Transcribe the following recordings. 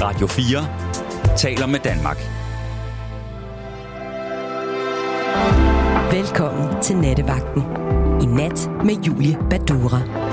Radio 4 taler med Danmark. Velkommen til Nattevagten. I nat med Julie Badura.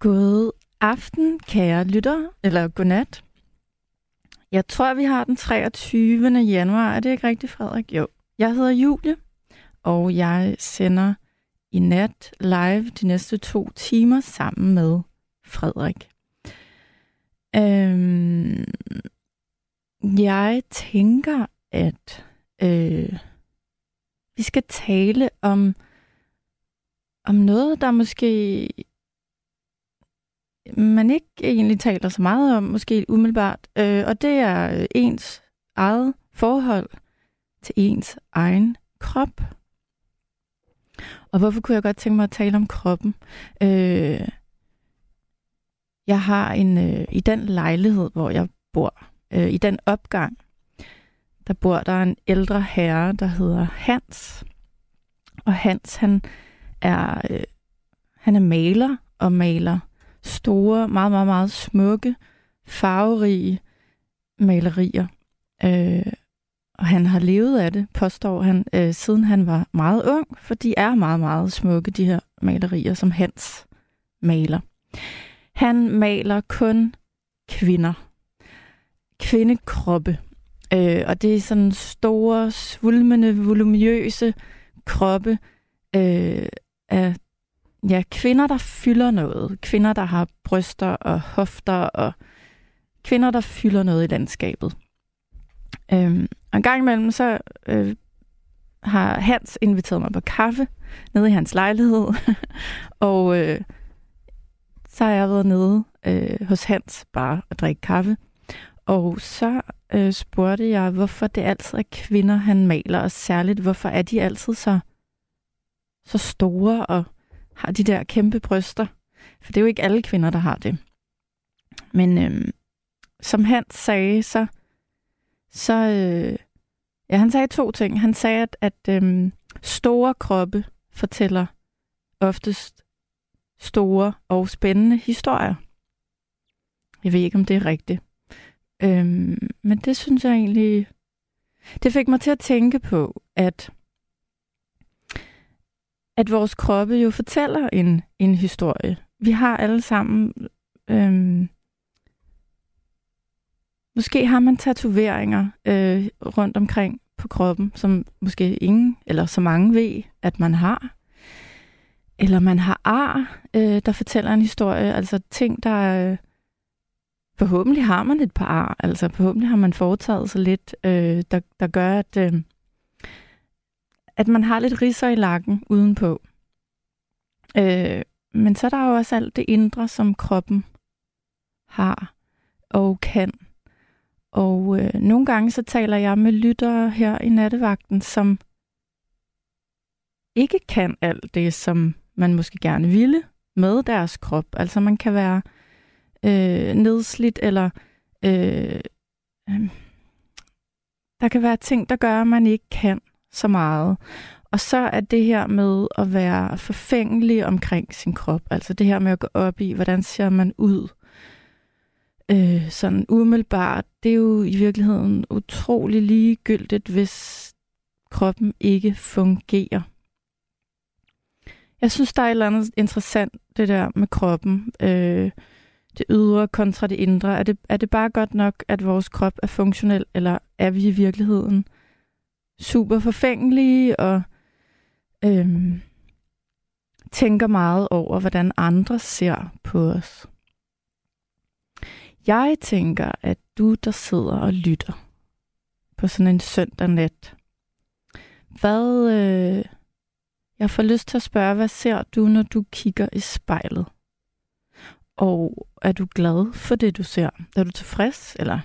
God aften, kære lytter, eller godnat. Jeg tror, vi har den 23. januar. Er det ikke rigtigt, Frederik? Jo. Jeg hedder Julie, og jeg sender i nat live de næste to timer sammen med Frederik. Øhm, jeg tænker, at øh, vi skal tale om, om noget, der måske man ikke egentlig taler så meget om, måske umiddelbart, øh, og det er øh, ens eget forhold til ens egen krop. Og hvorfor kunne jeg godt tænke mig at tale om kroppen? Øh, jeg har en, øh, i den lejlighed, hvor jeg bor, øh, i den opgang, der bor der en ældre herre, der hedder Hans. Og Hans, han er, øh, han er maler og maler store, meget, meget, meget smukke, farverige malerier. Øh, og han har levet af det, påstår han, øh, siden han var meget ung, for de er meget, meget smukke, de her malerier, som Hans maler. Han maler kun kvinder. Kvindekroppe. Øh, og det er sådan store, svulmende, voluminøse kroppe øh, af ja, kvinder, der fylder noget. Kvinder, der har bryster og hofter, og kvinder, der fylder noget i landskabet. Øhm, og en gang imellem, så øh, har Hans inviteret mig på kaffe nede i hans lejlighed. og øh, så har jeg været nede øh, hos Hans bare at drikke kaffe. Og så øh, spurgte jeg, hvorfor det altid er kvinder, han maler, og særligt, hvorfor er de altid så, så store og har de der kæmpe bryster? For det er jo ikke alle kvinder, der har det. Men øh, som han sagde, så, så øh, ja, han sagde to ting. Han sagde, at, at øh, store kroppe fortæller oftest store og spændende historier. Jeg ved ikke, om det er rigtigt. Øhm, men det synes jeg egentlig... Det fik mig til at tænke på, at at vores kroppe jo fortæller en, en historie. Vi har alle sammen... Øhm, måske har man tatoveringer øh, rundt omkring på kroppen, som måske ingen eller så mange ved, at man har. Eller man har ar, øh, der fortæller en historie, altså ting, der... Øh, forhåbentlig har man et par ar, altså forhåbentlig har man foretaget sig lidt, øh, der, der gør, at, øh, at man har lidt risser i lakken udenpå. Øh, men så er der jo også alt det indre, som kroppen har og kan. Og øh, nogle gange så taler jeg med lyttere her i nattevagten, som ikke kan alt det, som man måske gerne ville med deres krop. Altså man kan være øh, nedslidt, eller øh, øh, der kan være ting, der gør, at man ikke kan så meget. Og så er det her med at være forfængelig omkring sin krop, altså det her med at gå op i, hvordan ser man ud, øh, sådan umiddelbart, det er jo i virkeligheden utrolig ligegyldigt, hvis kroppen ikke fungerer. Jeg synes, der er et eller andet interessant, det der med kroppen. Øh, det ydre kontra det indre. Er det, er det bare godt nok, at vores krop er funktionel, eller er vi i virkeligheden super forfængelige og øhm, tænker meget over, hvordan andre ser på os? Jeg tænker, at du, der sidder og lytter på sådan en søndag nat, hvad... Øh, jeg får lyst til at spørge, hvad ser du, når du kigger i spejlet? Og er du glad for det, du ser? Er du tilfreds, eller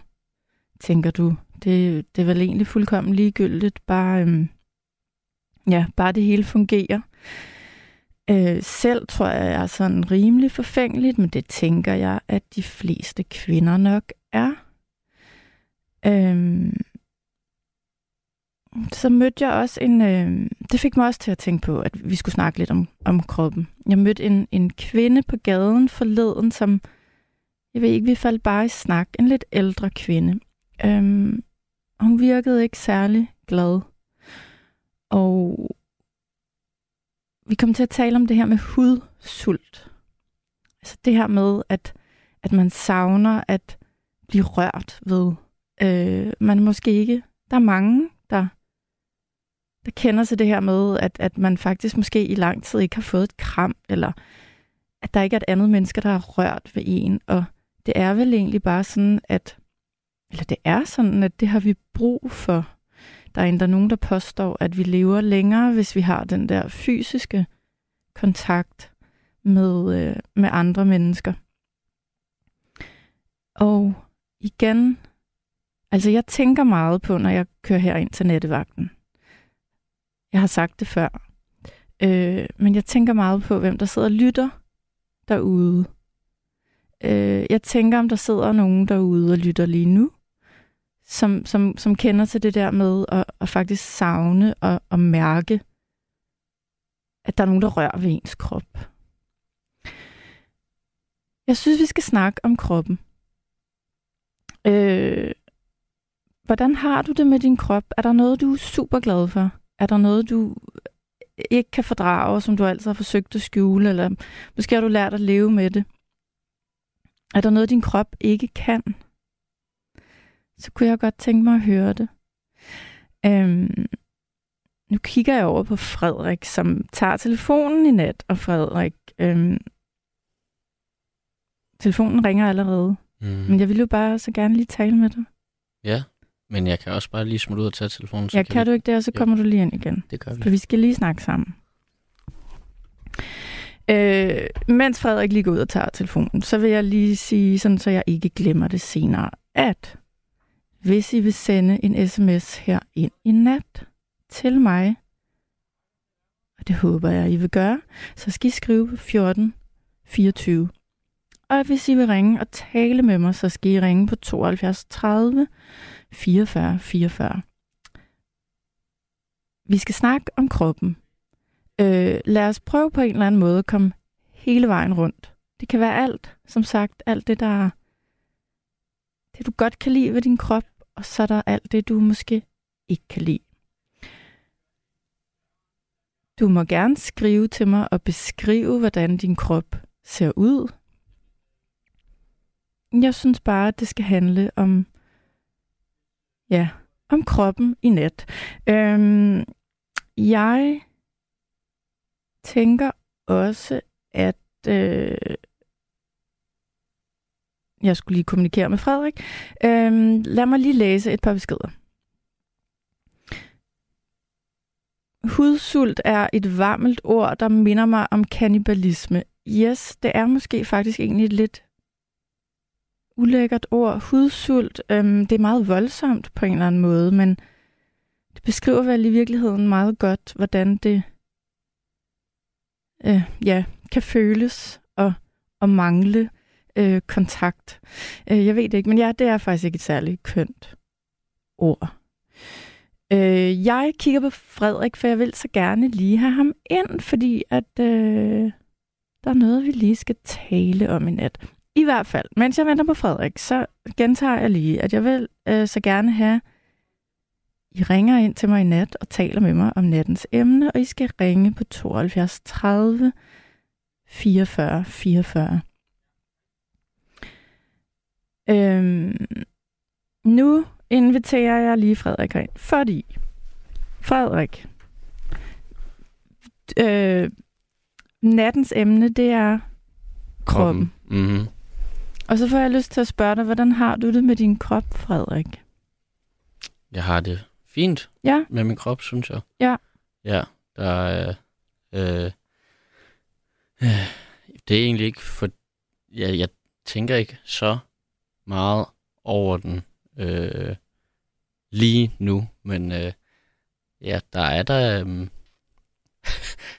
tænker du, det, det er vel egentlig fuldkommen ligegyldigt, bare, øhm, ja, bare det hele fungerer? Øh, selv tror jeg, jeg er sådan rimelig forfængeligt, men det tænker jeg, at de fleste kvinder nok er. Øhm, så mødte jeg også en... Øh, det fik mig også til at tænke på, at vi skulle snakke lidt om, om kroppen. Jeg mødte en, en kvinde på gaden forleden, som... Jeg ved ikke, vi faldt bare i snak. En lidt ældre kvinde. Øhm, hun virkede ikke særlig glad. Og vi kom til at tale om det her med hudsult. Altså det her med, at, at man savner at blive rørt ved. Øh, man måske ikke... Der er mange, der der kender til det her med, at, at man faktisk måske i lang tid ikke har fået et kram, eller at der ikke er et andet menneske, der har rørt ved en. Og det er vel egentlig bare sådan, at, eller det er sådan, at det har vi brug for. Der er endda nogen, der påstår, at vi lever længere, hvis vi har den der fysiske kontakt med, øh, med andre mennesker. Og igen, altså jeg tænker meget på, når jeg kører her ind til nattevagten. Jeg har sagt det før. Øh, men jeg tænker meget på, hvem der sidder og lytter derude. Øh, jeg tænker, om der sidder nogen derude og lytter lige nu, som, som, som kender til det der med at, at faktisk savne og, og mærke, at der er nogen, der rører ved ens krop. Jeg synes, vi skal snakke om kroppen. Øh, hvordan har du det med din krop? Er der noget, du er super glad for? Er der noget, du ikke kan fordrage, som du altid har forsøgt at skjule, eller måske har du lært at leve med det? er der noget, din krop ikke kan, så kunne jeg godt tænke mig at høre det. Øhm, nu kigger jeg over på Frederik, som tager telefonen i nat, og Frederik, øhm, telefonen ringer allerede. Mm. Men jeg vil jo bare så gerne lige tale med dig. Ja, men jeg kan også bare lige smutte ud og tage telefonen. Så Ja, kan vi... du ikke det, og så Jo. kommer du lige ind igen. Det gør vi. For vi skal lige snakke sammen. Øh, mens Frederik lige går ud og tager telefonen, så vil jeg lige sige, sådan så jeg ikke glemmer det senere, at hvis I vil sende en sms her ind i nat til mig, og det håber jeg, I vil gøre, så skal I skrive 14 24. Og hvis I vil ringe og tale med mig, så skal I ringe på 72 30 44 44. Vi skal snakke om kroppen. Øh, lad os prøve på en eller anden måde at komme hele vejen rundt. Det kan være alt, som sagt, alt det, der det du godt kan lide ved din krop, og så er der alt det, du måske ikke kan lide. Du må gerne skrive til mig og beskrive, hvordan din krop ser ud. Jeg synes bare, at det skal handle om, ja, om kroppen i nat. Øhm, jeg tænker også, at øh, jeg skulle lige kommunikere med Frederik. Øhm, lad mig lige læse et par beskeder. Hudsult er et varmelt ord, der minder mig om kannibalisme. Yes, det er måske faktisk egentlig et lidt ulækkert ord. Hudsult, øhm, det er meget voldsomt på en eller anden måde, men det beskriver vel i virkeligheden meget godt, hvordan det øh, ja, kan føles og, og mangle øh, kontakt. Øh, jeg ved det ikke, men ja, det er faktisk ikke et særligt kønt ord. Øh, jeg kigger på Frederik, for jeg vil så gerne lige have ham ind, fordi at øh, der er noget, vi lige skal tale om i nat. I hvert fald, mens jeg venter på Frederik, så gentager jeg lige, at jeg vil øh, så gerne have, I ringer ind til mig i nat og taler med mig om nattens emne, og I skal ringe på 72 30 44 44. Øhm, nu inviterer jeg lige Frederik ind, fordi Frederik, øh, nattens emne, det er kroppen. Mm-hmm. Og så får jeg lyst til at spørge dig, hvordan har du det med din krop, Frederik? Jeg har det fint Ja, med min krop, synes jeg. Ja. Ja, der er... Øh, øh, det er egentlig ikke for... Jeg, jeg tænker ikke så meget over den øh, lige nu, men øh, ja, der er der... Øh,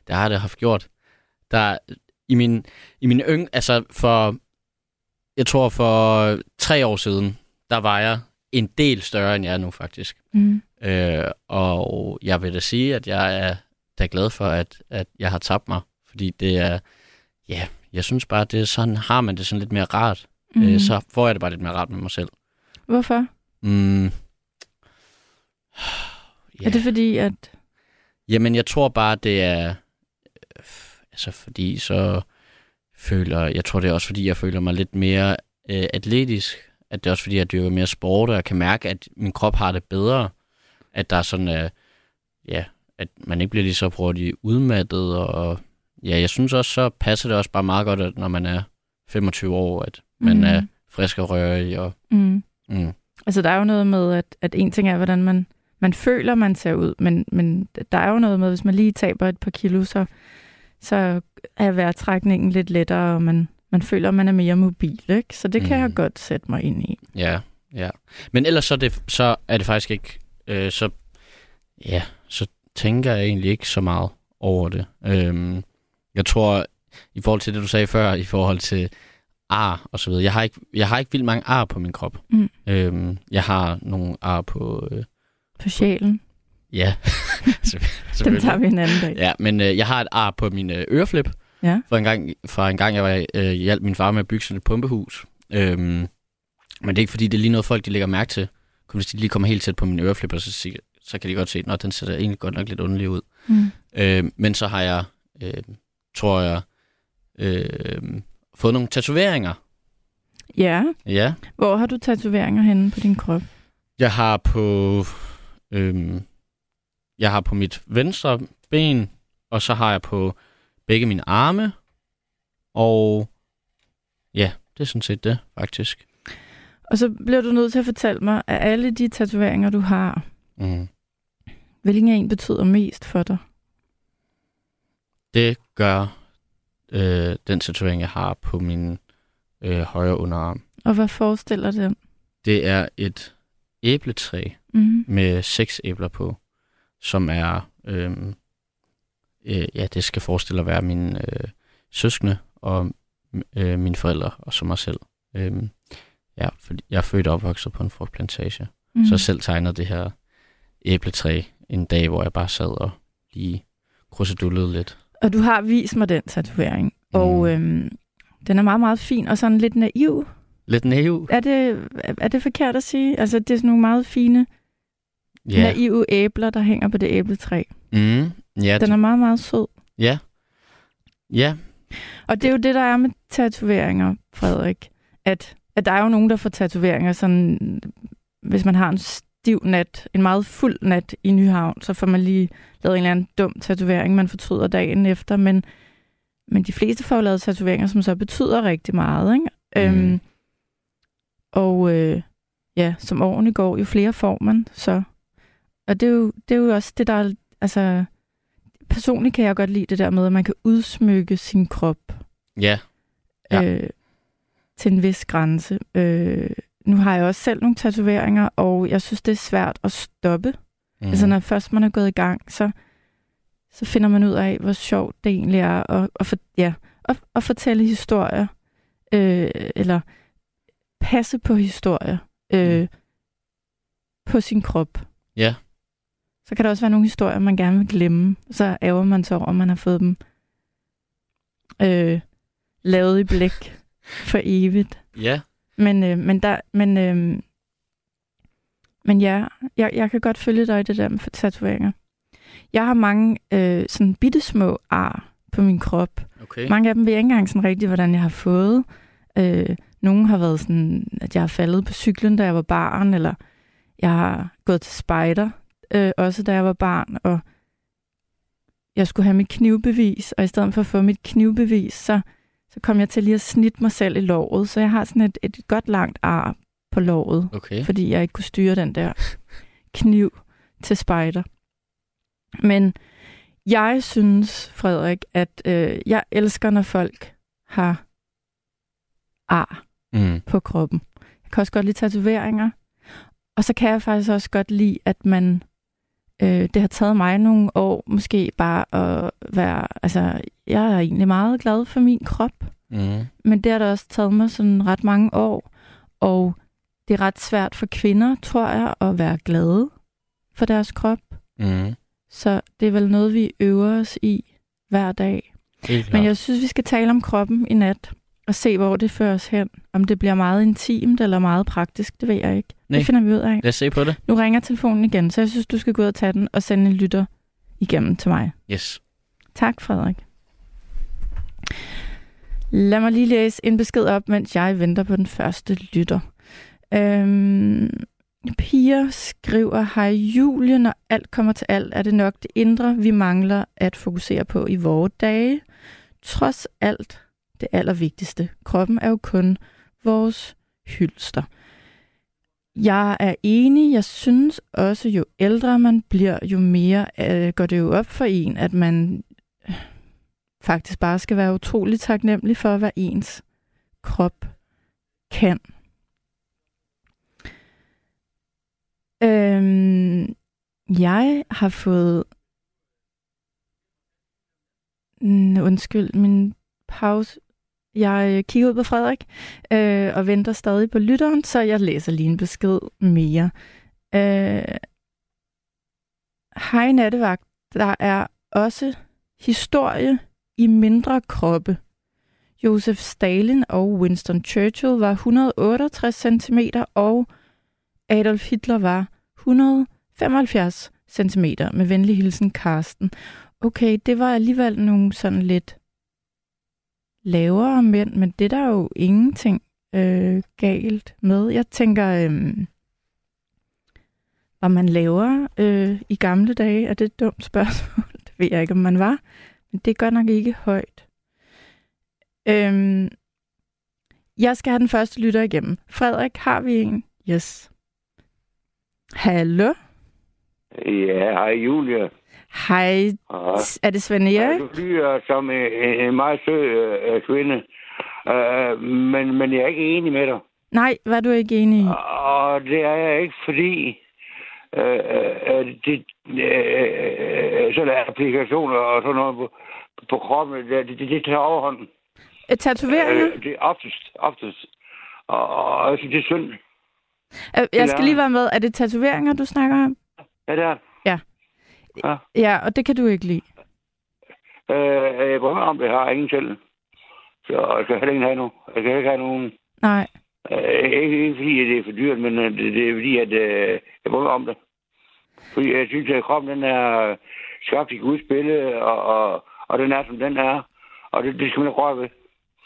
der har det haft gjort. Der i min, i min yng, altså for, jeg tror for tre år siden, der var jeg en del større, end jeg er nu faktisk. mm. Øh, og jeg vil da sige, at jeg er da glad for, at, at jeg har tabt mig. Fordi det er, ja, jeg synes bare, det er sådan, har man det sådan lidt mere rart. Mm. Øh, så får jeg det bare lidt mere rart med mig selv. Hvorfor? Mm. Ja. Er det fordi, at... Jamen, jeg tror bare, det er... Altså, fordi så føler... Jeg tror, det er også, fordi jeg føler mig lidt mere øh, atletisk. At det er også, fordi jeg dyrker mere sport, og jeg kan mærke, at min krop har det bedre. At der er sådan... Øh, ja, at man ikke bliver lige så hurtigt udmattet, og ja, jeg synes også, så passer det også bare meget godt, at når man er 25 år, at man Mm. er frisk og rørig, og Mm. mm, Altså, der er jo noget med, at, at en ting er, hvordan man, man føler, man ser ud, men, men der er jo noget med, hvis man lige taber et par kilo, så, så er vejrtrækningen lidt lettere, og man, man føler, man er mere mobil, ikke? Så det kan Mhm. jeg godt sætte mig ind i. Ja, ja. Men ellers så er det, så er det faktisk ikke, øh, så, ja, så tænker jeg egentlig ikke så meget over det. Øhm, jeg tror, i forhold til det, du sagde før, i forhold til ar og så videre, jeg har ikke, jeg har ikke vildt mange ar på min krop. Mm. Øhm, jeg har nogle ar på, øh, På sjælen. ja, Den tager vi en anden dag. Ja, men øh, jeg har et ar på min øh, øreflip. Ja. For en gang, fra en gang jeg var, øh, hjalp min far med at bygge sådan et pumpehus. Øhm, men det er ikke fordi, det er lige noget folk, de lægger mærke til. Hvis de lige kommer helt tæt på min øreflip, og så, siger- så kan de godt se, at den ser egentlig godt nok lidt underlig ud. Mm. Øh, men så har jeg, øh, tror jeg, øh, fået nogle tatoveringer. Ja. Ja. Hvor har du tatoveringer henne på din krop? Jeg har på... Øhm, jeg har på mit venstre ben, og så har jeg på begge mine arme. Og ja, det er sådan set det, faktisk. Og så bliver du nødt til at fortælle mig, at alle de tatoveringer, du har, Mm. hvilken en betyder mest for dig? Det gør øh, den tatovering, jeg har på min øh, højre underarm. Og hvad forestiller den? Det er et æbletræ Mm. med seks æbler på, som er, øh, øh, ja, det skal forestille at være mine øh, søskende og øh, mine forældre, og så mig selv. Øh, ja, fordi jeg er født og opvokset på en frugtplantage, Mm. så jeg selv tegnede det her æbletræ en dag, hvor jeg bare sad og lige krusedullede lidt. Og du har vist mig den tatovering. Mm. Og øhm, den er meget, meget fin og sådan lidt naiv. Lidt naiv. Er det, er det forkert at sige? Altså, det er sådan nogle meget fine, Ja. naive æbler, der hænger på det æbletræ. Mm. Ja, Den er meget, meget sød. ja. Ja. Og det er jo det, der er med tatoveringer, Frederik. At, at der er jo nogen, der får tatoveringer sådan, hvis man har en stiv nat, en meget fuld nat i Nyhavn, så får man lige lavet en eller anden dum tatovering, man fortryder dagen efter. Men, men de fleste får lavet tatoveringer, som så betyder rigtig meget. Ikke? Mm. Øhm, og øh, ja, som årene går, jo flere får man, så. Og det er jo, det er jo også det, der er, altså, personligt kan jeg godt lide det der med, at man kan udsmykke sin krop Ja. Ja. øh, til en vis grænse. Øh, nu har jeg også selv nogle tatoveringer, og jeg synes, det er svært at stoppe. Mm. Altså, når først man er gået i gang, så, så finder man ud af, hvor sjovt det egentlig er at, at, for, ja, at, at fortælle historier, øh, eller passe på historier øh, Mm. på sin krop. Ja. Så kan der også være nogle historier, man gerne vil glemme. Så ærger man sig over, at man har fået dem øh, lavet i blæk for evigt. Ja. Men, øh, men, der, men, øh, men ja, jeg, jeg kan godt følge dig i det der med tatoveringer. Jeg har mange øh, sådan bittesmå ar på min krop. Okay. Mange af dem ved jeg ikke engang sådan rigtigt, hvordan jeg har fået. Øh, nogle har været sådan, at jeg har faldet på cyklen, da jeg var barn, eller jeg har gået til spejder, øh, også da jeg var barn, og jeg skulle have mit knivbevis, og i stedet for at få mit knivbevis, så, så kom jeg til lige at snitte mig selv i låret, så jeg har sådan et, et godt langt ar på låret, Okay. fordi jeg ikke kunne styre den der kniv til spejder. Men jeg synes, Frederik, at øh, jeg elsker, når folk har ar Mm. på kroppen. Jeg kan også godt lide tatoveringer. Og så kan jeg faktisk også godt lide, at man... Øh, det har taget mig nogle år måske bare at være... Altså, jeg er egentlig meget glad for min krop. Mm. Men det har da også taget mig sådan ret mange år. Og det er ret svært for kvinder, tror jeg, at være glade for deres krop. Mm. Så det er vel noget, vi øver os i hver dag. Men jeg synes, vi skal tale om kroppen i nat og se, hvor det fører os hen. Om det bliver meget intimt eller meget praktisk, det ved jeg ikke. Nej. Det finder vi ud af. Lad os se på det. Nu ringer telefonen igen, så jeg synes, du skal gå ud og tage den og sende en lytter igennem til mig. Yes. Tak, Frederik. Lad mig lige læse en besked op, mens jeg venter på den første lytter. Øhm, Pia skriver, Hej Julie, når alt kommer til alt, er det nok det indre, vi mangler at fokusere på i vore dage. Trods alt det allervigtigste. Kroppen er jo kun vores hylster. Jeg er enig. Jeg synes også, jo ældre man bliver, jo mere øh, går det jo op for en, at man øh, faktisk bare skal være utrolig taknemmelig for, hvad ens krop kan. Øhm, jeg har fået... Mm, undskyld, min pause. Jeg øh, kigger ud på Frederik øh, og venter stadig på lytteren, så jeg læser lige en besked mere. Øh, Hej nattevagt, der er også historie i mindre kroppe. Josef Stalin og Winston Churchill var 168 cm, og Adolf Hitler var 175 cm. Med venlig hilsen, Karsten. Okay, det var alligevel nogle sådan lidt lavere mænd, men det er der jo ingenting øh, galt med. Jeg tænker, øh, var man lavere øh, i gamle dage, er det et dumt spørgsmål. det ved jeg ikke, om man var. Men det er godt nok ikke højt. Øh, jeg skal have den første lytter igennem. Frederik, har vi en? Yes. Hallo? Ja, hej Julia. Hej. Er det Svend Erik? Du lyder som en, en meget sød øh, kvinde, uh, men, men jeg er ikke enig med dig. Nej, hvad er du ikke enig i? Og det er jeg ikke, fordi øh, øh, det, øh, sådan applikationer og sådan noget på, på kroppen, det, det, det tager overhånden. Øh, Tatoveringer? Øh, det er oftest, oftest. Og, og jeg synes, det er synd. Øh, Jeg skal lige være med. Er det tatoveringer, du snakker om? Ja, det er. Ja. Ja. Og det kan du ikke lide. Øh, jeg prøver om det, har ingen selv. Så jeg kan heller ikke have nogen. Jeg kan ikke have nogen. Nej. Øh, ikke, ikke fordi, det er for dyrt, men øh, det, det er fordi, at øh, jeg prøver om det. Fordi jeg synes, at kroppen den er skabt i Guds billede, og, og, og den er, som den er. Og det, det skal man ikke røre ved.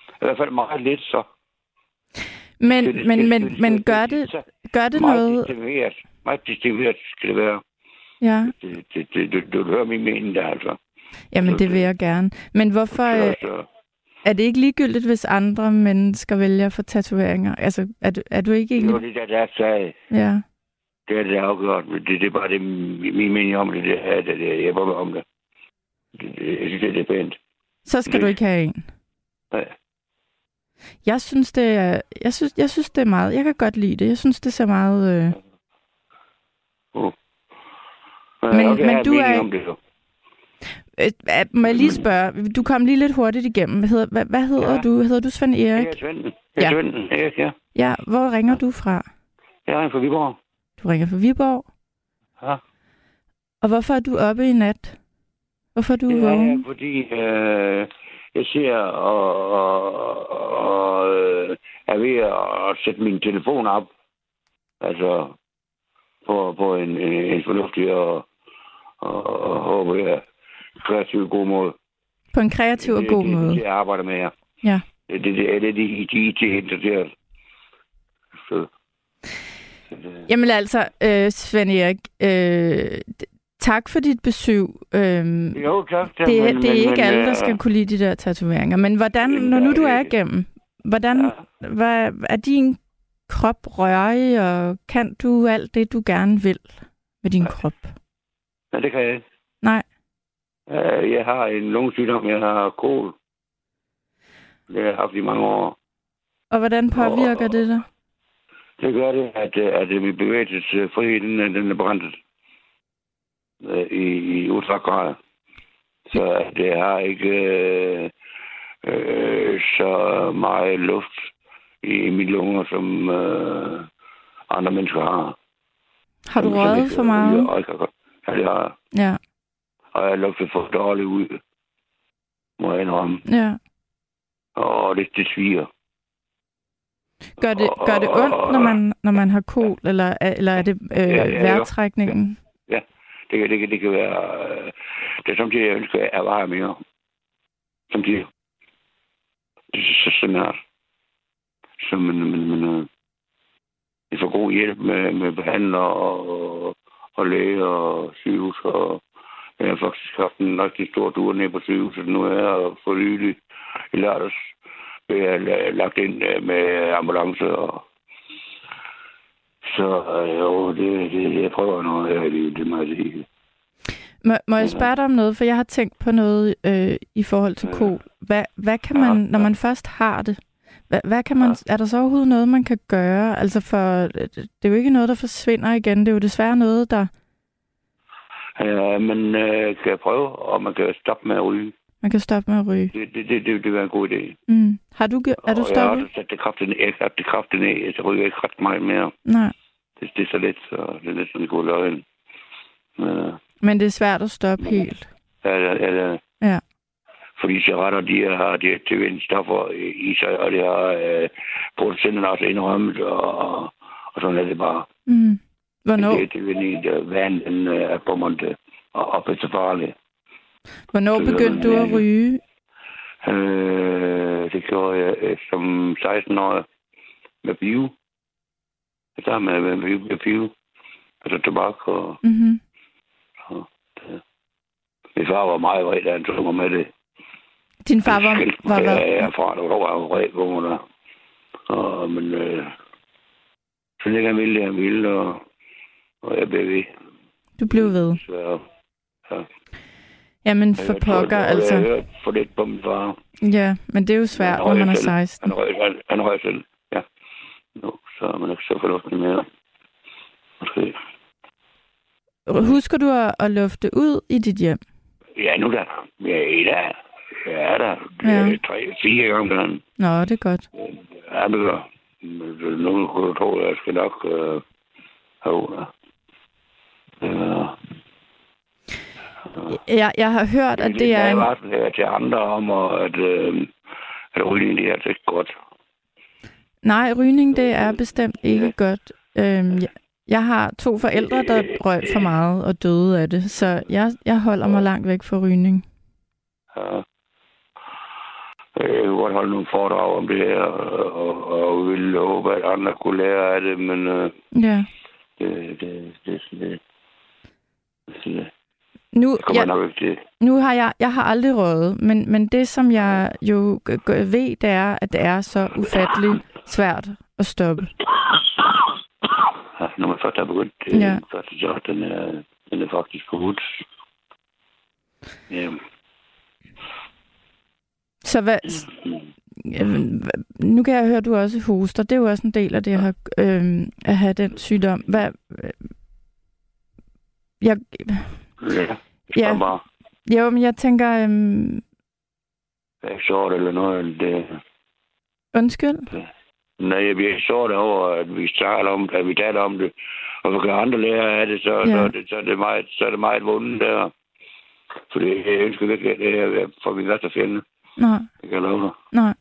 I hvert fald meget lidt, så. Men, Det- det- men, det- men, det- men gør det- gør det Meget noget? distingueret. Meget distingueret skal det være. Ja, Det, det, det, du, du hører min mening der, altså. jamen det vil jeg gerne. Men hvorfor Så, øh, så, er det ikke ligegyldigt, hvis andre mennesker vælger få tatoveringer? Altså, er du, er du ikke det var egentlig... det, der, der sagde. Ja. Det er det afgjort. Det, det er bare det, min mening om det. Det er det, det jeg prøver om det. det, det jeg synes, det er pænt. Så skal du ikke have en. Ja. Jeg synes, det er, jeg synes, jeg synes, det er meget... Jeg kan godt lide det. Jeg synes, det ser meget... Øh, Men- okay, men du er Om det, så. øh, må jeg lige spørge? Du kom lige lidt hurtigt igennem. Hvad hedder, hvad, hvad hedder Ja. du? Hedder du Svend Erik? Jeg er. Jeg er Ja. Svenden. Ja, ja. Ja, hvor ringer du fra? Jeg er en fra Viborg. Du ringer fra Viborg. Ja. Og hvorfor er du oppe i nat? Hvorfor er du er vågen? jeg, fordi øh, jeg ser og, og, og øh, er ved at sætte min telefon op. Altså på, på en, en, en fornuftig og, og, og håber jeg kreativ god måde. På en kreativ og Det- god det, måde. Det, jeg arbejder med her. Ja. Det, det, det er det, de, de IT interesseret. Så, så det, Jamen altså, øh, Svend Erik, øh, tak for dit besøg. Øhm, jo, tak. det, er- men- det er men- ikke men, alle, der øh, skal kunne lide de der tatoveringer. Men hvordan, når nu du er igennem, hvordan, Ja. hvad, er din krop rørig, og kan du alt det, du gerne vil med din krop? Nej, det kan jeg ikke. Nej. Øh, Jeg har en lungesygdom, jeg har kol. Det har jeg haft i mange år. Og hvordan påvirker det dig? Det gør det, at, øh, at min bevægelsesfrihed, den, den er brændt øh, i, i ultragrad. Så at det har ikke øh, øh, så meget luft i, i mine lunger, som øh, andre mennesker har. Har du røget for meget? og ikke har- Ja, jeg. Ja, Og jeg lugter for dårligt ud, må jeg indrømme. ja. Og det, det sviger. Gør det, gør det ondt, når man, når man har kol, eller, eller er det øh, Ja, ja, ja. vejrtrækningen? Det, kan- det, kan- det kan være... Øh, det er samtidig, jeg ønsker, at jeg vejer mere. Samtidig. Det er så simpelthen. Så men, men, men, øh, vi får god hjælp med, med behandler og, og læge og sygehus. Og jeg har faktisk haft en rigtig stor tur ned på sygehuset. Nu er jeg for nylig i lørdags blev jeg la- lagt ind øh, med ambulance. Og, så øh, jo, det, det, jeg prøver noget her i livet, det må jeg sige. Må, må jeg spørge dig om noget? For jeg har tænkt på noget øh, i forhold til kol. Hvad, hvad kan man, når man først har det, hvad, hvad kan man, er der så overhovedet noget, man kan gøre? Altså for, det er jo ikke noget, der forsvinder igen. Det er jo desværre noget, der Ja, man øh, kan prøve, og man kan stoppe med at ryge. man kan stoppe med at ryge. Det, det, det, det, det vil en god idé. Mm. Har du, er du og jeg har stoppet? sat det kraftigt ned. Jeg har det kraftigt ned. Jeg ryger ikke ret meget mere. Nej. Det, det er så let, så det er næsten en god løgn. Ja, Men det er svært at stoppe helt. ja, ja, ja. Ja. Fordi cigaretter, de har de aktiverende stoffer i sig, og det har øh, producenterne også indrømmet, og, og sådan er det bare. Mm. Hvornår, Det, det ikke uh, vand, den er på måned, og op er så farligt. hvornår så begyndte du at ryge? Øh, det gjorde jeg øh, som 16 år. med bio. Startede med, med, med, med bio. Altså tobak og... Mm-hmm. og det. Min far var meget vred, da han tog mig med det. Din far var, var hvad? Ja, jeg er fra, der var jo der. Og, men øh, så længe han ville, det han ville, og, og jeg blev ved. Du blev ved. Så, ja. Jamen for Jeg tror, pokker, jeg- altså. Jeg hørte for lidt på min far. Ja, men det er jo svært, når man er røg selv. 16. Han røg, han røg selv, ja. Nu, så er man ikke så fornuftig mere. Måske. Husker du at, at lufte ud i dit hjem? Ja, nu da. Ja, i dag. Ja, da. Ja. Ja. Tre, fire gange dagen. Nå, det er godt. Ja, det. Men Nu kunne tro, at jeg skal nok øh, have det. Ja. Jeg, jeg har hørt, at det er Jeg en... har varslet til andre om, og at, øh, at rygning, det er altså ikke godt. Nej, rygning, det er bestemt ikke godt. Øhm, jeg, jeg har to forældre, der røg for meget og døde af det, så jeg, jeg holder mig langt væk fra rygning. Ja. Jeg kunne godt holde nogle foredrag om det her, og, og, og ville håbe, at andre kunne lære af det, men øh, Ja. det, det, det. Det, Nu, det kommer jeg, nu har jeg, jeg har aldrig røget, men, men det, som jeg jo ved, det er, at det er så ufatteligt svært at stoppe. Ja, når man først er begyndt, Ja. første job, den er, den er faktisk forbudt. Ja. Så hvad, øh, nu kan jeg høre, at du også hoster. Det er jo også en del af det at have, øh, at have den sygdom. Hvad, jeg, Ja. Ja. Ja. bare, jo, men jeg tænker, øh, jeg er ikke sort eller noget. Det, undskyld. nej, jeg bliver sort over, at vi taler om, at vi taler om det. Og så kan andre lære af det, så, Ja. så, er det, så, er det meget, så er det meget vundet der. Fordi jeg ønsker ikke, at det her for min værste fjende. Nej. Det kan jeg love dig. Nej.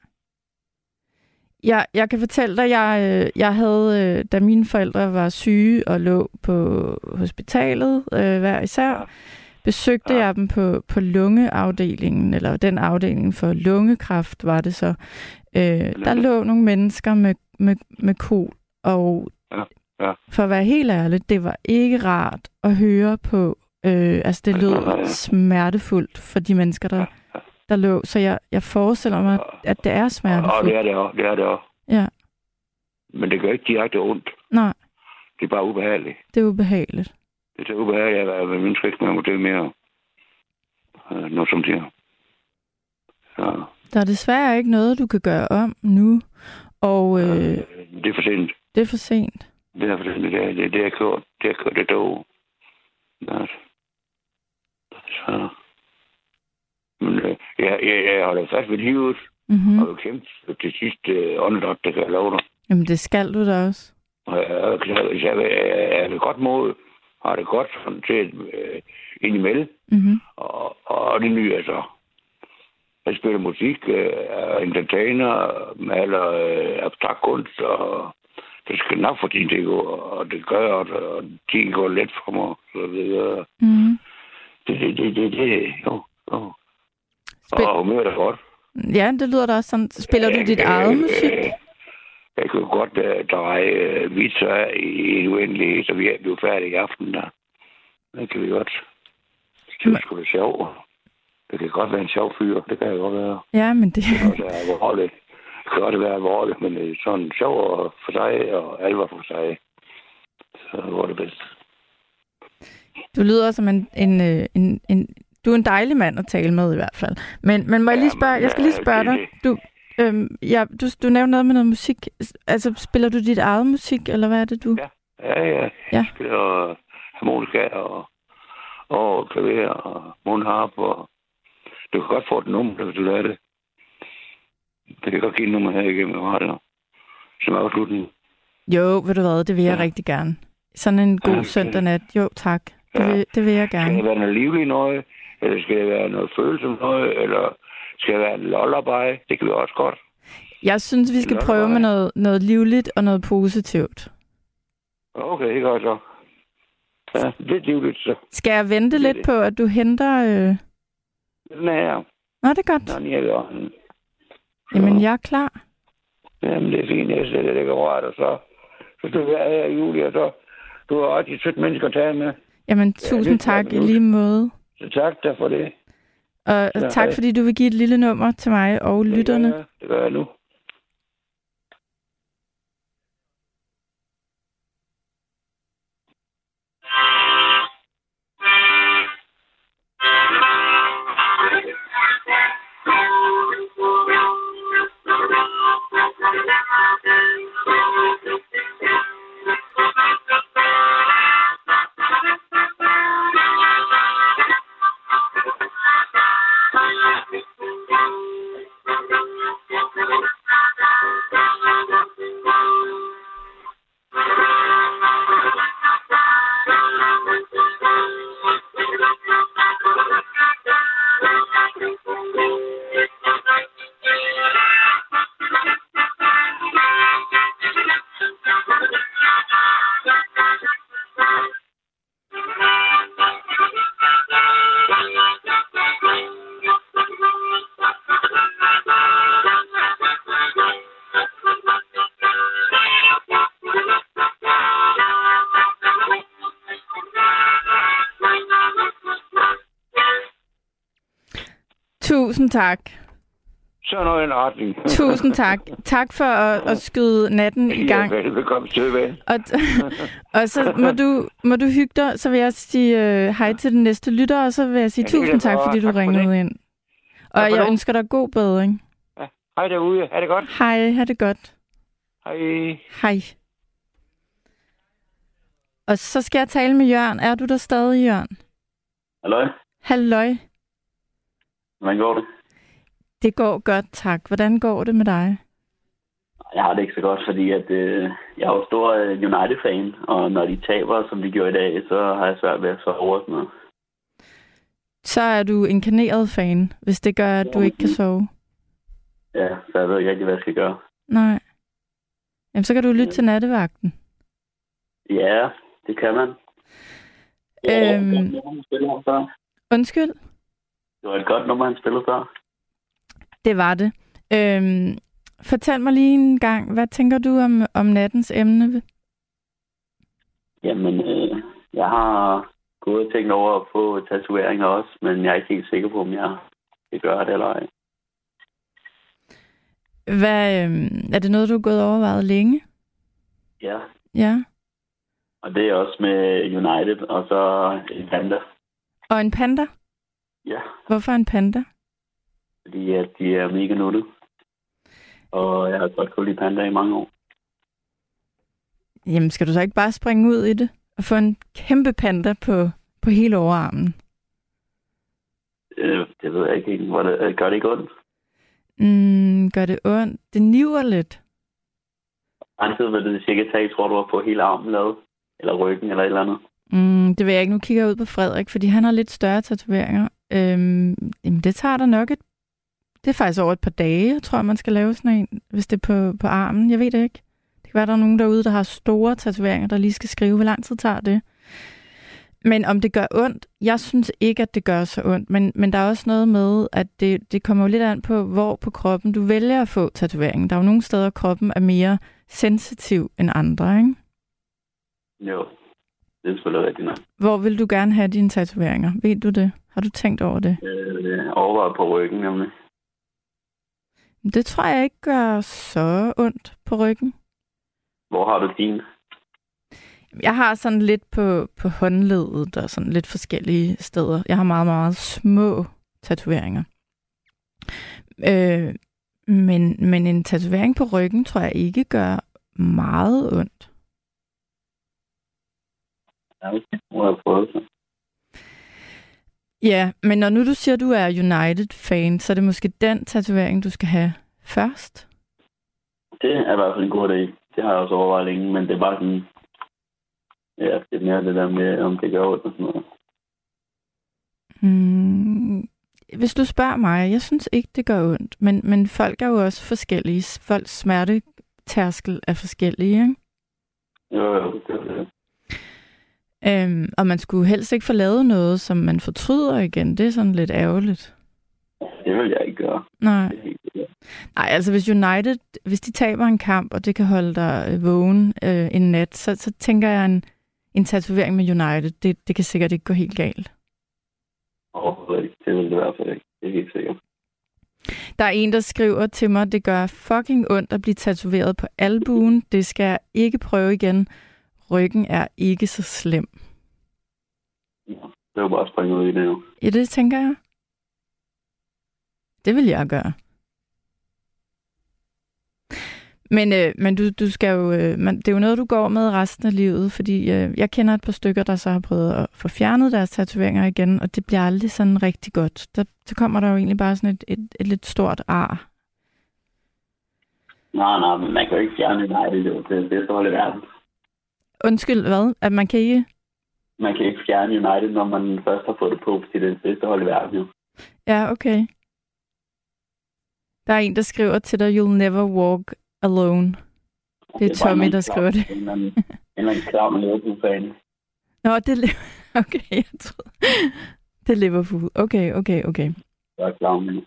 Jeg, jeg kan fortælle dig, jeg, øh, jeg havde, øh, da mine forældre var syge og lå på hospitalet øh, hver især, Ja. besøgte Ja. jeg dem på, på lungeafdelingen, eller den afdeling for lungekræft var det så. Øh, der lå nogle mennesker med, med, med kol, og Ja. Ja. for at være helt ærlig, det var ikke rart at høre på. Øh, altså det Ja, ja, lød ja. smertefuldt for de mennesker, der, der lå. Så jeg, jeg forestiller mig, at det er smertefuldt. det er det også. Det er det også. Ja. Men det gør ikke direkte ondt. Nej, Det er bare ubehageligt. det er ubehageligt. Det er ubehageligt, at være med min skrift med det mere. Øh, noget som det. Så, Der er desværre ikke noget, du kan gøre om nu, og øh, det er for sent. det er for sent. Det er for sent. Det er, det, det er kørt. Det er kørt dog. Ja. Så. Men øh, jeg, jeg, jeg holder fast ved livet, Mm-hmm. og vil kæmpe til sidste øh, åndedræt, det kan jeg love dig. Jamen, det skal du da også. Og jeg, jeg, jeg, er ved godt mod, har det godt sådan til øh, indimellem. Mm-hmm. Og, og det nye er så. Jeg spiller musik, øh, er entertainer, maler øh, abstrakt kunst, og det skal nok få tiden til og det gør, og, og tiden går let for mig, så videre. Mm-hmm. Det, det, det, det, det, jo, jo. Spil- Og humøret er godt. Ja, det lyder da også sådan. Spiller du dit eget musik? Jeg jo godt uh, dreje uh, vitser af i en uendelighed, så vi er blevet færdige i aften. Der. Det kan vi godt. Det er sgu da sjovt. Det kan godt være en sjov fyr. Det kan jeg godt være. Ja, men det... Det kan være alvorligt. Det kan godt være alvorligt, men det er sådan sjov for sig og alvor for sig. Så går det bedst. Du lyder som en, en, øh, en, en... Du er en dejlig mand at tale med i hvert fald. Men, men må jeg lige Ja, spørge... Jeg skal lige spørge dig. Du, øhm, ja, du, du nævnte noget med noget musik. Altså, spiller du dit eget musik, eller hvad er det, du... Ja. Ja, ja. Ja. Jeg spiller harmonika og, og klaver og mundharp. Og du kan godt få et nummer, hvis du lader det. Det kan godt give et nummer her igennem radio. Som afslutning. Jo, ved du hvad, det vil jeg Ja. rigtig gerne. Sådan en god Okay. søndag nat. Jo, tak. Det Ja. vil, det vil jeg Skal gerne. det være noget livligt noget? Eller skal det være noget følsomt noget? Eller skal det være en lullaby? Det kan vi også godt. Jeg synes, vi skal Nå, prøve med noget, noget livligt og noget positivt. Okay, det gør så. Ja, lidt livligt så. Skal jeg vente Det er lidt det. på, at du henter... Øh... Den er her. Nå, det er godt. Den er her. Jamen, jeg er klar. Jamen, det er fint. Jeg sætter det rart, og så, så skal vi være her i juli, og så du har rigtig sødt mennesker at tale med. Jamen, tusind er tak i du- lige måde. Så tak der for det. Og Ja, tak, fordi du vil give et lille nummer til mig og lytterne. Det gør jeg nu. Tusind tak. Så noget en retning. Tusind tak. Tak for at, at skyde natten i gang. Ja, velbekomme til, ven. Og, og så må du, må du hygge dig, så vil jeg sige øh, hej til den næste lytter, og så vil jeg sige Ja, tusind tak, fordi du Tak for ringede det. ind. Og for jeg det. ønsker dig god bedring. Hej derude. Ha' det godt. Hej, ha' det godt. Hej. Hej. Og så skal jeg tale med Jørgen. Er du der stadig, Jørgen? Hallo, Halløj. hvordan går det? Det går godt, tak. Hvordan går det med dig? Jeg har det ikke så godt, fordi at, øh, jeg er jo stor øh, United-fan, og når de taber, som de gjorde i dag, så har jeg svært ved at sove og sådan noget. Så er du en kaneret fan, hvis det gør, at du ikke kan sove. Ja, så jeg ved ikke rigtig, hvad jeg skal gøre. Nej. Jamen, så kan du lytte til nattevagten. Ja, det kan man. Øhm. Det var et godt nummer, han spillede her før. Undskyld? Det var et godt nummer, han spillede før. Det var det. Øhm, fortæl mig lige en gang, hvad tænker du om, om nattens emne? Jamen, øh, jeg har gået og tænkt over at få tatoveringer også, men jeg er ikke helt sikker på, om jeg skal gøre det eller ej. Hvad, øhm, er det noget, du har gået overvejet længe? Ja, Ja. og det er også med United, og så en panda. Og en panda? Ja, Hvorfor en panda? Fordi at de er mega nuttet. Og jeg har godt kunne lide panda i mange år. Jamen, skal du så ikke bare springe ud i det og få en kæmpe panda på, på hele overarmen? Øh, det ved jeg ikke helt. Hvor det, øh, gør det ikke ondt? Mm, gør det ondt? Det niver lidt. Samtidig vil det cirka tage, tror du, at få hele armen lavet? Eller ryggen, eller et eller andet? Mm, det vil jeg ikke. Nu kigger jeg ud på Frederik, fordi han har lidt større tatoveringer. Øhm, jamen, det tager der nok et... Det er faktisk over et par dage, tror jeg, man skal lave sådan en, hvis det er på, på armen. Jeg ved det ikke. Det kan være, der er nogen derude, der har store tatoveringer, der lige skal skrive, hvor lang tid tager det. Men om det gør ondt, jeg synes ikke, at det gør så ondt. Men, men der er også noget med, at det, det kommer jo lidt an på, hvor på kroppen du vælger at få tatoveringen. Der er jo nogle steder, kroppen er mere sensitiv end andre, ikke? Jo, det er selvfølgelig rigtigt nok. Hvor vil du gerne have dine tatoveringer? Ved du det? Har du tænkt over det? Øh, overvejet på ryggen, nemlig. Det tror jeg ikke gør så ondt på ryggen. Hvor har du din? Jeg har sådan lidt på, på håndledet og sådan lidt forskellige steder. Jeg har meget, meget små tatoveringer. Øh, men, men en tatovering på ryggen tror jeg ikke gør meget ondt. Ja, jeg det? Ja, men når nu du siger, at du er United-fan, så er det måske den tatovering, du skal have først. Det er i hvert fald en god idé. Det har jeg også overvejet længe, men det er bare sådan... Ja, det er mere det der med, om det gør ondt og sådan noget. Hmm, hvis du spørger mig, jeg synes ikke, det gør ondt. Men, men folk er jo også forskellige. Folks smertetærskel er forskellige, ikke? Jo, jo, det er det. Øhm, og man skulle helst ikke få lavet noget, som man fortryder igen. Det er sådan lidt ærgerligt. Det vil jeg ikke gøre. Nej. Nej, altså hvis United, hvis de taber en kamp, og det kan holde dig øh, vågen øh, en nat, så, så tænker jeg en, en tatovering med United, det, det kan sikkert ikke gå helt galt. Overhovedet ikke. Det vil det i hvert fald ikke. Det er helt sikkert. Der er en, der skriver til mig, det gør fucking ondt at blive tatoveret på albuen. Det skal jeg ikke prøve igen. Ryggen er ikke så slem. Ja. Det er jo bare at springe ud i det jo. Ja, det tænker jeg. Det vil jeg gøre. Men, øh, men du, du skal jo, øh, man, det er jo noget, du går med resten af livet, fordi øh, jeg kender et par stykker, der så har prøvet at få fjernet deres tatoveringer igen, og det bliver aldrig sådan rigtig godt. Der, så kommer der jo egentlig bare sådan et, et, et lidt stort ar. Nej, nej, men man kan jo ikke fjerne United, jo. Det er det bedste hold i verden. Undskyld, hvad? At man kan ikke... Man kan ikke fjerne United, når man først har fået det på, fordi det er det bedste hold i verden, jo. Ja, okay. Der er en, der skriver til dig, you'll never walk alone. Det er bare Tommy, en der skriver det. En eller anden, klam Liverpool-fan. Nå, det er... Okay, jeg troede... Det er Liverpool. Okay, okay, okay. Der er klam.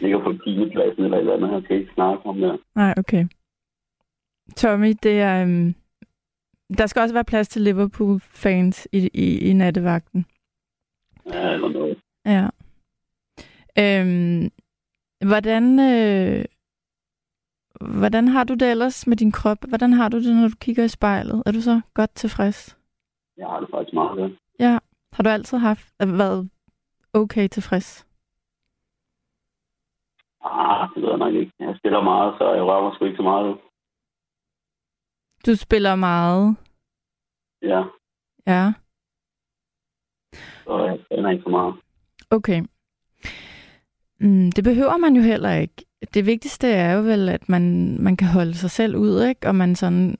Ligger på 10. pladsen eller et eller andet. Han skal ikke snakke om det. Nej, okay. Tommy, det er... Um... Der skal også være plads til Liverpool-fans i, i, i nattevagten. Ja, eller noget. Ja. Øhm, hvordan, øh, hvordan har du det ellers med din krop? Hvordan har du det, når du kigger i spejlet? Er du så godt tilfreds? Jeg har det faktisk meget godt. Ja. Har du altid haft øh, været okay tilfreds? Ah, det ved jeg nok ikke. Jeg spiller meget, så jeg rører mig sgu ikke så meget. Du spiller meget. Ja, Ja. så jeg træner ikke så meget. Okay. Mm, det behøver man jo heller ikke. Det vigtigste er jo vel, at man, man kan holde sig selv ud, ikke? Og man sådan...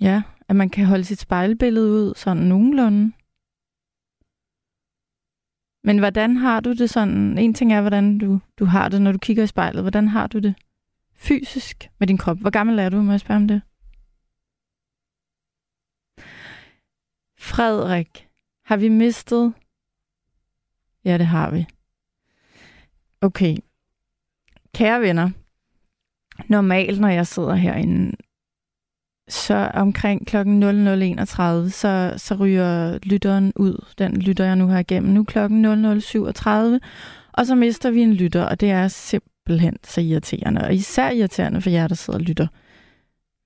Ja, at man kan holde sit spejlbillede ud sådan nogenlunde. Men hvordan har du det sådan? En ting er, hvordan du, du har det, når du kigger i spejlet. Hvordan har du det fysisk med din krop? Hvor gammel er du? Må jeg spørge om det? Frederik, har vi mistet Ja, det har vi. Okay. Kære venner, normalt, når jeg sidder herinde, så omkring klokken 00.31, så, så ryger lytteren ud. Den lytter jeg nu her igennem. Nu kl. klokken 00.37, og så mister vi en lytter, og det er simpelthen så irriterende. Og især irriterende for jer, der sidder og lytter.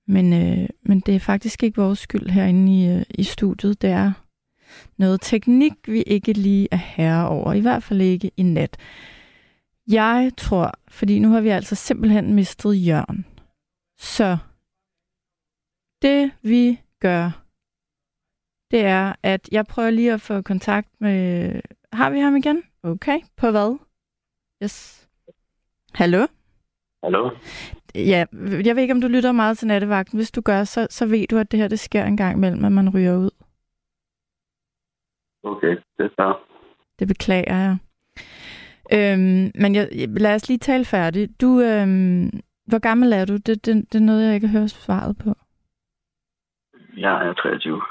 Men, øh, men det er faktisk ikke vores skyld herinde i, øh, i studiet. Det er noget teknik, vi ikke lige er herre over. I hvert fald ikke i nat. Jeg tror, fordi nu har vi altså simpelthen mistet Jørgen. Så det vi gør, det er, at jeg prøver lige at få kontakt med... Har vi ham igen? Okay. På hvad? Yes. Hallo? Hallo? Ja, jeg ved ikke, om du lytter meget til nattevagten. Hvis du gør, så, så ved du, at det her det sker en gang imellem, at man ryger ud. Okay, det er så. Det beklager jeg. Øhm, men jeg, lad os lige tale færdigt. Du, øhm, hvor gammel er du? Det, det, det er noget, jeg ikke har hørt svaret på. Jeg er 23.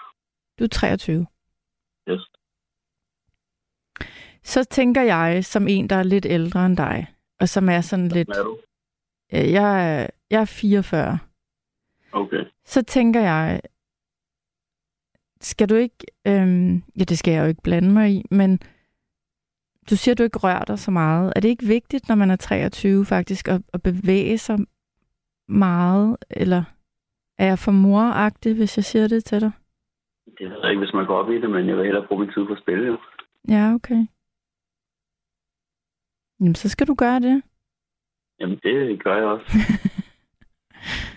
Du er 23. Yes. Så tænker jeg, som en, der er lidt ældre end dig, og som er sådan lidt... Hvad er du? Jeg, er- jeg er 44. Okay. Så tænker jeg, skal du ikke... Øhm, ja, det skal jeg jo ikke blande mig i, men du siger, at du ikke rører dig så meget. Er det ikke vigtigt, når man er 23 faktisk, at, at bevæge sig meget? Eller er jeg for moragtig, hvis jeg siger det til dig? Det ved jeg ikke, hvis man går op i det, men jeg vil hellere bruge min tid på at spille, jo. Ja, okay. Jamen, så skal du gøre det. Jamen, det gør jeg også.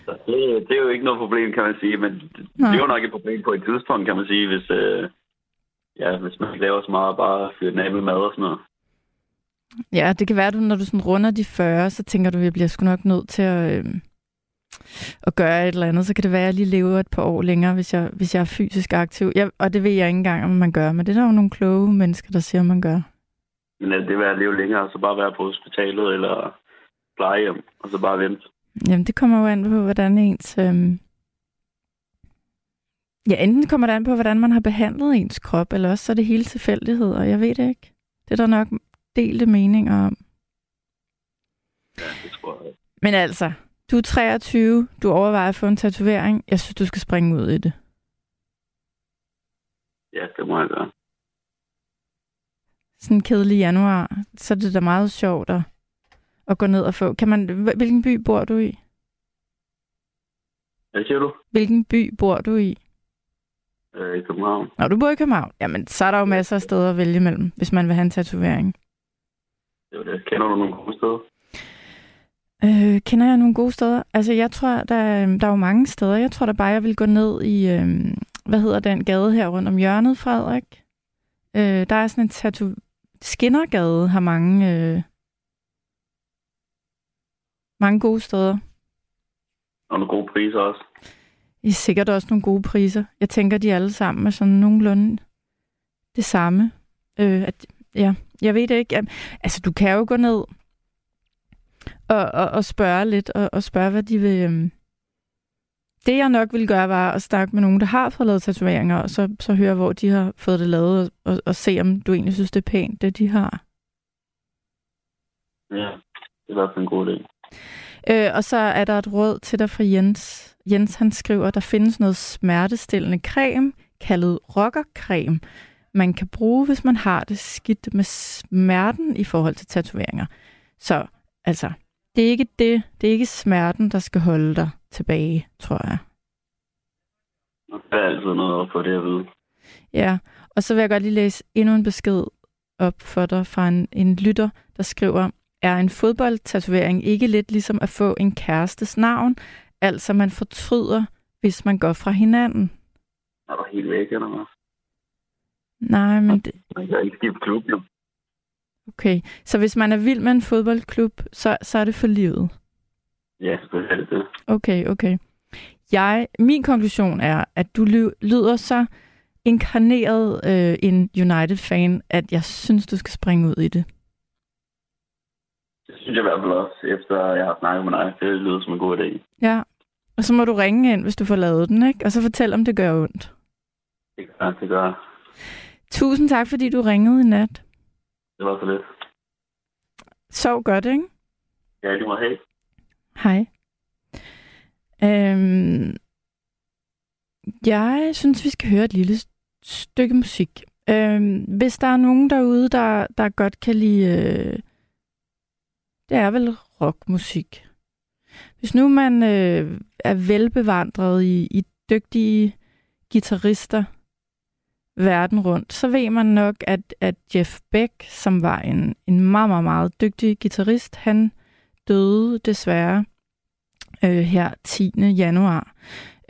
Så det, det er jo ikke noget problem, kan man sige, men det, Nej. det er jo nok et problem på et tidspunkt, kan man sige, hvis, øh, ja, hvis man ikke laver så meget, bare fyre den af med mad og sådan noget. Ja, det kan være, at du, når du sådan runder de 40, så tænker du, at jeg bliver sgu nok nødt til at, øh, at gøre et eller andet. Så kan det være, at jeg lige lever et par år længere, hvis jeg, hvis jeg er fysisk aktiv. Jeg, og det ved jeg ikke engang, om man gør. Men det er der jo nogle kloge mennesker, der siger, at man gør. Men at det vil at leve længere, så bare være på hospitalet eller plejehjem, og så bare vente. Jamen, det kommer jo an på, hvordan ens... Øh, Ja, enten kommer det an på, hvordan man har behandlet ens krop, eller også så er det hele tilfældigheder. Jeg ved det ikke. Det er der nok delte meninger om. Ja, det tror jeg. Men altså, du er 23, du overvejer at få en tatovering. Jeg synes, du skal springe ud i det. Ja, det må jeg gøre. Sådan en kedelig januar, så er det da meget sjovt at, at gå ned og få. Kan man, hvilken by bor du i? Hvad siger du? Hvilken by bor du i? Øh, I København. Når du bor i København, jamen så er der jo masser af steder at vælge mellem, hvis man vil have en tatovering. Det var det. Kender du nogle gode steder? Øh, kender jeg nogle gode steder? Altså, jeg tror, der, der er jo mange steder. Jeg tror da bare, jeg vil gå ned i, øh, hvad hedder den gade her rundt om hjørnet, Frederik? Øh, der er sådan en tattoo... Skinnergade har mange, øh, mange gode steder. Og nogle gode priser også. I er sikkert også nogle gode priser. Jeg tænker, de alle sammen er sådan nogenlunde det samme. Øh, at, ja, jeg ved det ikke. Altså, du kan jo gå ned og, og, og spørge lidt, og, og spørge, hvad de vil... Øhm. Det, jeg nok ville gøre, var at snakke med nogen, der har fået lavet tatoveringer, og så, så høre, hvor de har fået det lavet, og, og se, om du egentlig synes, det er pænt, det de har. Ja, det er i hvert fald en god idé. Øh, og så er der et råd til dig fra Jens. Jens han skriver, at der findes noget smertestillende creme, kaldet rockercreme, man kan bruge, hvis man har det skidt med smerten i forhold til tatoveringer. Så altså, det er ikke det, det er ikke smerten, der skal holde dig tilbage, tror jeg. Der er altid noget at få det at vide. Ja, og så vil jeg godt lige læse endnu en besked op for dig fra en, en lytter, der skriver, er en fodboldtatovering ikke lidt ligesom at få en kærestes navn? Altså man fortryder, hvis man går fra hinanden. Er du helt væk, eller hvad? Nej, men det... Man kan ikke skifte klub, jo. Okay, så hvis man er vild med en fodboldklub, så, så er det for livet? Ja, det er det. Okay, okay. Jeg, min konklusion er, at du lyder så inkarneret øh, en United-fan, at jeg synes, du skal springe ud i det. Synes jeg i hvert fald også, efter jeg har snakket med dig. Det lyder som en god idé. Ja, og så må du ringe ind, hvis du får lavet den, ikke? Og så fortæl, om det gør ondt. Det gør det gør. Tusind tak, fordi du ringede i nat. Det var så lidt. Sov godt, ikke? Ja, det må have. Hej. Øhm, jeg synes, vi skal høre et lille stykke musik. Øhm, hvis der er nogen derude, der, der godt kan lide... Øh, det er vel rockmusik. Hvis nu man øh, er velbevandret i, i dygtige guitarister verden rundt, så ved man nok, at, at Jeff Beck, som var en, en meget, meget, meget dygtig guitarist, han døde desværre øh, her 10. januar.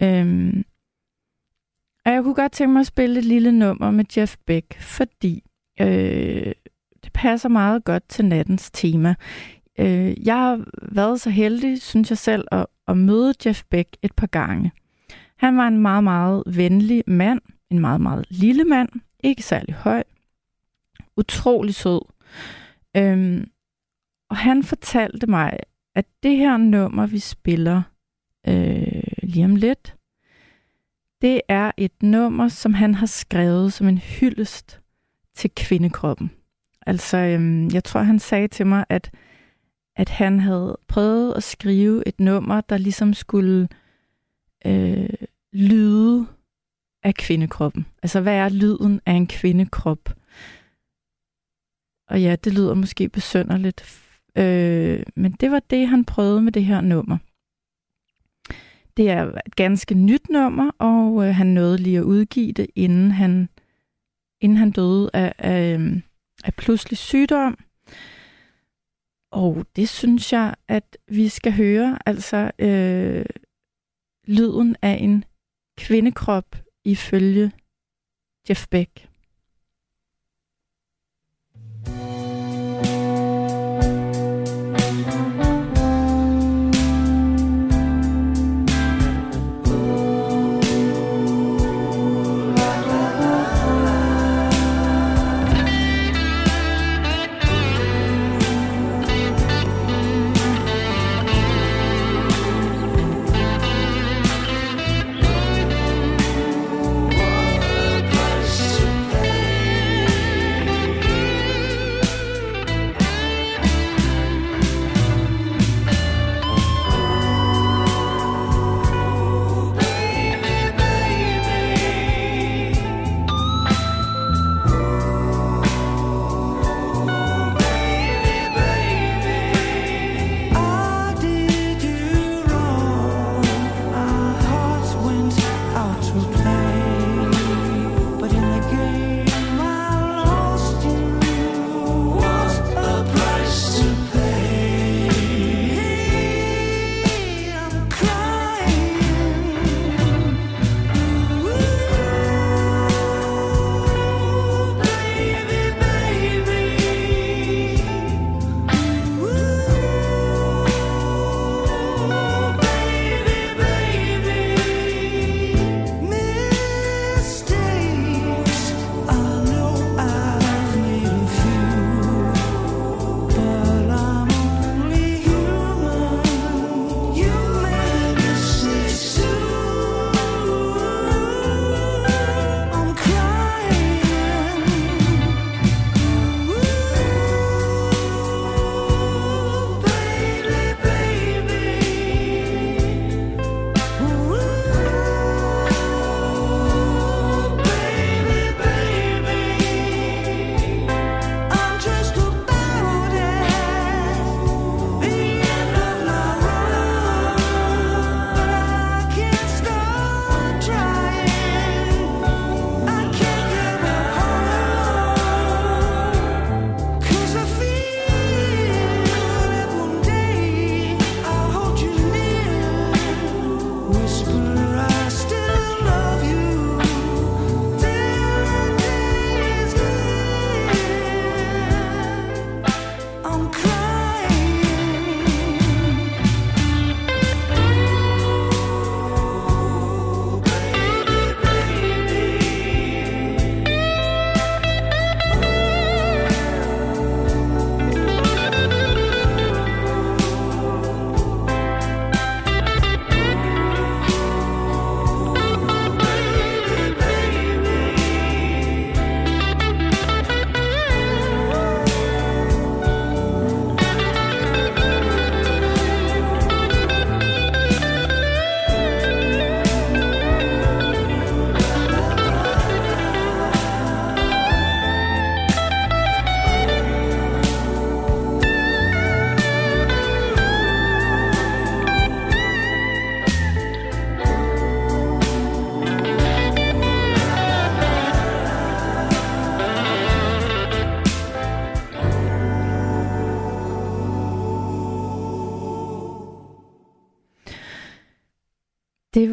Øhm, og jeg kunne godt tænke mig at spille et lille nummer med Jeff Beck, fordi øh, det passer meget godt til nattens tema. Øh, jeg har været så heldig, synes jeg selv, at, at møde Jeff Beck et par gange. Han var en meget, meget venlig mand, en meget, meget lille mand, ikke særlig høj, utrolig sød. Øhm, og han fortalte mig, at det her nummer, vi spiller øh, lige om lidt, det er et nummer, som han har skrevet som en hyldest til kvindekroppen. Altså, øhm, jeg tror, han sagde til mig, at, at han havde prøvet at skrive et nummer, der ligesom skulle øh, lyde af kvindekroppen. Altså, hvad er lyden af en kvindekrop? Og ja, det lyder måske besønderligt, øh, men det var det, han prøvede med det her nummer. Det er et ganske nyt nummer, og øh, han nåede lige at udgive det, inden han, inden han døde af, af, øh, af pludselig sygdom. Og det synes jeg, at vi skal høre, altså øh, lyden af en kvindekrop ifølge Jeff Beck.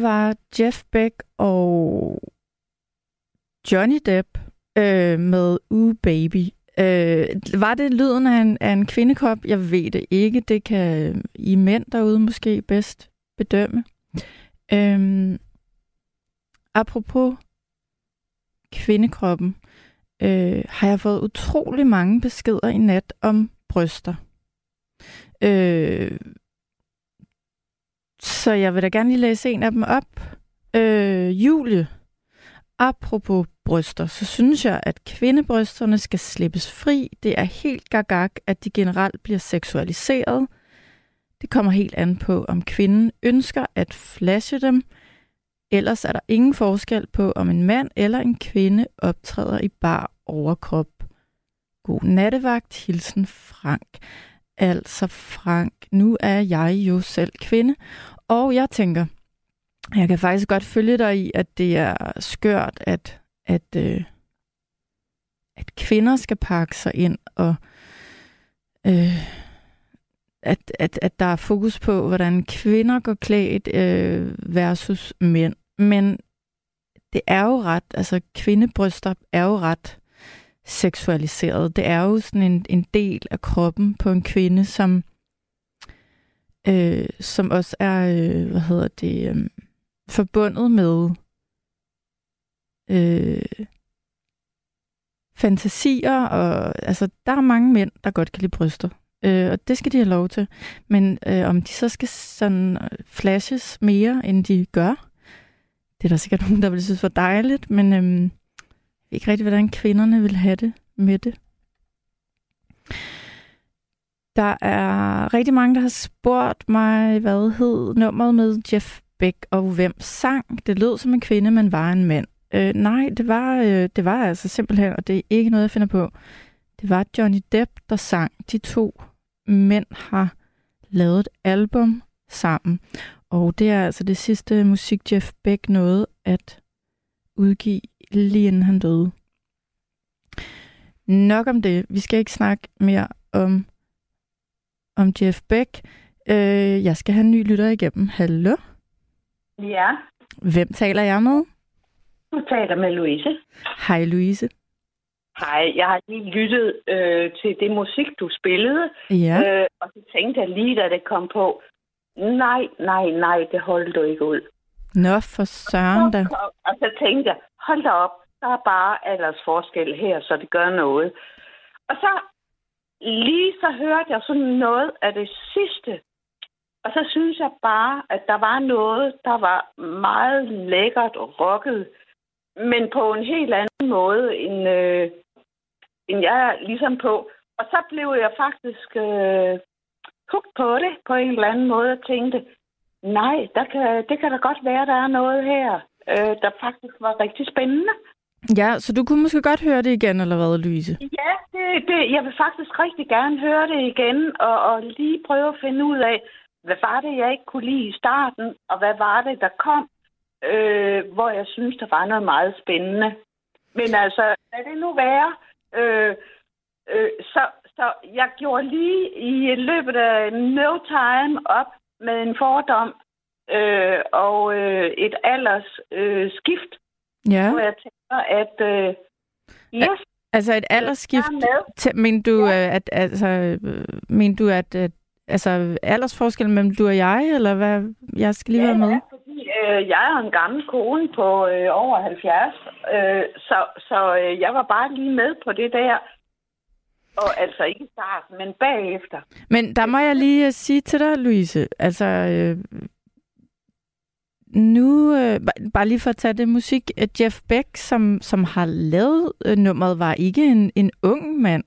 Det var Jeff Beck og Johnny Depp øh, med Ooh Baby. Øh, var det lyden af en, af en kvindekrop? Jeg ved det ikke. Det kan øh, I mænd derude måske bedst bedømme. Øh, apropos kvindekroppen, øh, har jeg fået utrolig mange beskeder i nat om bryster. Øh, så jeg vil da gerne lige læse en af dem op. Øh, Julie, apropos bryster, så synes jeg, at kvindebrysterne skal slippes fri. Det er helt gagag, at de generelt bliver seksualiseret. Det kommer helt an på, om kvinden ønsker at flashe dem. Ellers er der ingen forskel på, om en mand eller en kvinde optræder i bar overkrop. God nattevagt, hilsen Frank. Altså Frank, nu er jeg jo selv kvinde, og jeg tænker, jeg kan faktisk godt følge dig i, at det er skørt, at, at, øh, at kvinder skal pakke sig ind, og øh, at, at, at der er fokus på, hvordan kvinder går klædt øh, versus mænd. Men det er jo ret, altså kvindebryster er jo ret seksualiseret. Det er jo sådan en, en del af kroppen på en kvinde, som øh, som også er, øh, hvad hedder det, øh, forbundet med øh, fantasier, og altså, der er mange mænd, der godt kan lide bryster. Øh, og det skal de have lov til. Men øh, om de så skal sådan øh, flashes mere, end de gør, det er der sikkert nogen, der vil synes var dejligt, men øh, jeg ikke rigtig, hvordan kvinderne vil have det med det. Der er rigtig mange, der har spurgt mig, hvad hed nummeret med Jeff Beck, og hvem sang. Det lød som en kvinde, men var en mand. Øh, nej, det var, øh, det var altså simpelthen, og det er ikke noget, jeg finder på. Det var Johnny Depp, der sang. De to mænd har lavet et album sammen. Og det er altså det sidste musik, Jeff Beck nåede at udgive, lige inden han døde. Nok om det. Vi skal ikke snakke mere om om Jeff Beck. Øh, jeg skal have en ny lytter igennem. Hallo? Ja, Hvem taler jeg med? du taler med Louise. Hej Louise. Hej, jeg har lige lyttet øh, til det musik, du spillede, Ja, øh, og så tænkte jeg lige, da det kom på, nej, nej, nej, det holdt du ikke ud. nå for søren da. Og, og så tænkte jeg, hold da op, der er bare aldersforskel her, så det gør noget. Og så lige så hørte jeg sådan noget af det sidste, og så synes jeg bare, at der var noget, der var meget lækkert og rocket, men på en helt anden måde, end, øh, end jeg er ligesom på. Og så blev jeg faktisk øh, hugt på det på en eller anden måde og tænkte, nej, der kan, det kan da godt være, der er noget her, øh, der faktisk var rigtig spændende. Ja, så du kunne måske godt høre det igen, eller hvad, Louise? Ja, det, det, jeg vil faktisk rigtig gerne høre det igen, og, og lige prøve at finde ud af, hvad var det, jeg ikke kunne lide i starten, og hvad var det, der kom, øh, hvor jeg synes, der var noget meget spændende. Men altså, lad det nu være. Øh, øh, så, så jeg gjorde lige i løbet af no time op med en fordom øh, og øh, et alders øh, skift, Ja, hvor jeg tænker, at øh, yes, altså et aldersskift. er men du, øh, at, altså, øh, men du, at, at altså, aldersforskel mellem du og jeg, eller hvad? Jeg skal lige være med. Ja, fordi øh, jeg er en gammel kone på øh, over 70, øh, så, så øh, jeg var bare lige med på det der. Og altså ikke i starten, men bagefter. Men der må jeg lige øh, sige til dig, Louise, altså øh, nu, øh, ba- bare lige for at tage det musik, øh, Jeff Beck, som, som har lavet øh, nummeret, var ikke en, en ung mand.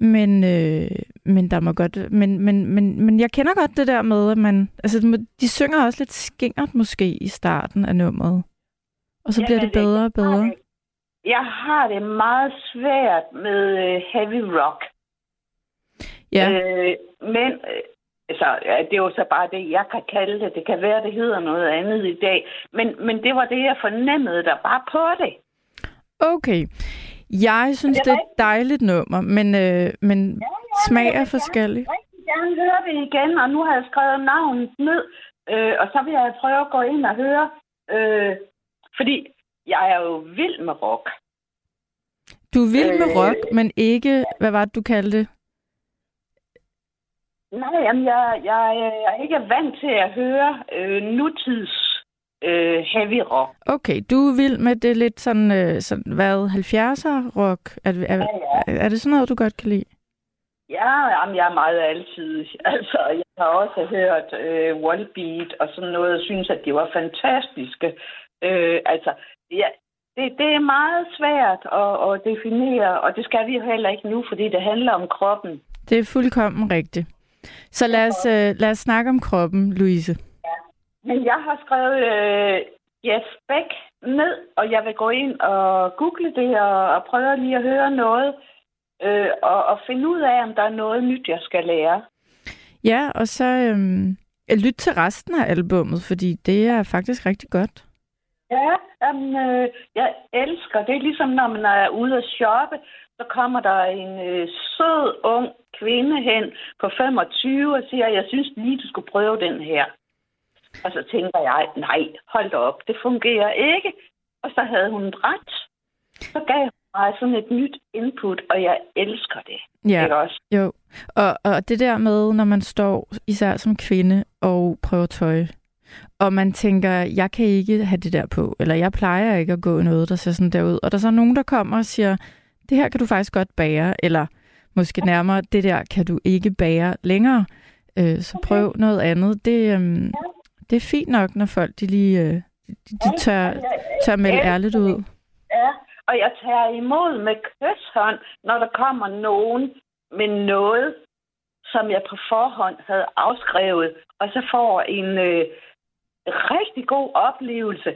Men, øh, men der må godt, men, men, men, men jeg kender godt det der med, at man, altså de synger også lidt skingert måske i starten af nummeret. Og så bliver det Jamen, bedre og bedre. Jeg har det meget svært med øh, heavy rock. Ja, Øh, men øh, altså, ja, det er jo så bare det, jeg kan kalde det. Det kan være, det hedder noget andet i dag. Men, men det var det, jeg fornemmede der var på det. okay. Jeg synes, Det det er er et dejligt nummer, men, øh, men smag jeg er vil forskellig. Jeg vil gerne høre det igen, og nu har jeg skrevet navnet ned. Øh, og så vil jeg prøve at gå ind og høre, øh, fordi jeg er jo vild med rock. Du er vild med Øh, rock, men ikke, hvad var det, du kaldte det? Nej, jamen, jeg, jeg, jeg er ikke vant til at høre øh, nutids øh, heavy rock. Okay, du er vild med det lidt sådan, øh, sådan hvad, 70'er rock? Er, det- er, Ja, er det sådan noget, du godt kan lide? Ja, jamen, jeg er meget altid. Altså, jeg har også hørt øh, Wallbeat og sådan noget, og synes, at de var fantastiske. Øh, altså, ja, det, det er meget svært at, at definere, og det skal vi jo heller ikke nu, fordi det handler om kroppen. Det er fuldkommen rigtigt. Så lad os, øh, lad os snakke om kroppen, Louise. Men jeg har skrevet øh, Jeff Beck ned, og jeg vil gå ind og google det og, og prøve lige at høre noget, øh, og, og finde ud af, om der er noget nyt, jeg skal lære. Ja, og så øhm, lyt til resten af albummet, fordi det er faktisk rigtig godt. Ja, jamen, øh, jeg elsker det. er Ligesom når man er ude at shoppe, så kommer der en øh, sød, ung kvinde hen på 25 og siger, jeg synes lige, du skulle prøve den her. Og så tænker jeg, nej, hold da op, det fungerer ikke. Og så havde hun ret. Så gav hun mig sådan et nyt input, og jeg elsker det. Ja, Ikke også? jo. Og, og det der med, når man står især som kvinde og prøver tøj, og man tænker, jeg kan ikke have det der på, eller jeg plejer ikke at gå noget, der ser sådan der ud. Og der er så nogen, der kommer og siger, det her kan du faktisk godt bære, eller måske nærmere, det der kan du ikke bære længere. Øh, så prøv noget andet. Det, øhm, det er fint nok, når folk de lige øh, de, de tør, tør melde ærligt ud. Ja, og jeg tager imod med kysshånd, når der kommer nogen med noget, som jeg på forhånd havde afskrevet, og så får en øh, rigtig god oplevelse.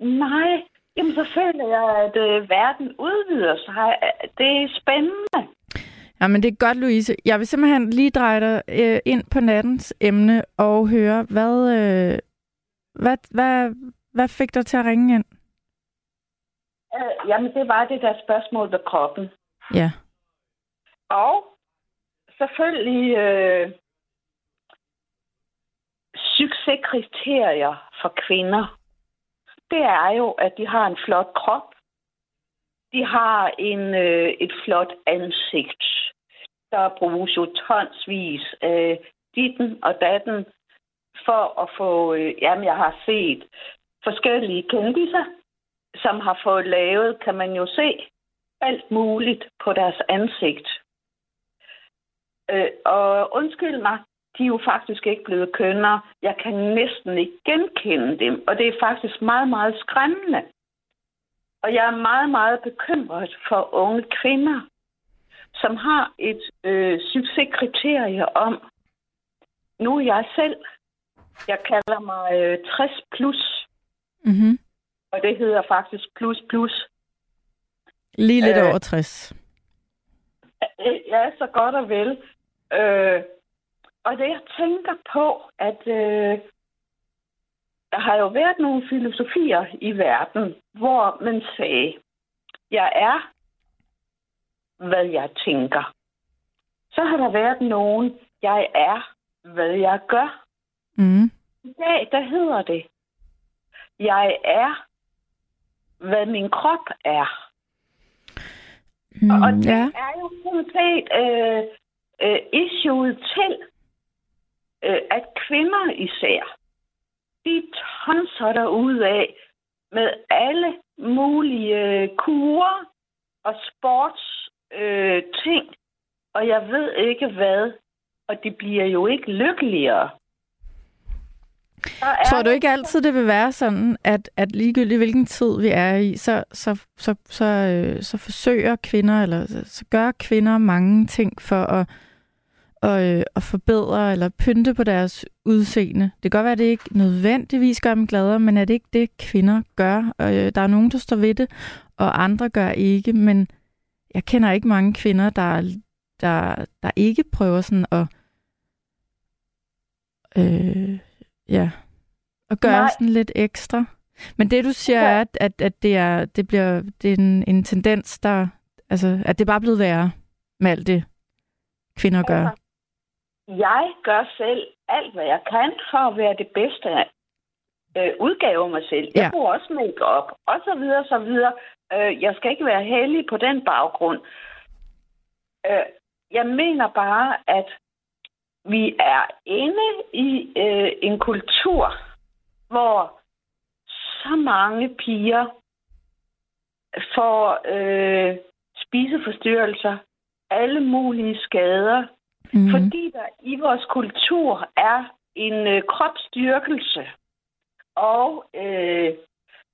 Nej, jamen så føler jeg, at øh, verden udvider sig. Det er spændende. Ja, men det er godt, Louise. Jeg vil simpelthen lige dreje dig øh, ind på nattens emne og høre, hvad, øh, hvad, hvad, hvad fik dig til at ringe ind? Øh, jamen, det var det der spørgsmål med kroppen. Ja. Og selvfølgelig øh, succeskriterier for kvinder. Det er jo, at de har en flot krop. De har en, øh, et flot ansigt. Der bruges jo tonsvis af ditten og datten for at få... Øh, jamen, jeg har set forskellige kendiser, som har fået lavet, kan man jo se, alt muligt på deres ansigt. Øh, og undskyld mig, de er jo faktisk ikke blevet kønnere. Jeg kan næsten ikke genkende dem, og det er faktisk meget, meget skræmmende. Og jeg er meget, meget bekymret for unge kvinder, som har et øh, succeskriterie om, nu er jeg selv, jeg kalder mig øh, 60 plus, Mm-hmm. og det hedder faktisk plus plus. Lige lidt Øh. over 60. Øh, Ja, så godt og vel. Øh, og det jeg tænker på, at øh, der har jo været nogle filosofier i verden, hvor man sagde, jeg er, hvad jeg tænker. Så har der været nogen, jeg er, hvad jeg gør. Mm. I dag, der hedder det, jeg er, hvad min krop er. Mm, Og det ja. er jo sådan set øh, øh, issuet til, øh, at kvinder især, de tonser der ud af med alle mulige øh, kurer og sports øh, ting, og jeg ved ikke hvad, og de bliver jo ikke lykkeligere. Er Tror du ikke altid, det vil være sådan, at, at ligegyldigt hvilken tid vi er i, så, så, så, så, øh, så forsøger kvinder, eller så, så gør kvinder mange ting for at, og, øh, at forbedre eller pynte på deres udseende. Det kan godt være, at det ikke nødvendigvis gør dem gladere, men er det ikke det, kvinder gør? Og, øh, der er nogen, der står ved det, og andre gør ikke, men jeg kender ikke mange kvinder, der, der, der ikke prøver sådan at øh, ja, at gøre Nej. sådan lidt ekstra. Men det du siger Ja. er, at, at, det er det bliver det er en, en tendens der altså at det er bare blevet værre med alt det kvinder gør. Jeg gør selv alt, hvad jeg kan for at være det bedste øh, udgave af mig selv. Jeg Ja. bruger også make-up, og så videre, så videre. Øh, jeg skal ikke være heldig på den baggrund. Øh, jeg mener bare, at vi er inde i øh, en kultur, hvor så mange piger får øh, spiseforstyrrelser, alle mulige skader, Mm. fordi der i vores kultur er en øh, kropsdyrkelse, og øh,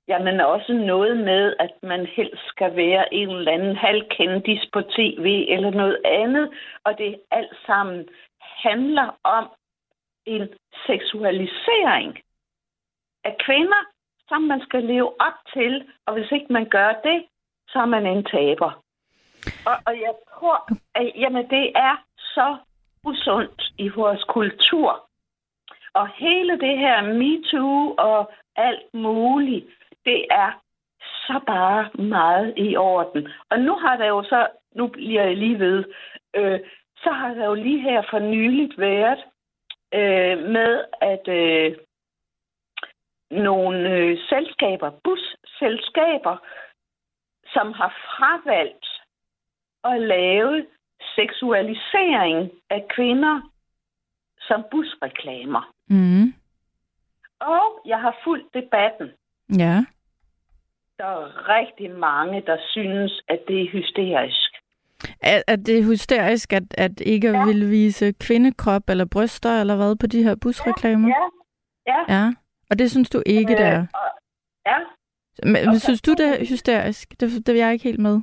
jamen også noget med, at man helst skal være en eller anden halvkendis på tv eller noget andet, og det alt sammen handler om en seksualisering af kvinder, som man skal leve op til, og hvis ikke man gør det, så er man en taber. Og, og jeg tror, at jamen, det er så usundt i vores kultur. Og hele det her MeToo og alt muligt, det er så bare meget i orden. Og nu har der jo så, nu bliver jeg lige ved, øh, så har der jo lige her for nyligt været øh, med, at øh, nogle øh, selskaber, busselskaber, som har fravalgt at lave seksualisering af kvinder som busreklamer. Mm. Og jeg har fulgt debatten. Ja. Der er rigtig mange, der synes, at det er hysterisk. Er, er det hysterisk, at, at ikke ja. Vil vise kvindekrop eller bryster eller hvad på de her busreklamer? Ja, ja. ja. Og det synes du ikke, det er? Øh, og- ja, Men, og synes du, det er hysterisk? Det, det er jeg ikke helt med.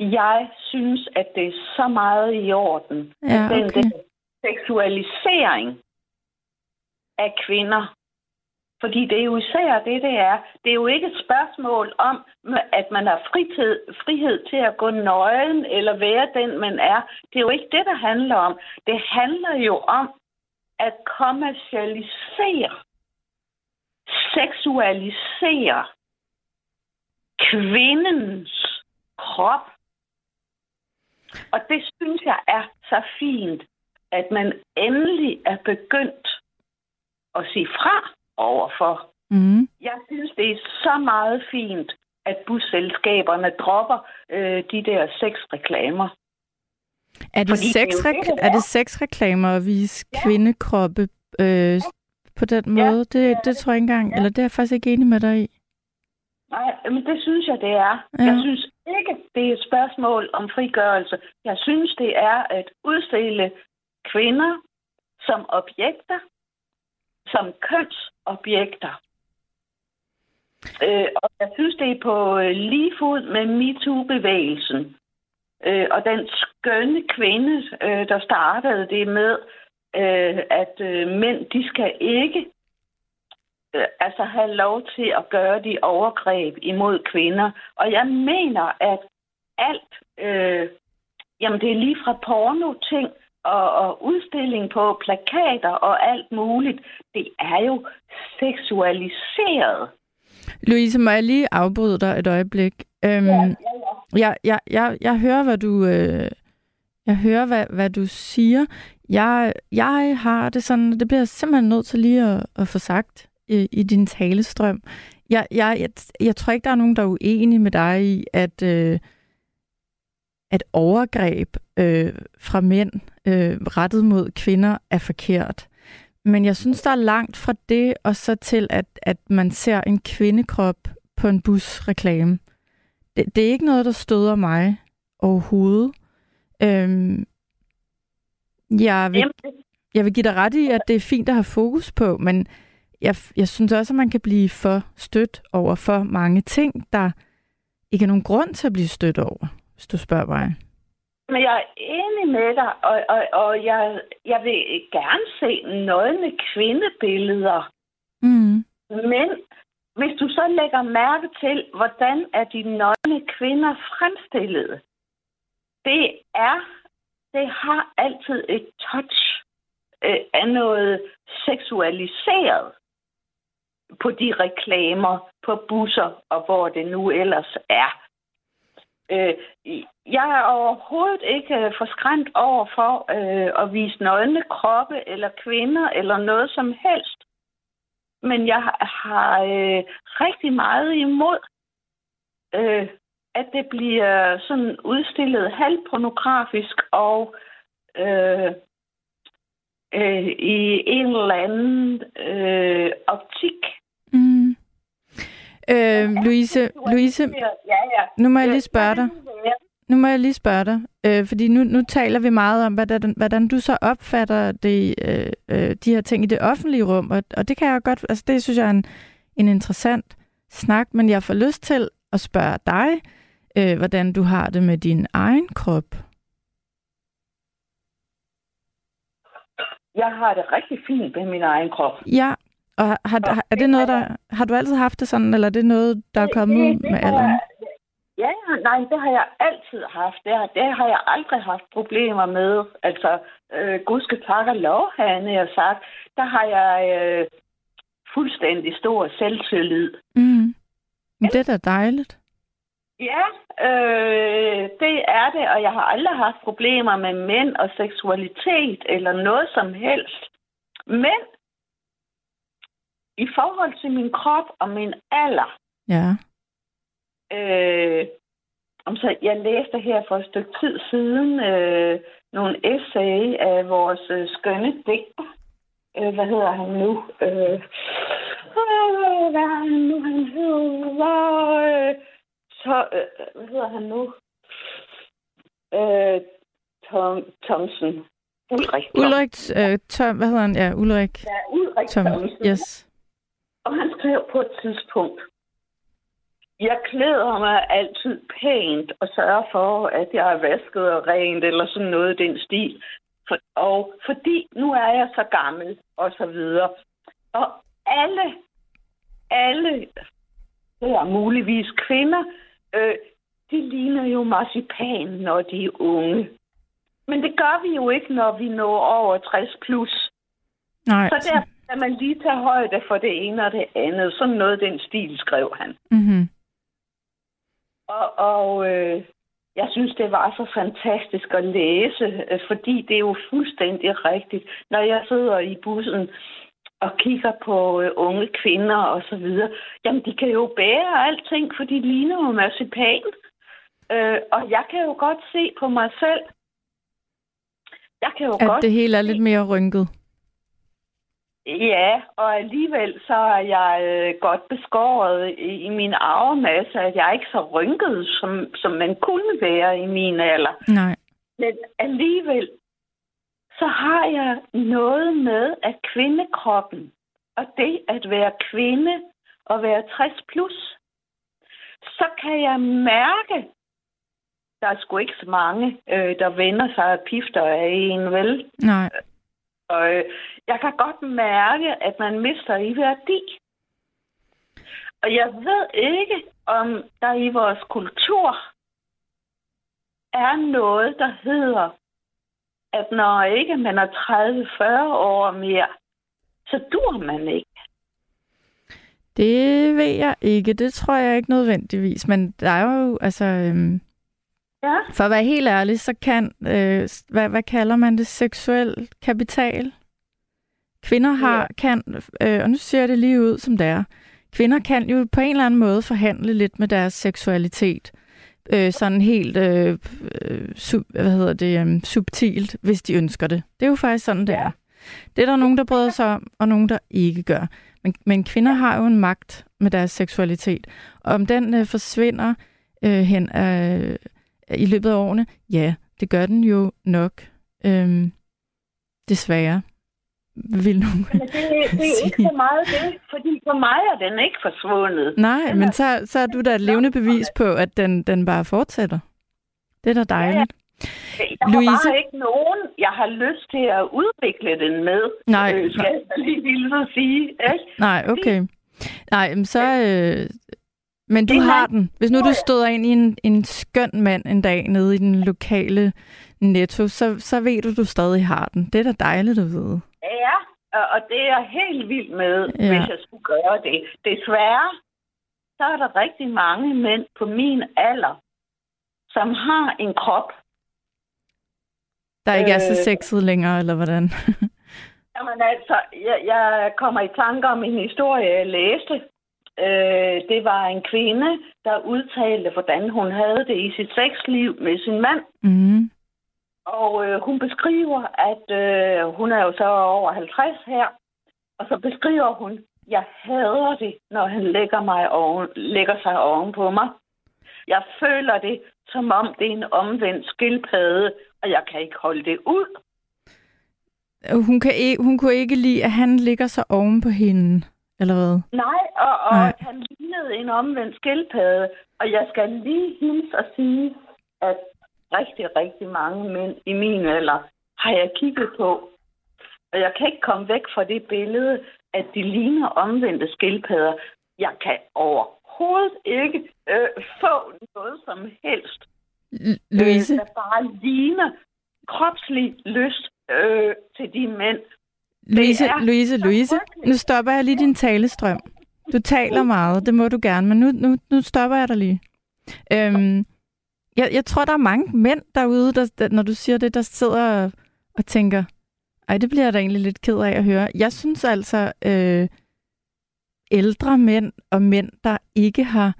Jeg synes, at det er så meget i orden. Ja, at den okay. der seksualisering af kvinder. Fordi det er jo især det, det er. Det er jo ikke et spørgsmål om, at man har fritid, frihed til at gå nøgen eller være den, man er. Det er jo ikke det, der handler om. Det handler jo om at kommercialisere, seksualisere kvindens krop. Og det synes jeg er så fint, at man endelig er begyndt at sige fra overfor. Mm. Jeg synes, det er så meget fint, at busselskaberne dropper øh, de der. Er det, Fordi det er det, det er det sexreklamer at vise ja. kvindekroppe øh, på den måde? Det, det tror jeg ikke engang, eller det er jeg faktisk ikke enig med dig i. Nej, men det synes jeg, det er. Ja. Jeg synes ikke, det er et spørgsmål om frigørelse. Jeg synes, det er at udstille kvinder som objekter, som kønsobjekter. Øh, og jeg synes, det er på øh, lige fod med MeToo-bevægelsen. Øh, og den skønne kvinde, øh, der startede det med, øh, at øh, mænd, de skal ikke altså have lov til at gøre de overgreb imod kvinder. Og jeg mener, at alt, øh, jamen det er lige fra porno-ting og, og udstilling på plakater og alt muligt, det er jo seksualiseret. Louise, må jeg lige afbryde dig et øjeblik? Øhm, ja, Jeg, jeg, jeg, jeg hører, hvad du, øh, jeg hører, hvad, hvad du siger. Jeg, jeg har det sådan, det bliver jeg simpelthen nødt til lige at, at få sagt i, i din talestrøm. Jeg, jeg, jeg, jeg tror ikke, der er nogen, der er uenige med dig i, at, øh, at overgreb øh, fra mænd øh, rettet mod kvinder er forkert. Men jeg synes, der er langt fra det, og så til, at, at man ser en kvindekrop på en busreklame. Det, det er ikke noget, der støder mig overhovedet. Øhm, jeg, vil, jeg vil give dig ret i, at det er fint at have fokus på, men jeg, jeg synes også, at man kan blive for stødt over for mange ting, der ikke er nogen grund til at blive stødt over, hvis du spørger mig. Men jeg er enig med dig, og, og, og jeg, jeg vil gerne se nøgne kvindebilleder. Mm. Men hvis du så lægger mærke til, hvordan er de nøgne kvinder fremstillet, det er, det har altid et touch øh, af noget seksualiseret på de reklamer, på busser og hvor det nu ellers er. Øh, jeg er overhovedet ikke øh, forskræmt over for øh, at vise nøgne kroppe eller kvinder eller noget som helst. Men jeg har øh, rigtig meget imod, øh, at det bliver sådan udstillet halvpornografisk og øh, øh, i en eller anden øh, optik. Mm. Øh, Louise, Louise, Ja, ja. nu må jeg lige spørge dig. Nu må jeg lige spørge dig, øh, fordi nu, nu taler vi meget om, hvordan, hvordan du så opfatter det, øh, øh, de her ting i det offentlige rum, og, og det kan jeg godt, altså det synes jeg er en, en interessant snak, men jeg får lyst til at spørge dig, øh, hvordan du har det med din egen krop. Jeg har det rigtig fint med min egen krop. Ja, og har, har, er det noget, der, har du altid haft det sådan, eller er det noget, der er kommet ud med har alderen? jeg- Ja, ja, nej, det har jeg altid haft. Det har, det har jeg aldrig haft problemer med. Altså, øh, Gud skal takke og lov, havde jeg sagt. Der har jeg øh, fuldstændig stor selvtillid. Mm. Men det er da dejligt. Ja, øh, det er det, og jeg har aldrig haft problemer med mænd og seksualitet eller noget som helst. Men i forhold til min krop og min alder, Ja. øh, om så jeg læste her for et stykke tid siden øh, nogle essay af vores øh, skønne digter. Øh, hvad hedder han nu? Øh, øh, hvad er han nu? Han hedder... Øh, så, øh, hvad hedder han nu? Øh, Tom, Thomsen. Ulrik. Ulrik, øh, Tom, hvad hedder han? Ja, Ulrik Ja, Ulrik Tom. Thomsen. Yes. Og han skrev på et tidspunkt, jeg klæder mig altid pænt og sørger for, at jeg er vasket og rent, eller sådan noget i den stil. For, og fordi nu er jeg så gammel, og så videre. Og alle, alle, det er muligvis kvinder, øh, de ligner jo marcipan, når de er unge. Men det gør vi jo ikke, når vi når over 60 plus. Nej. Så der kan man lige tage højde for det ene og det andet. Sådan noget den stil, skrev han. Mm-hmm. Og, og øh, jeg synes, det var så fantastisk at læse, øh, fordi det er jo fuldstændig rigtigt. Når jeg sidder i bussen og kigger på øh, unge kvinder og så videre, jamen de kan jo bære alting, for de ligner jo marcipan. Øh, og jeg kan jo godt se på mig selv, jeg kan jo At godt det hele er lidt mere rynket. Ja, og alligevel så er jeg øh, godt beskåret i, i min arvemasse, at jeg er ikke så rynket, som, som man kunne være i min alder. Nej. Men alligevel, så har jeg noget med, at kvindekroppen, og det at være kvinde og være 60 plus, så kan jeg mærke, der er sgu ikke så mange, øh, der vender sig af pifter af en, vel? Nej. Og øh, jeg kan godt mærke, at man mister i værdi. Og jeg ved ikke, om der i vores kultur er noget, der hedder, at når ikke man er 30-40 år mere, så dur man ikke. Det ved jeg ikke. Det tror jeg ikke nødvendigvis. Men der er jo, altså... Øhm, Ja, for at være helt ærlig, så kan... Øh, hvad, hvad kalder man det? Seksuel kapital? Kvinder har, kan... Øh, og nu ser jeg det lige ud, som det er. Kvinder kan jo på en eller anden måde forhandle lidt med deres seksualitet. Øh, sådan helt øh, øh, sub, hvad hedder det, øh, subtilt, hvis de ønsker det. Det er jo faktisk sådan, det er. Det er der nogen, der bryder sig om, og nogen, der ikke gør. Men, men kvinder har jo en magt med deres seksualitet. Og om den øh, forsvinder øh, hen øh, i løbet af årene, ja, det gør den jo nok. Øhm, desværre. Vil nogen men det, det er ikke så meget det, fordi for mig er den ikke forsvundet. Nej, men så, så er du da et levende bevis på, at den, den bare fortsætter. Det er da dejligt. Jeg har Louise? bare ikke nogen, jeg har lyst til at udvikle den med. Nej. Øh, skal jeg lige så sige. Ikke? Nej, okay. Nej, men så... Øh, men du Det er har en den. Hvis nu du støder ind i en, en skøn mand en dag nede i den lokale netto, så, så ved du, du stadig har den. Det er da dejligt at vide. Ja, og- det er jeg helt vild med, Ja. hvis jeg skulle gøre det. Desværre, så er der rigtig mange mænd på min alder, som har en krop. Der ikke er så Øh. sexet længere, eller hvordan? Jamen altså, jeg, jeg kommer i tanke om en historie, jeg læste. Øh, det var en kvinde, der udtalte, hvordan hun havde det i sit sexliv med sin mand. mm. Og øh, hun beskriver, at øh, hun er jo så over 50 her. Og så beskriver hun, jeg hader det, når han lægger, mig oven, lægger sig oven på mig. Jeg føler det, som om det er en omvendt skildpadde, og jeg kan ikke holde det ud. Hun, kan ikke, hun kunne ikke lide, at han ligger så oven på hende, eller hvad? Nej, og, og Nej. han lignede en omvendt skildpadde. Og jeg skal lige hilse og sige, at rigtig, rigtig mange mænd i min alder har jeg kigget på. Og jeg kan ikke komme væk fra det billede, at de ligner omvendte skildpadder. Jeg kan overhovedet ikke øh, få noget som helst, L- Louise, øh, der bare ligner kropslig lyst øh, til de mænd. Louise, Louise, Louise, nu stopper jeg lige din talestrøm. Du taler meget, det må du gerne, men nu, nu, nu stopper jeg dig lige. Øhm, jeg, jeg tror, der er mange mænd derude, der, der, når du siger det, der sidder og, og tænker, ej, det bliver jeg da egentlig lidt ked af at høre. Jeg synes altså, øh, ældre mænd og mænd, der ikke har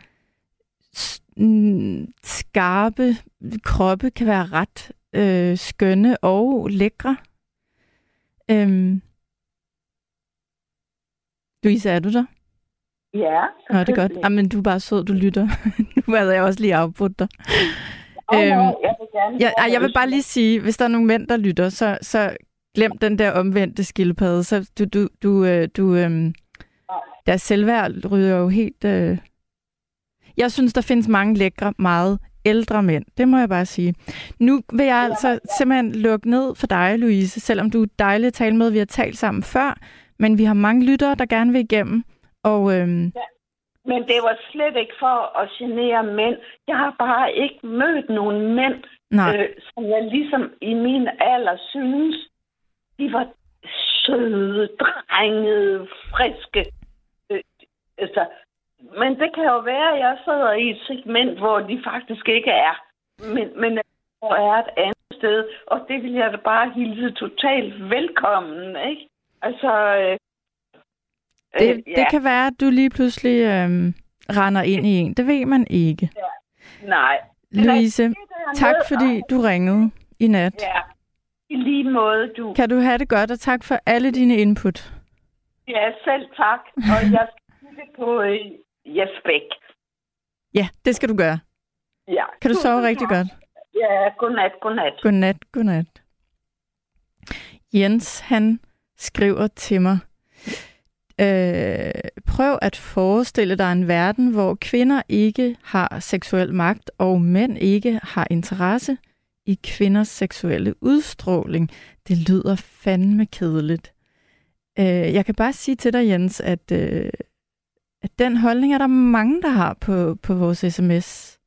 mm, skarpe kroppe, kan være ret øh, skønne og lækre. Øhm. Louise, er du der? Ja, Nå, det er godt. Jamen, du er bare sød, du lytter. nu havde jeg også lige afbrudt dig. Oh, Øhm, jeg vil gerne høre jeg vil bare lige sige, hvis der er nogle mænd, der lytter, så, så glem den der omvendte skildpadde. Så du, du, du, øh, du øhm, deres selvværd ryger jo helt... Øh... Jeg synes, der findes mange lækre, meget ældre mænd. Det må jeg bare sige. Nu vil jeg altså simpelthen lukke ned for dig, Louise, selvom du er dejlig at tale med. Vi har talt sammen før, men vi har mange lyttere, der gerne vil igennem. Og øhm, Men det var slet ikke for at genere mænd. Jeg har bare ikke mødt nogen mænd, nej, øh, som jeg ligesom i min alder synes, de var søde, drengede, friske. Øh, altså, men det kan jo være, at jeg sidder i et segment, hvor de faktisk ikke er. Men, men hvor er et andet sted, og det vil jeg da bare hilse totalt velkommen, ikke? Altså, øh, det, øh, det kan være, at du lige pludselig øhm, render ind i en. Det ved man ikke. nej. Louise, tak fordi du ringede i nat. Ja, i lige måde, du. Kan du have det godt, og tak for alle dine input. Ja, selv tak. Og jeg skal på øh, Jes Bæk. Ja, det skal du gøre. Ja. Kan du sove rigtig godt? Ja, godnat, godnat. Godnat, godnat. Jens, han skriver til mig, øh, prøv at forestille dig en verden, hvor kvinder ikke har seksuel magt, og mænd ikke har interesse i kvinders seksuelle udstråling. Det lyder fandme kedeligt. Øh, jeg kan bare sige til dig, Jens, at, øh, at den holdning er der mange, der har på, på vores sms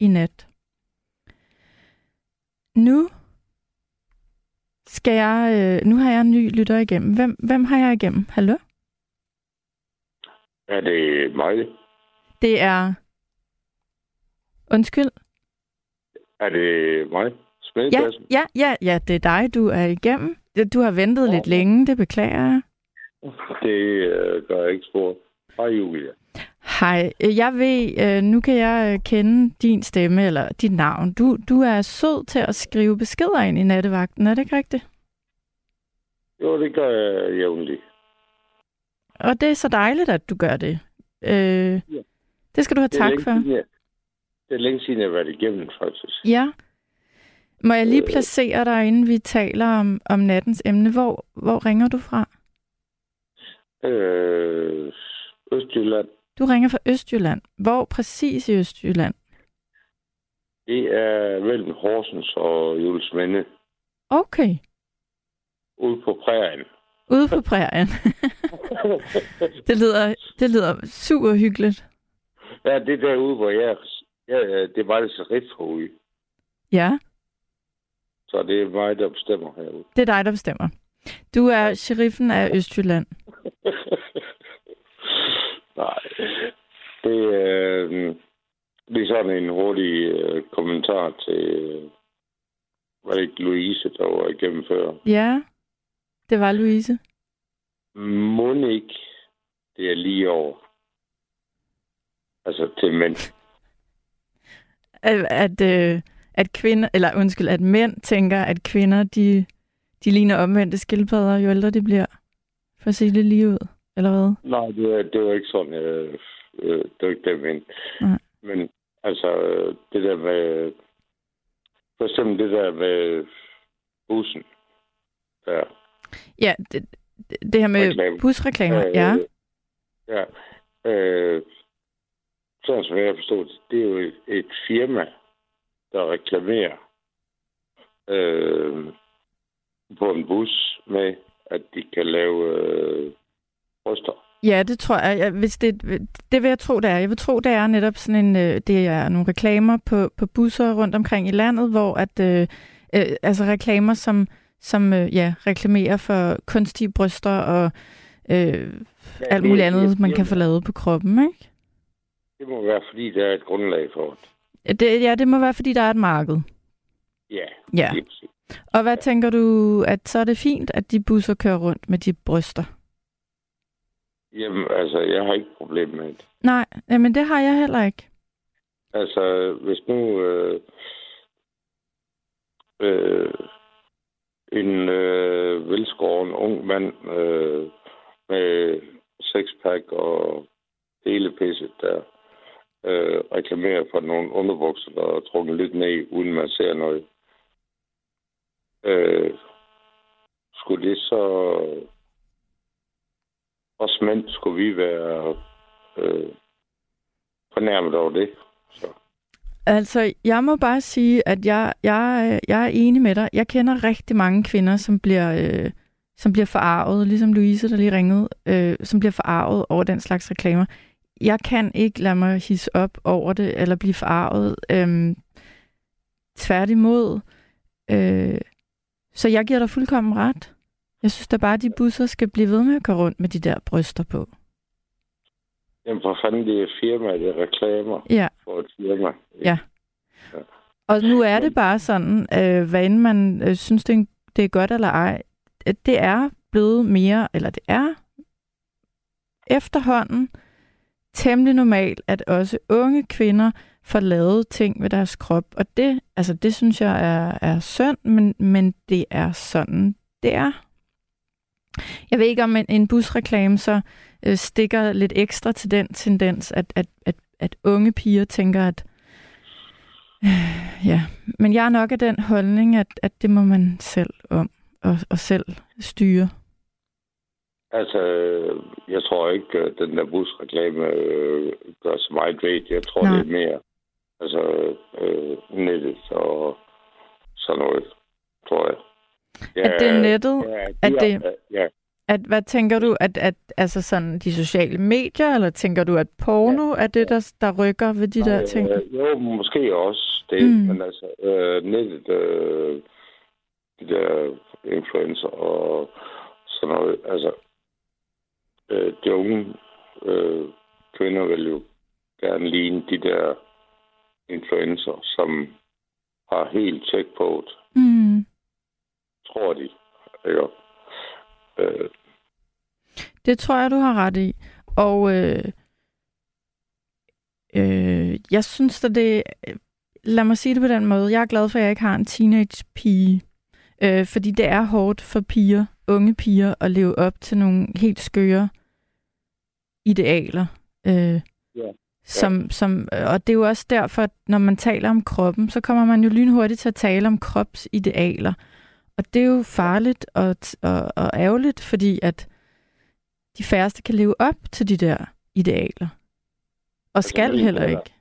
i nat. Nu skal jeg, øh, nu har jeg en ny lytter igennem. Hvem, hvem har jeg igennem? Hallo? Er det mig? Det er... Undskyld. Er det mig? Ja, ja, ja, ja, det er dig, du er igennem. Du har ventet lidt længe, det beklager jeg. Det øh, gør jeg ikke spor. Hej, Julia. Hej, øh, jeg ved, øh, nu kan jeg øh, kende din stemme eller dit navn. Du, du er sød til at skrive beskeder ind i nattevagten, er det ikke rigtigt? Jo, det gør jeg jævnligt. Og det er så dejligt, at du gør det. Øh, det skal du have tak for. siden, jeg- Det er længe siden, jeg har været igennem, faktisk. Ja. Må jeg lige Øh. placere dig, inden vi taler om, om nattens emne? Hvor, hvor ringer du fra? Øh, Østjylland, Du ringer fra Østjylland. Hvor præcis i Østjylland? det er mellem Horsens og Julesminde, Okay. ude på prærien. Ude på prærien. det, lyder, det lyder super hyggeligt. ja, det er derude, hvor jeg, jeg det var det så ude. Ja, Så det er mig, der bestemmer herude. det er dig, der bestemmer. Du er sheriffen af Østjylland. Nej. Det, øh, det er så sådan en hurtig øh, kommentar til, øh, var det ikke Louise, der var igennem før? Ja, det var Louise. Ikke, det er lige over. Altså til mænd. At, at, øh, at kvinder, eller undskyld, at mænd tænker, at kvinder, de, de ligner omvendte skildpadder, jo ældre de bliver. For at sige det lige ud, eller hvad? Nej, det var, det var ikke sådan, øh, øh, det var ikke det, mente. Nej. Men altså, det der med, for eksempel det der med bussen, der, Ja, det, det, her med Reklame. busreklamer, ja. Øh, Ja. Øh, sådan som jeg forstår det, det er jo et, et firma, der reklamerer øh, på en bus med, at de kan lave øh, bryster. Ja, det tror jeg. jeg hvis det, det vil jeg tro, det er. Jeg vil tro, det er netop sådan en, øh, det er nogle reklamer på, på busser rundt omkring i landet, hvor at, øh, øh, altså reklamer, som, som øh, ja, reklamerer for kunstige bryster og øh, alt det- muligt andet, det- man det- kan få lavet på kroppen, ikke? Det må være, fordi der er et grundlag for det. Ja, Det, ja, det må være, fordi der er et marked. Ja, Ja. Og hvad tænker du, at så er det fint, at de busser kører rundt med de bryster? Jamen, altså, jeg har ikke problem med det. Nej, men det har jeg heller ikke. Altså, hvis nu øh, øh, en øh, velskåren ung mand øh, med sexpack og hele pisset der øh, reklamerer for nogle underbukser, der er trukket lidt ned, uden man ser noget. Øh, skulle det så... Os mænd skulle vi være øh, fornærmet over det. Så. Altså, jeg må bare sige, at jeg, jeg, jeg er enig med dig. Jeg kender rigtig mange kvinder, som bliver, øh, som bliver forarvet, ligesom Louise, der lige ringede, øh, som bliver forarvet over den slags reklamer. Jeg kan ikke lade mig hisse op over det, eller blive forarvet. Øh, tværtimod. Øh, så jeg giver dig fuldkommen ret. Jeg synes da bare, at de busser skal blive ved med at køre rundt med de der bryster på. Jamen for fanden, det er firma, det er reklamer Ja. for et firma. Ja. Og nu er det bare sådan, øh, hvad end man øh, synes, det er, det er godt eller ej, at det er blevet mere, eller det er efterhånden temmelig normalt, at også unge kvinder får lavet ting ved deres krop. Og det, altså det synes jeg er, er synd, men, men det er sådan, det er. Jeg ved ikke, om en, en busreklame så øh, stikker lidt ekstra til den tendens, at, at, at, at unge piger tænker, at Ja, men jeg er nok af den holdning, at, at det må man selv om og, og selv styre. Altså, jeg tror ikke, at den der busreklame øh, gør så meget ved det. Jeg tror, Nej. det er mere altså, øh, nettet og sådan noget, tror jeg. At det er nettet? Ja, At de det- er- ja, At, hvad tænker du, at, at altså sådan de sociale medier, eller tænker du, at porno er det, der, der rykker ved de der ting? Øh, jo, måske også det, mm. men altså, øh, nettet, øh, de der influencer og sådan noget, altså, øh, de unge øh, kvinder vil jo gerne ligne de der influencer, som har helt tjek på det, Mm. tror de. Ikke? Øh, Det tror jeg, du har ret i. Og øh, øh, jeg synes, at det... Lad mig sige det på den måde. Jeg er glad for, at jeg ikke har en teenage-pige. Øh, fordi det er hårdt for piger, unge piger, at leve op til nogle helt skøre idealer. Øh, Ja. som, som, og det er jo også derfor, at når man taler om kroppen, så kommer man jo lynhurtigt til at tale om kropsidealer. Og det er jo farligt og, og, og ærgerligt, fordi at de færreste kan leve op til de der idealer. Og skal min heller datter- ikke.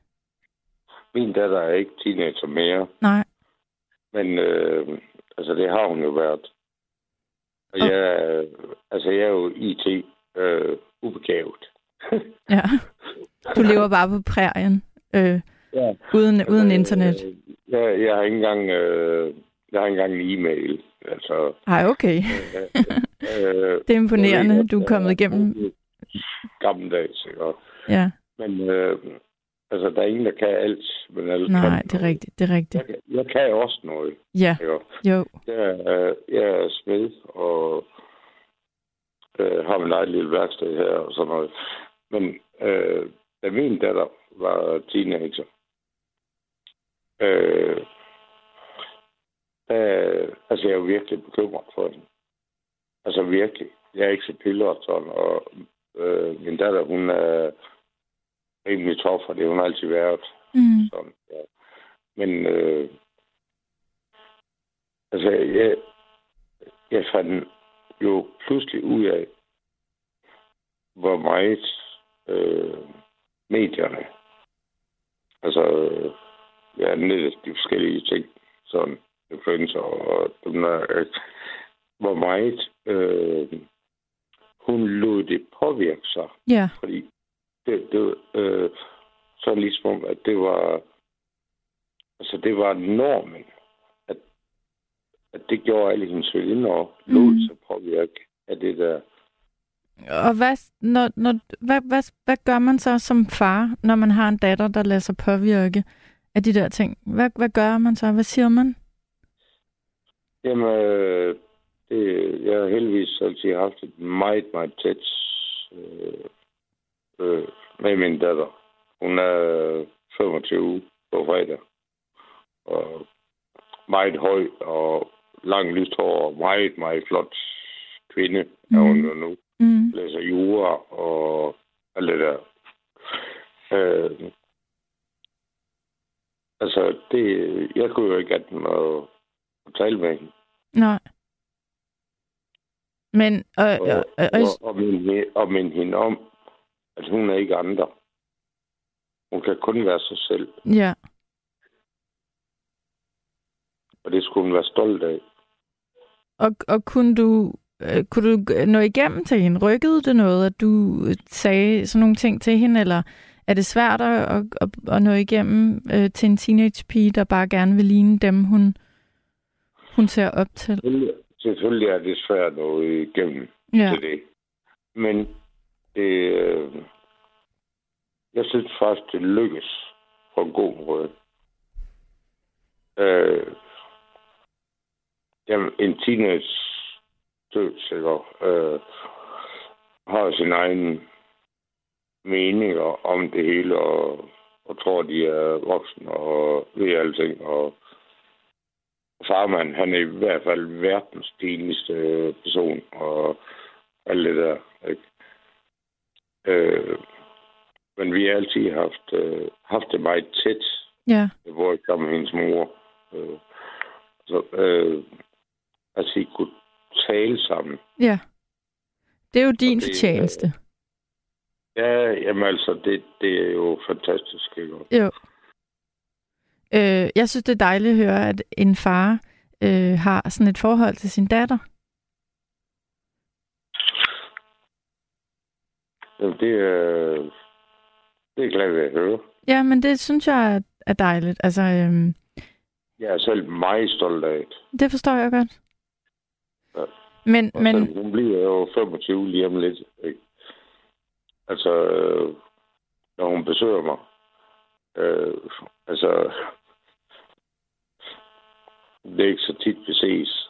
min datter er ikke teenager mere, Nej. Men øh, altså, det har hun jo været. Og Og- jeg, altså, jeg er jo IT øh, ubegavet. Ja. Du lever bare på prærien, øh, Ja. uden, uden internet. Øh, jeg, jeg har ikke engang, øh, jeg har ikke engang en e-mail. Altså, Ej, okay. øh, Det er imponerende, du er kommet igennem. Gammeldags, ikke? Ja. Men øh, altså, der er ingen, der kan alt, men alle Nej, kan det er noget. rigtigt. Det er rigtigt. Jeg, kan- jeg kan også noget. Ja, Jo. jo. Jeg, er, jeg er smed, og øh, har min eget lille værksted her og sådan noget. Men øh, da min datter var teenager, øh, øh, altså jeg er jo virkelig bekymret for hende. Altså virkelig. Jeg er ikke så piller sådan, og øh, min datter, hun er rimelig tof, og det har hun altid været. Mm. Sådan, ja. Men øh, altså, jeg, jeg fandt jo pludselig ud af, hvor meget øh, medierne, altså øh, ja, nettet, de forskellige ting, sådan influencer og dem der, øh, hvor meget øh, hun lod det påvirke sig Ja, fordi det, det øh, så ligesom om, at det var altså det var normen, at, at det gjorde alle hendes veninder og lod Mhm. sig påvirke af det der. og hvad, når, når, hvad, hvad, hvad gør man så som far, når man har en datter, der lader sig påvirke af de der ting? Hvad, hvad gør man så? Hvad siger man? Jamen, øh, det, jeg har heldigvis altid haft et meget, meget tæt øh, øh, med min datter. Hun er 25 på fredag. Og meget høj og lang lyst hår og meget, meget flot kvinde er hun jo nu. Mm. Læser jura og alt det der. Øh, altså, det, jeg kunne jo ikke have den tale med hende. Nej. Men, øh, og, øh, øh, og, og, minde, og minde hende om, at hun er ikke andre. Hun kan kun være sig selv, ja. og det skulle hun være stolt af. Og, og kunne du øh, kunne du nå igennem til hende? Rykkede det noget, at du sagde sådan nogle ting til hende, eller er det svært at, at, at, at nå igennem øh, til en teenage-pige, der bare gerne vil ligne dem, hun, hun ser op til? Selvfølgelig, er det svært at nå igennem Ja, til det. Men det, øh, jeg synes faktisk, det lykkes på en god måde. Øh, jamen, en teenage dødsikker øh, har sin egen meninger om det hele, og, og tror, de er voksne og ved alting. Og farmand, han er i hvert fald verdens stiligste person, og alt det der. Ikke? Øh, men vi har altid haft, øh, haft det meget tæt, ja, hvor jeg sammen med hendes mor. Øh, så, øh, altså, I kunne tale sammen. ja. Det er jo din det, øh, fortjeneste. Ja, jamen altså, det, det er jo fantastisk, ikke? Jo. Øh, jeg synes, det er dejligt at høre, at en far øh, har sådan et forhold til sin datter. Jamen, det er, det er glad ved at høre. Ja, men det synes jeg er, dejligt. Altså, øhm, Jeg er selv meget stolt af det. det forstår jeg godt. Ja. Men, Og men hun bliver jo 25 lige om lidt. Ikke? Altså, øh, når hun besøger mig. Øh, altså, det er ikke så tit, vi ses.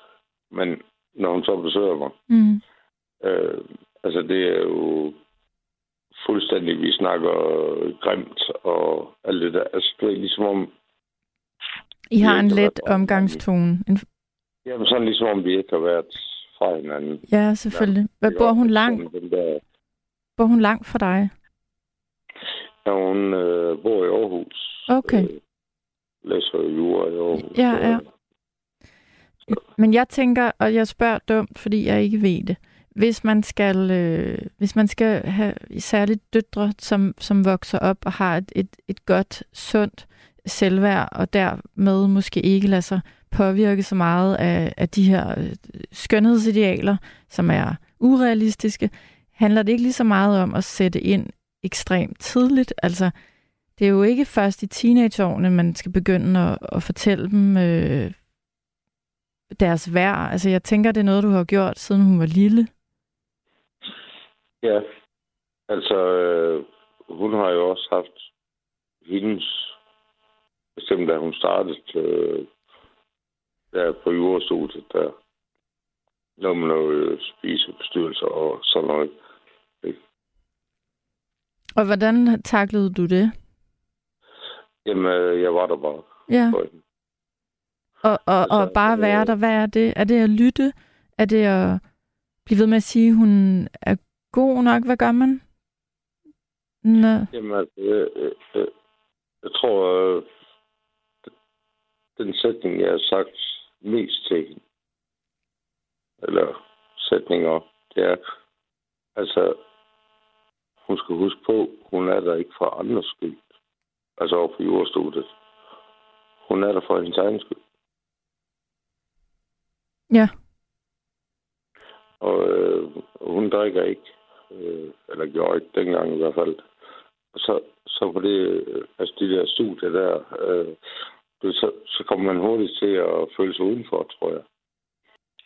Men når hun så besøger mig, mm, øh, altså det er jo fuldstændig, vi snakker grimt og alt det der. Altså, det er ligesom om, I har en let omgangstone. En, jamen sådan ligesom om, vi ikke har været fra hinanden. ja, selvfølgelig. Hvad, bor hun langt? Der, Bor hun langt fra dig? Ja, hun øh, bor i Aarhus. Okay. Øh, læser jura i Aarhus. Ja, ja. Så, Men jeg tænker, og jeg spørger dumt, fordi jeg ikke ved det. Hvis man skal, øh, hvis man skal have særligt døtre, som, som vokser op og har et, et, et godt, sundt selvværd, og dermed måske ikke lader sig påvirke så meget af, af de her øh, skønhedsidealer, som er urealistiske, handler det ikke lige så meget om at sætte ind ekstremt tidligt? Altså, det er jo ikke først i teenageårene, man skal begynde at, at fortælle dem øh, deres værd. Altså, jeg tænker, det er noget, du har gjort, siden hun var lille. ja. Altså, øh, hun har jo også haft hendes, bestemt da hun startede øh, der på jordstudiet, der noget med noget øh, spisebestyrelse og sådan noget. Og hvordan taklede du det? Jamen, øh, jeg var der bare Ja, og, og, og Altså, bare være øh, der. Hvad er det? Er det at lytte? Er det at blive ved med at sige, at hun er god nok? Hvad gør man? Nå. Jamen, altså, øh, øh, øh, jeg tror, den sætning, jeg har sagt mest til hende, eller sætninger, det er, altså, hun skal huske på, hun er der ikke for andres skyld. Altså over på jordstudiet. Hun er der for hendes egen skyld. Ja. Og øh, hun drikker ikke, øh, eller gjorde ikke dengang i hvert fald. Og så, så på det, øh, altså de der studier der, øh, så, så kommer man hurtigt til at føle sig udenfor, tror jeg.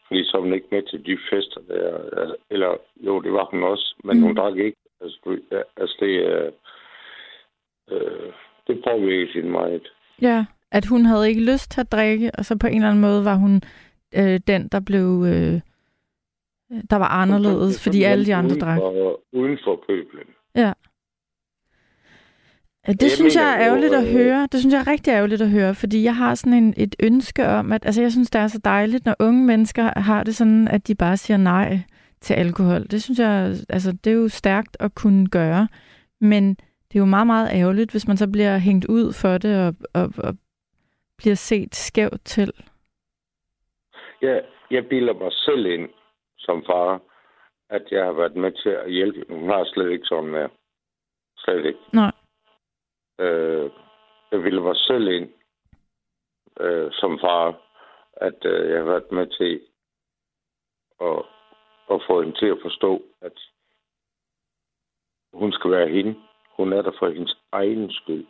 Fordi så er man ikke med til de fester der. Altså, Eller jo, det var hun også, men mm. hun drak ikke. Altså, altså det, øh, øh, det påvirkede hende meget. Ja, at hun havde ikke lyst til at drikke, og så på en eller anden måde var hun øh, den, der blev... Øh, der var anderledes, fordi alle de andre drak. Uden for pøblen. Ja. Det Jeg synes mener jeg er ærgerligt at øh, høre. Det synes jeg er rigtig ærgerligt at høre, fordi jeg har sådan en, et ønske om, at altså jeg synes, det er så dejligt, når unge mennesker har det sådan, at de bare siger nej til alkohol. Det synes jeg, altså det er jo stærkt at kunne gøre, men det er jo meget, meget ærgerligt, hvis man så bliver hængt ud for det og, og, og bliver set skævt til. Jeg, jeg bilder mig selv ind som far, at jeg har været med til at hjælpe. Hun har slet ikke sådan mere. Slet ikke. Nej. Øh, jeg bilder mig selv ind øh, som far, at øh, jeg har været med til at, at få hende til at forstå, at hun skal være hende. Hun er der for hendes egen skyld.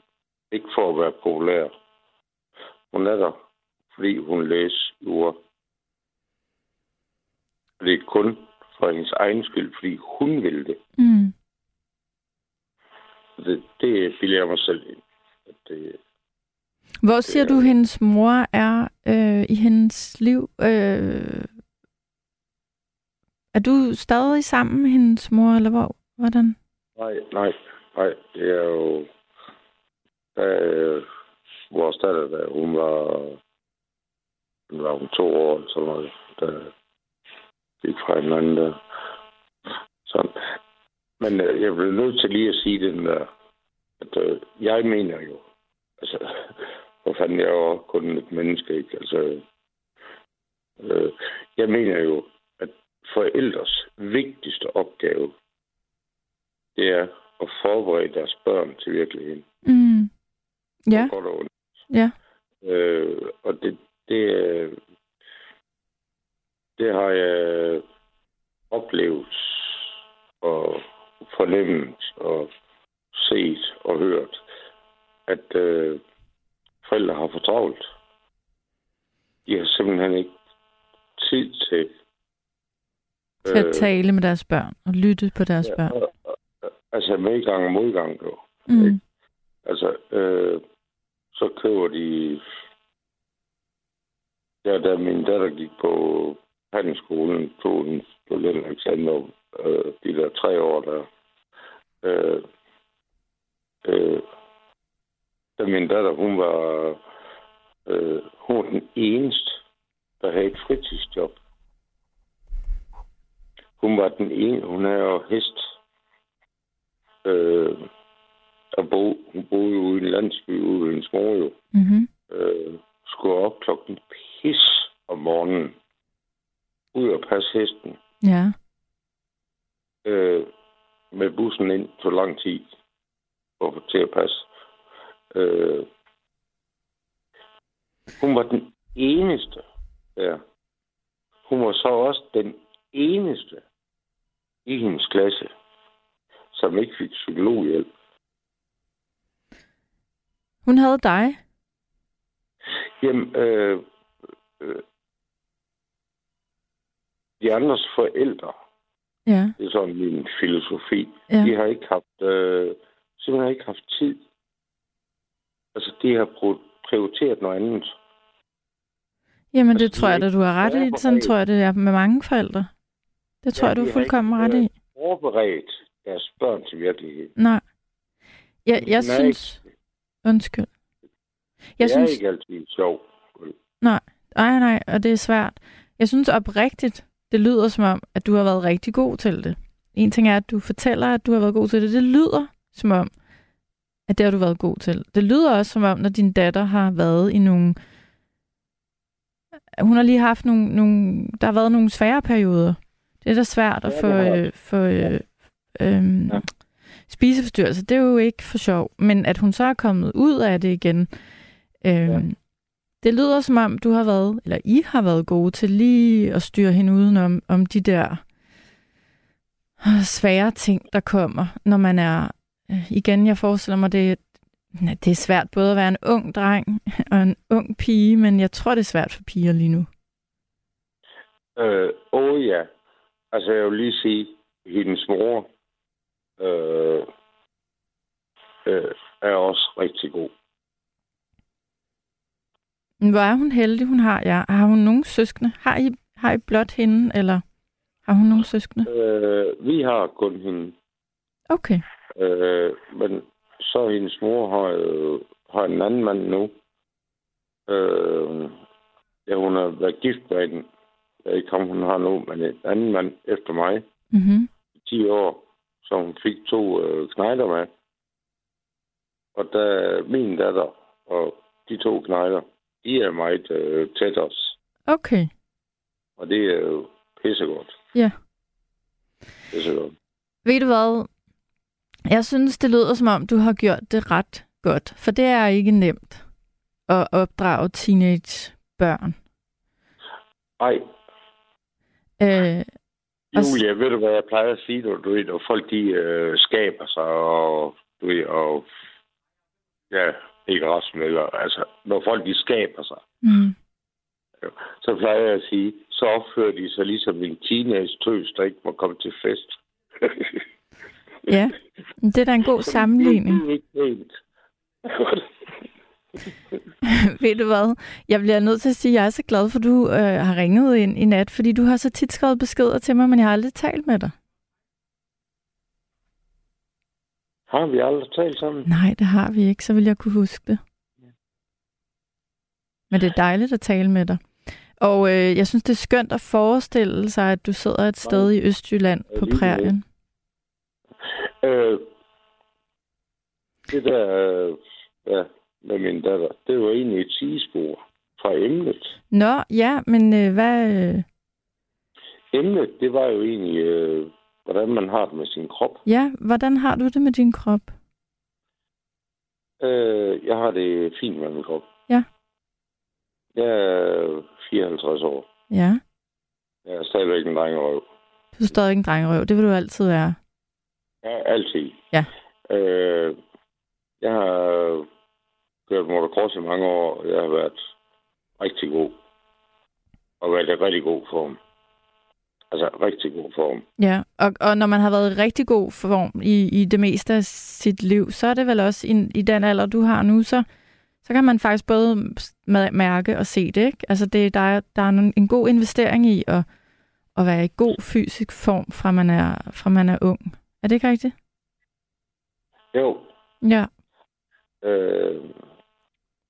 Ikke for at være populær. Hun er der, fordi hun læser. Og det er kun for hendes egen skyld, fordi hun vil det. Mm. Det, det bilder jeg mig selv ind. Det, Hvor siger du, hendes mor er øh, i hendes liv? Øh, er du stadig sammen med hendes mor, eller hvor? Hvordan? nej, nej, nej. Det er jo... Da øh, vores datter, da hun var... Hun var hun to år, eller sådan noget, da gik fra hinanden der. Sådan. Men øh, jeg blev nødt til lige at sige den der, at øh, jeg mener jo, altså, hvor fanden jeg er jo kun et menneske, ikke? Altså, øh, jeg mener jo, forældres vigtigste opgave, det er at forberede deres børn til virkeligheden. Mm. Ja, Godt og ondt. ja. Øh, og det, det, det har jeg oplevet og fornemmet og set og hørt, at øh, forældre har for travlt. De har simpelthen ikke tid til Til at tale med deres børn og lytte på deres børn. og- og- altså medgang og modgang jo. Mm. Altså, øh, så køber de... Ja, da min datter gik på handelsskolen, tog hun studentereksamen, øh, de der tre år der. Øh, øh, da min datter, hun var, øh, hun var den eneste, der havde et fritidsjob. Hun var den ene, hun havde jo hest. Øh, og bo, hun boede jo i en landsby ude ved hendes mor jo. Mm-hmm. Øh, skulle op klokken pis om morgenen. Ud og passe hesten. Ja. Øh, med bussen ind tog lang tid få til at passe. Øh, hun var den eneste der. Hun var så også den eneste i hendes klasse, som ikke fik psykologhjælp. Hun havde dig. Jamen, øh, øh, de andres forældre, Ja. det er sådan min filosofi, Ja. de har ikke haft, øh, simpelthen ikke haft tid Altså, de har prioriteret noget andet. Jamen, det Altså, tror de er jeg da, du har ret i. Sådan tror jeg, det er med mange forældre. Det tror Ja, jeg, du er fuldkommen ikke, ret i. Forberedt deres børn til virkelighed. Nej. Jeg, jeg er synes... Undskyld. Jeg det synes... er ikke altid sjovt. Nej, nej, og det er svært. Jeg synes oprigtigt, det lyder som om, at du har været rigtig god til det. En ting er, at du fortæller, at du har været god til det. Det lyder som om, at det har du været god til. Det lyder også som om, når din datter har været i nogle... Hun har lige haft nogle... nogle der har været nogle svære perioder. Det er da svært at Ja, få, øh, få øh, øhm, Ja. spiseforstyrrelser. Det er jo ikke for sjov. Men at hun så er kommet ud af det igen, øhm, det lyder som om, du har været, eller I har været gode til lige at styre hende udenom om de der øh, svære ting, der kommer, når man er... øh, Igen, jeg forestiller mig, det, ja, det er svært både at være en ung dreng og en ung pige, men jeg tror, det er svært for piger lige nu. Øh, åh ja. Altså, jeg vil lige sige, hendes mor øh, øh, er også rigtig god. Hvor er hun heldig, hun har jer. Har hun nogen søskende? Har I, har I blot hende, eller har hun nogen søskende? Øh, vi har kun hende. Okay. Øh, men så hendes mor har, øh, har en anden mand nu. Øh, ja, hun har været gift med en, jeg ikke om hun har nu, men en anden mand efter mig Mm-hmm. i 10 år, så hun fik to øh, knejder med. Og da min datter og de to knejder, de er meget øh, tæt os. Okay. Og det er jo pissegodt. Ja. Pissegodt. Ved du hvad? Jeg synes, det lyder som om, du har gjort det ret godt. For det er ikke nemt at opdrage teenagebørn. Ej, Øh, Julia, ved du, hvad jeg plejer at sige, du, du ved, når folk de øh, skaber sig, og du ved, og ja, ikke resten, eller, altså, når folk de skaber sig, mm, så plejer jeg at sige, så opfører de sig ligesom en teenage tøs, der ikke må komme til fest. ja, det er da en god sammenligning. Det er ikke pænt. Ved du hvad? Jeg bliver nødt til at sige, at jeg er så glad for, at du øh, har ringet ind i nat, fordi du har så tit skrevet beskeder til mig, men jeg har aldrig talt med dig. Har vi aldrig talt sammen? Nej, det har vi ikke, så vil jeg kunne huske det. Men det er dejligt at tale med dig. Og øh, jeg synes, det er skønt at forestille sig, at du sidder et sted i Østjylland på prærien. Øh, det der øh, ja, med min datter, det var egentlig et sidespor fra emnet. Nå, ja, men øh, hvad... Øh, Emnet, det var jo egentlig, øh, hvordan man har det med sin krop. ja, hvordan har du det med din krop? Øh, jeg har det fint med min krop. Ja. Jeg er 54 år. Ja, Jeg er stadigvæk en drengerøv. du er stadig en drengerøv. Det vil du altid være. Ja, altid. Ja. Øh, jeg har kørt motocross i mange år, og jeg har været rigtig god. Og været i rigtig god form. Altså, rigtig god form. Ja, og, og når man har været i rigtig god form i, i det meste af sit liv, så er det vel også i, i den alder, du har nu, så, så kan man faktisk både mærke og se det, ikke? Altså, det, der, er, der er en, en god investering i at, at være i god fysisk form, fra man er, fra man er ung. Er det ikke rigtigt? Jo, Ja. øh,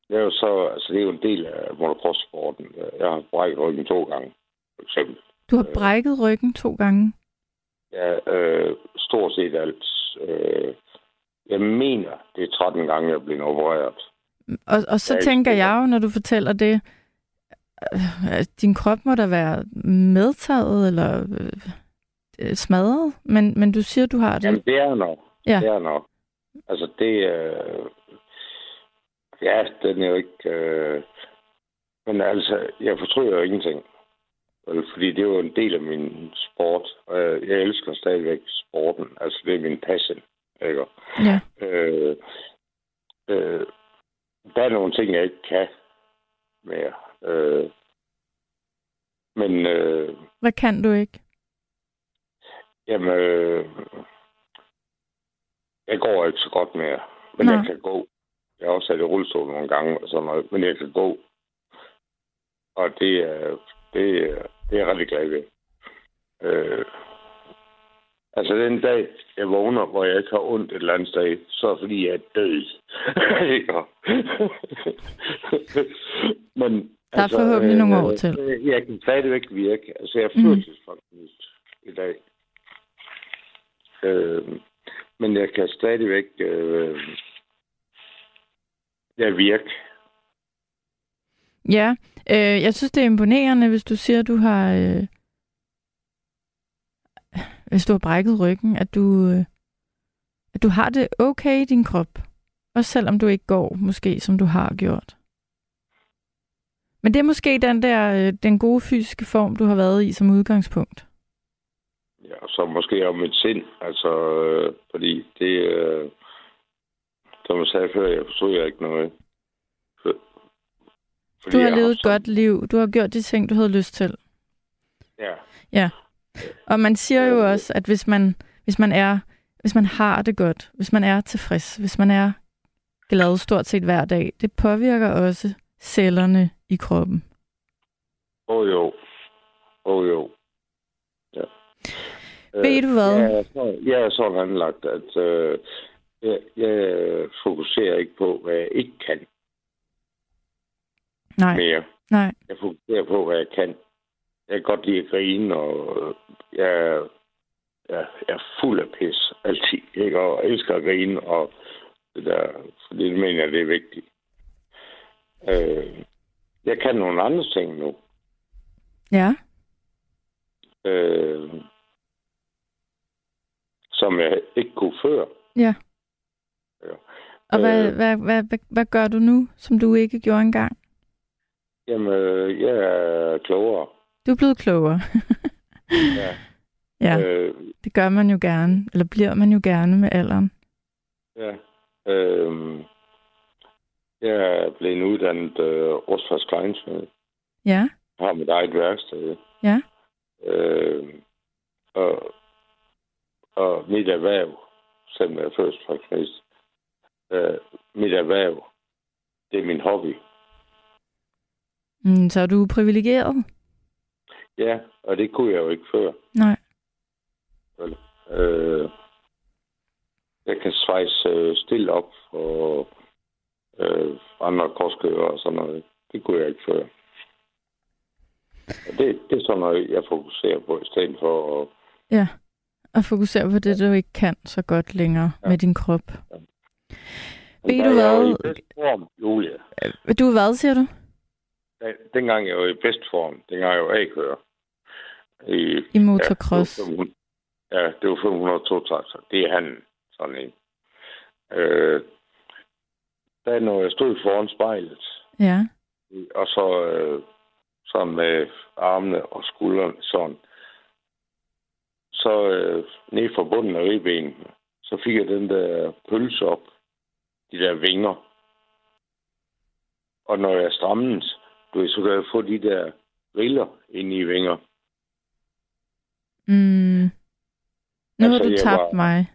det er jo så, altså det er jo en del af motocross-sporten. Jeg har brækket ryggen to gange, for eksempel. Du har brækket ryggen to gange. Ja, øh, stort set alt. Øh, jeg mener, det er 13 gange, jeg er blevet opereret. Og, og så Ja, tænker er- jeg jo, når du fortæller det, øh, at din krop må da være medtaget eller øh, øh, smadret, men, men du siger, du har det. Jamen, det er nok. Ja. Det er nok. Altså, det. Øh, ja, den er jo ikke... Øh, men altså, jeg fortryder jo ingenting. Fordi det er jo en del af min sport, og jeg, jeg elsker stadigvæk sporten. Altså, det er min passion, ikke? Ja. Øh, øh, der er nogle ting, jeg ikke kan mere. Øh, men øh, Hvad kan du ikke? jamen, øh, jeg går ikke så godt mere, men Nå. jeg kan gå. Jeg har også sat i rullestol nogle gange, og sådan noget, men jeg kan gå. Og det er, det er, det er jeg rigtig glad ved. Øh, altså den dag, jeg vågner, hvor jeg ikke har ondt et eller andet sted, så er det fordi, jeg er død. men, Der er forhåbentlig nogle år til. øh, Jeg kan stadigvæk virke. Altså, jeg er førtidspensionist i dag. Øh, men jeg kan stadigvæk øh, jeg virke. Ja, øh, jeg synes, det er imponerende, hvis du siger, at du har... Øh, hvis du har brækket ryggen, at du, øh, at du har det okay i din krop. Også selvom du ikke går, måske, som du har gjort. Men det er måske den der, øh, den gode fysiske form, du har været i som udgangspunkt. Ja, så måske om mit sind, altså, øh, fordi det, øh, som jeg sagde før, jeg forstod jeg ikke noget. For, Du har levet et godt liv. Du har gjort de ting, du havde lyst til. Ja, Og man siger jo Øh. også, at hvis man, hvis man er, hvis man har det godt, hvis man er tilfreds, hvis man er glad stort set hver dag, det påvirker også cellerne i kroppen. åh oh, jo. Åh oh, jo. Ja. Ved du hvad? Så, jeg er sådan anlagt, at øh, jeg, jeg fokuserer ikke på, hvad jeg ikke kan Nej, mere. nej. Jeg fokuserer på, hvad jeg kan. Jeg kan godt lide at grine, og jeg, er- jeg, jeg er fuld af pis altid. Ikke? Og jeg elsker at grine, og det der, fordi det mener jeg, det er vigtigt. Øh, jeg kan nogle andre ting nu. Ja, Øh, som jeg ikke kunne før. ja. Ja. Og hvad, Øh. hvad, hvad, hvad, hvad gør du nu, som du ikke gjorde engang? Jamen, øh, jeg er klogere. Du er blevet klogere. Ja. ja, Øh, det gør man jo gerne, eller bliver man jo gerne med alderen. ja. Øh, jeg er blevet uddannet øh, Rostfast Kleinsmed. Ja, Jeg har mit eget værksted. Ja. Øh, og, og mit erhverv, selvom jeg er først øh, mit erhverv, det er min hobby. mm, så er du privilegeret. Ja, og det kunne jeg jo ikke før. Nej, Øh, jeg kan svejse øh, stille op og øh, andre korskører og sådan noget. Det kunne jeg ikke før. Og det, det er sådan noget, jeg fokuserer på, i stedet for at ja. Og fokusere på det, du ikke kan så godt længere Ja. med din krop. Men Ved du hvad? i bedst form, Julia. Du er hvad, siger du? Den- Dengang jeg var i bedst form, dengang jeg var A-kører. I, I motocross. Ja, det var 500 ja, det var 502 traktor. Det er han, sådan en. Øh, da når jeg stod foran spejlet, Ja. og så øh, sådan med armene og skuldrene sådan, så øh, ned fra bunden af ribben, så fik jeg den der pølse op, de der vinger. Og når jeg strammede, du så kan jeg få de der riller ind i vinger. Mm. Nu Altså, har du tabt var- mig.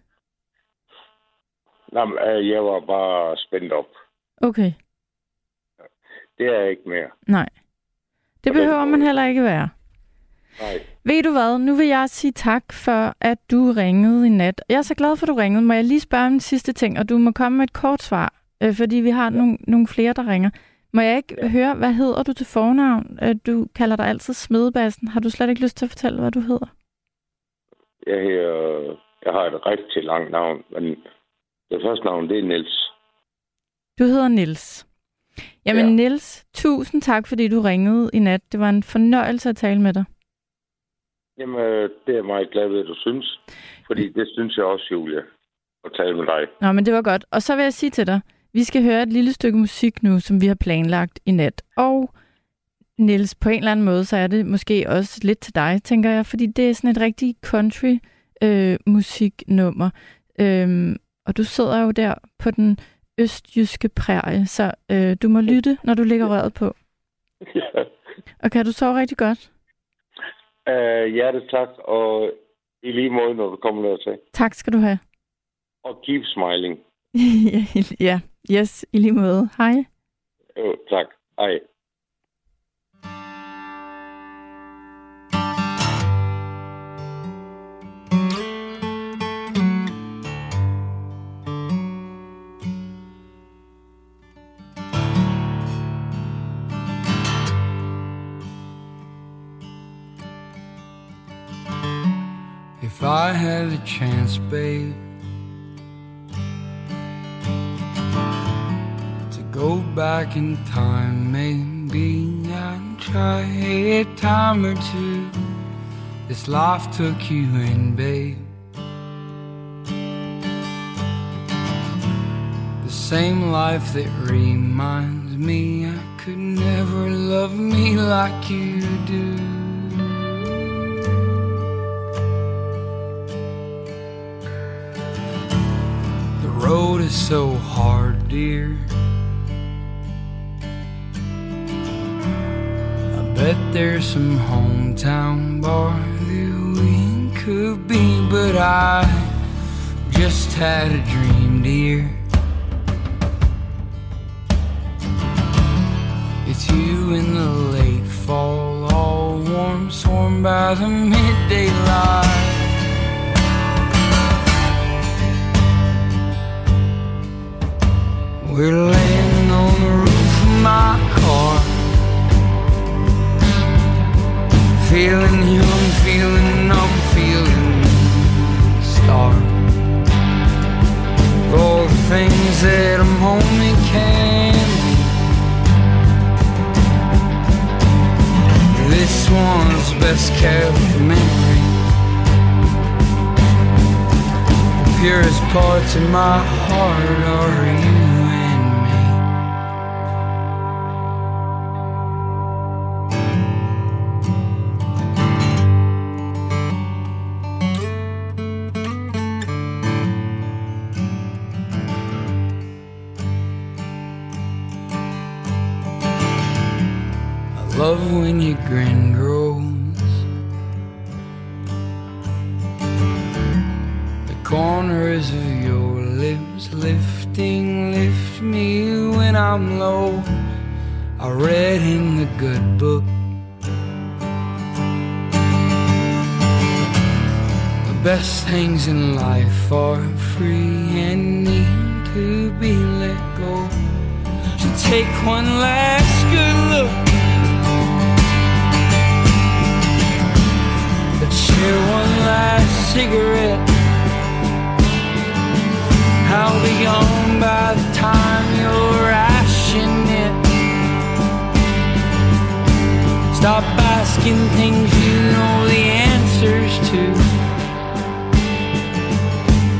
Nej, men, øh, jeg var bare spændt op. Okay, Det er jeg ikke mere. nej. Det Og den behøver man heller ikke være. Nej. Ved du hvad, nu vil jeg sige tak for, at du ringede i nat. Jeg er så glad for, at du ringede. Må jeg lige spørge om en sidste ting, og du må komme med et kort svar, øh, fordi vi har nogle, nogle flere, der ringer. Må jeg ikke Ja. høre, hvad hedder du til fornavn? Øh, Du kalder dig altid Smedebassen. Har du slet ikke lyst til at fortælle, hvad du hedder? Jeg, her, jeg har et rigtig langt navn, men det første navn, det er Niels. Du hedder Nils. Jamen Ja. Nils, tusind tak, fordi du ringede i nat. Det var en fornøjelse at tale med dig. Jamen, øh, det er jeg meget glad ved, at du synes. Fordi det synes jeg også, Julia, at tale med dig. Nå, men det var godt. Og så vil jeg sige til dig, vi skal høre et lille stykke musik nu, som vi har planlagt i nat. Og Nils, på en eller anden måde, så er det måske også lidt til dig, tænker jeg, fordi det er sådan et rigtig country øh, musiknummer. Øhm, og du sidder jo der på den østjyske prærie, så øh, du må lytte, når du lægger røret på. ja. Og kan du sove rigtig godt? Uh, hjertet tak, og i lige måde, når du kommer der til. Tak skal du have. Og keep smiling. ja, Yes, i lige måde. Hej. Jo, tak. Hej. I had a chance, babe, to go back in time, maybe I'd try a time or two. This life took you in, babe. The same life that reminds me I could never love me like you do. Road is so hard, dear. I bet there's some hometown bar that we could be, but I just had a dream, dear. It's you in the late fall, all warm, swarmed by the midday light. We're laying on the roof of my car. Feeling young, feeling numb, feeling starved. All the things that a moment can. This one's best kept memory. The purest parts of my heart are you love when your grin grows. The corners of your lips lifting, lift me when I'm low. I read in the good book. The best things in life are free and need to be let go. So take one last Stop asking things you know the answers to.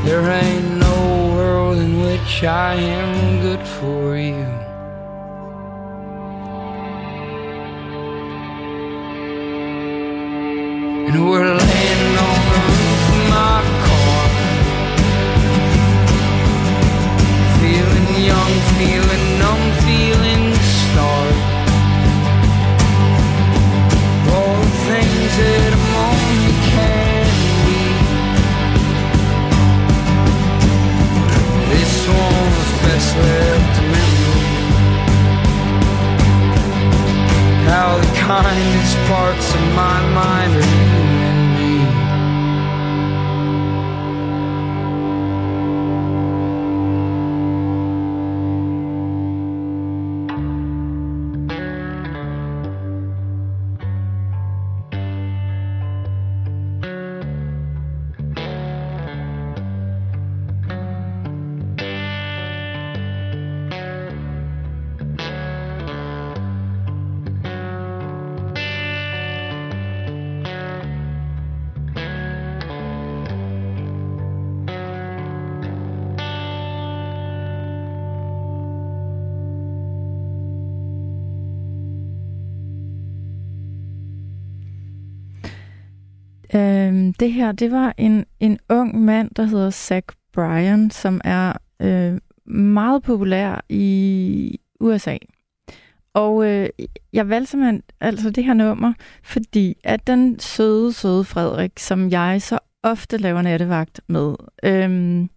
There ain't no world in which I am good for you. Det her, det var en, en ung mand, der hedder Zach Bryan, som er øh, meget populær i USA. Og øh, jeg valgte simpelthen altså det her nummer, fordi at den søde, søde Frederik, som jeg så ofte laver nattevagt med, øh,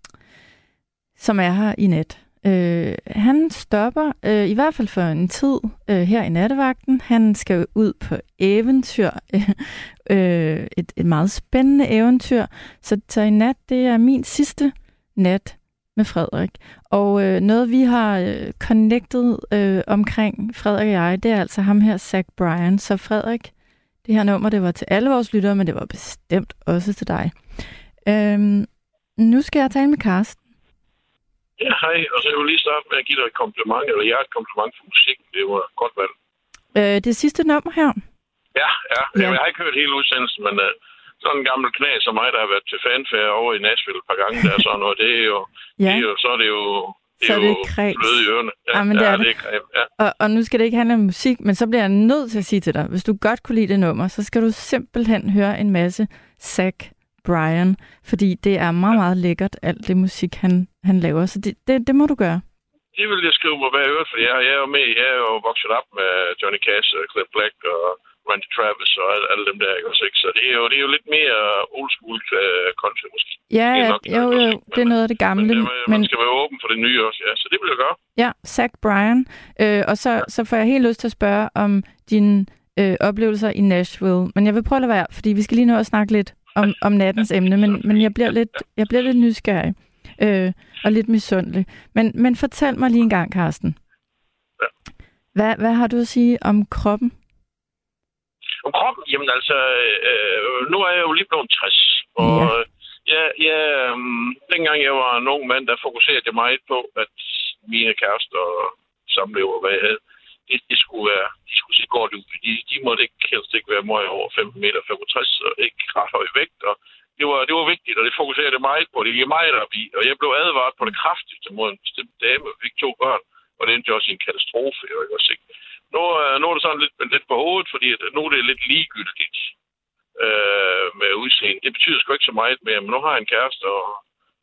som er her i nat, Øh, han stopper, øh, i hvert fald for en tid, øh, her i nattevagten. Han skal ud på eventyr. øh, et, et meget spændende eventyr. Så, så i nat, det er min sidste nat med Frederik. Og øh, noget, vi har øh, connected øh, omkring Frederik og jeg, det er altså ham her, Zach Bryan. Så Frederik, det her nummer, det var til alle vores lyttere, men det var bestemt også til dig. Øh, nu skal jeg tale med Karsten. Ja, hej. Og så jeg vil lige starte med at give dig et kompliment, eller jeg et kompliment for musikken. Det var godt valg. Øh, det sidste nummer her. Ja, ja. ja. Jeg har ikke hørt hele udsendelsen, men uh, sådan en gammel knæ som mig, der har været til fanfare over i Nashville et par gange, der er sådan noget, det er jo, ja. det er jo så er det jo det så er, det jo kreds. blød i ørerne. Ja, det ja, er det. det er krem, ja. Og, og nu skal det ikke handle om musik, men så bliver jeg nødt til at sige til dig, hvis du godt kunne lide det nummer, så skal du simpelthen høre en masse Zach Bryan, fordi det er meget, meget lækkert, alt det musik, han, han laver. Så det, det, det må du gøre. Det vil jeg skrive mig bag øret, for jeg, jeg er jo med, jeg er jo vokset op med Johnny Cash og Cliff Black og Randy Travis og alle, alle dem der, ikke også? ikke? Så det er, jo, det er jo lidt mere old school uh, country måske. Ja, Det er ja, nok jo, jo, ikke? det er noget af det gamle. Men, det, man Men skal være åben for det nye også, ja. Så det vil jeg gøre. ja, Zach Bryan. Øh, og så, så får jeg helt lyst til at spørge om dine øh, oplevelser i Nashville. Men jeg vil prøve at lade være, fordi vi skal lige nå at snakke lidt om, om nattens emne, men, men jeg, bliver lidt, jeg bliver lidt nysgerrig øh, og lidt misundelig. Men, men fortæl mig lige en gang, Karsten. Ja. Hvad, hvad har du at sige om kroppen? Om kroppen, jamen altså, øh, nu er jeg jo lige blevet 60, og Ja. ja. Ja, ja, um, dengang jeg var en ung mand, der fokuserede jeg meget på, at mine kærester og samlever, hvad jeg havde, det, det skulle være, de skulle se godt ud. De, de måtte ikke, helst ikke være meget over 15 meter 65, og ikke ret høj vægt, og det var, det var vigtigt, og det fokuserede jeg meget på. Det gik meget op i, og jeg blev advaret på det kraftigste mod en bestemt dame, og fik to børn, og det endte også i en katastrofe, jeg ikke også ikke. Nu, øh, nu er det sådan lidt, lidt på hovedet, fordi nu er det lidt ligegyldigt øh, med udseende. Det betyder sgu ikke så meget mere, men nu har jeg en kæreste, og,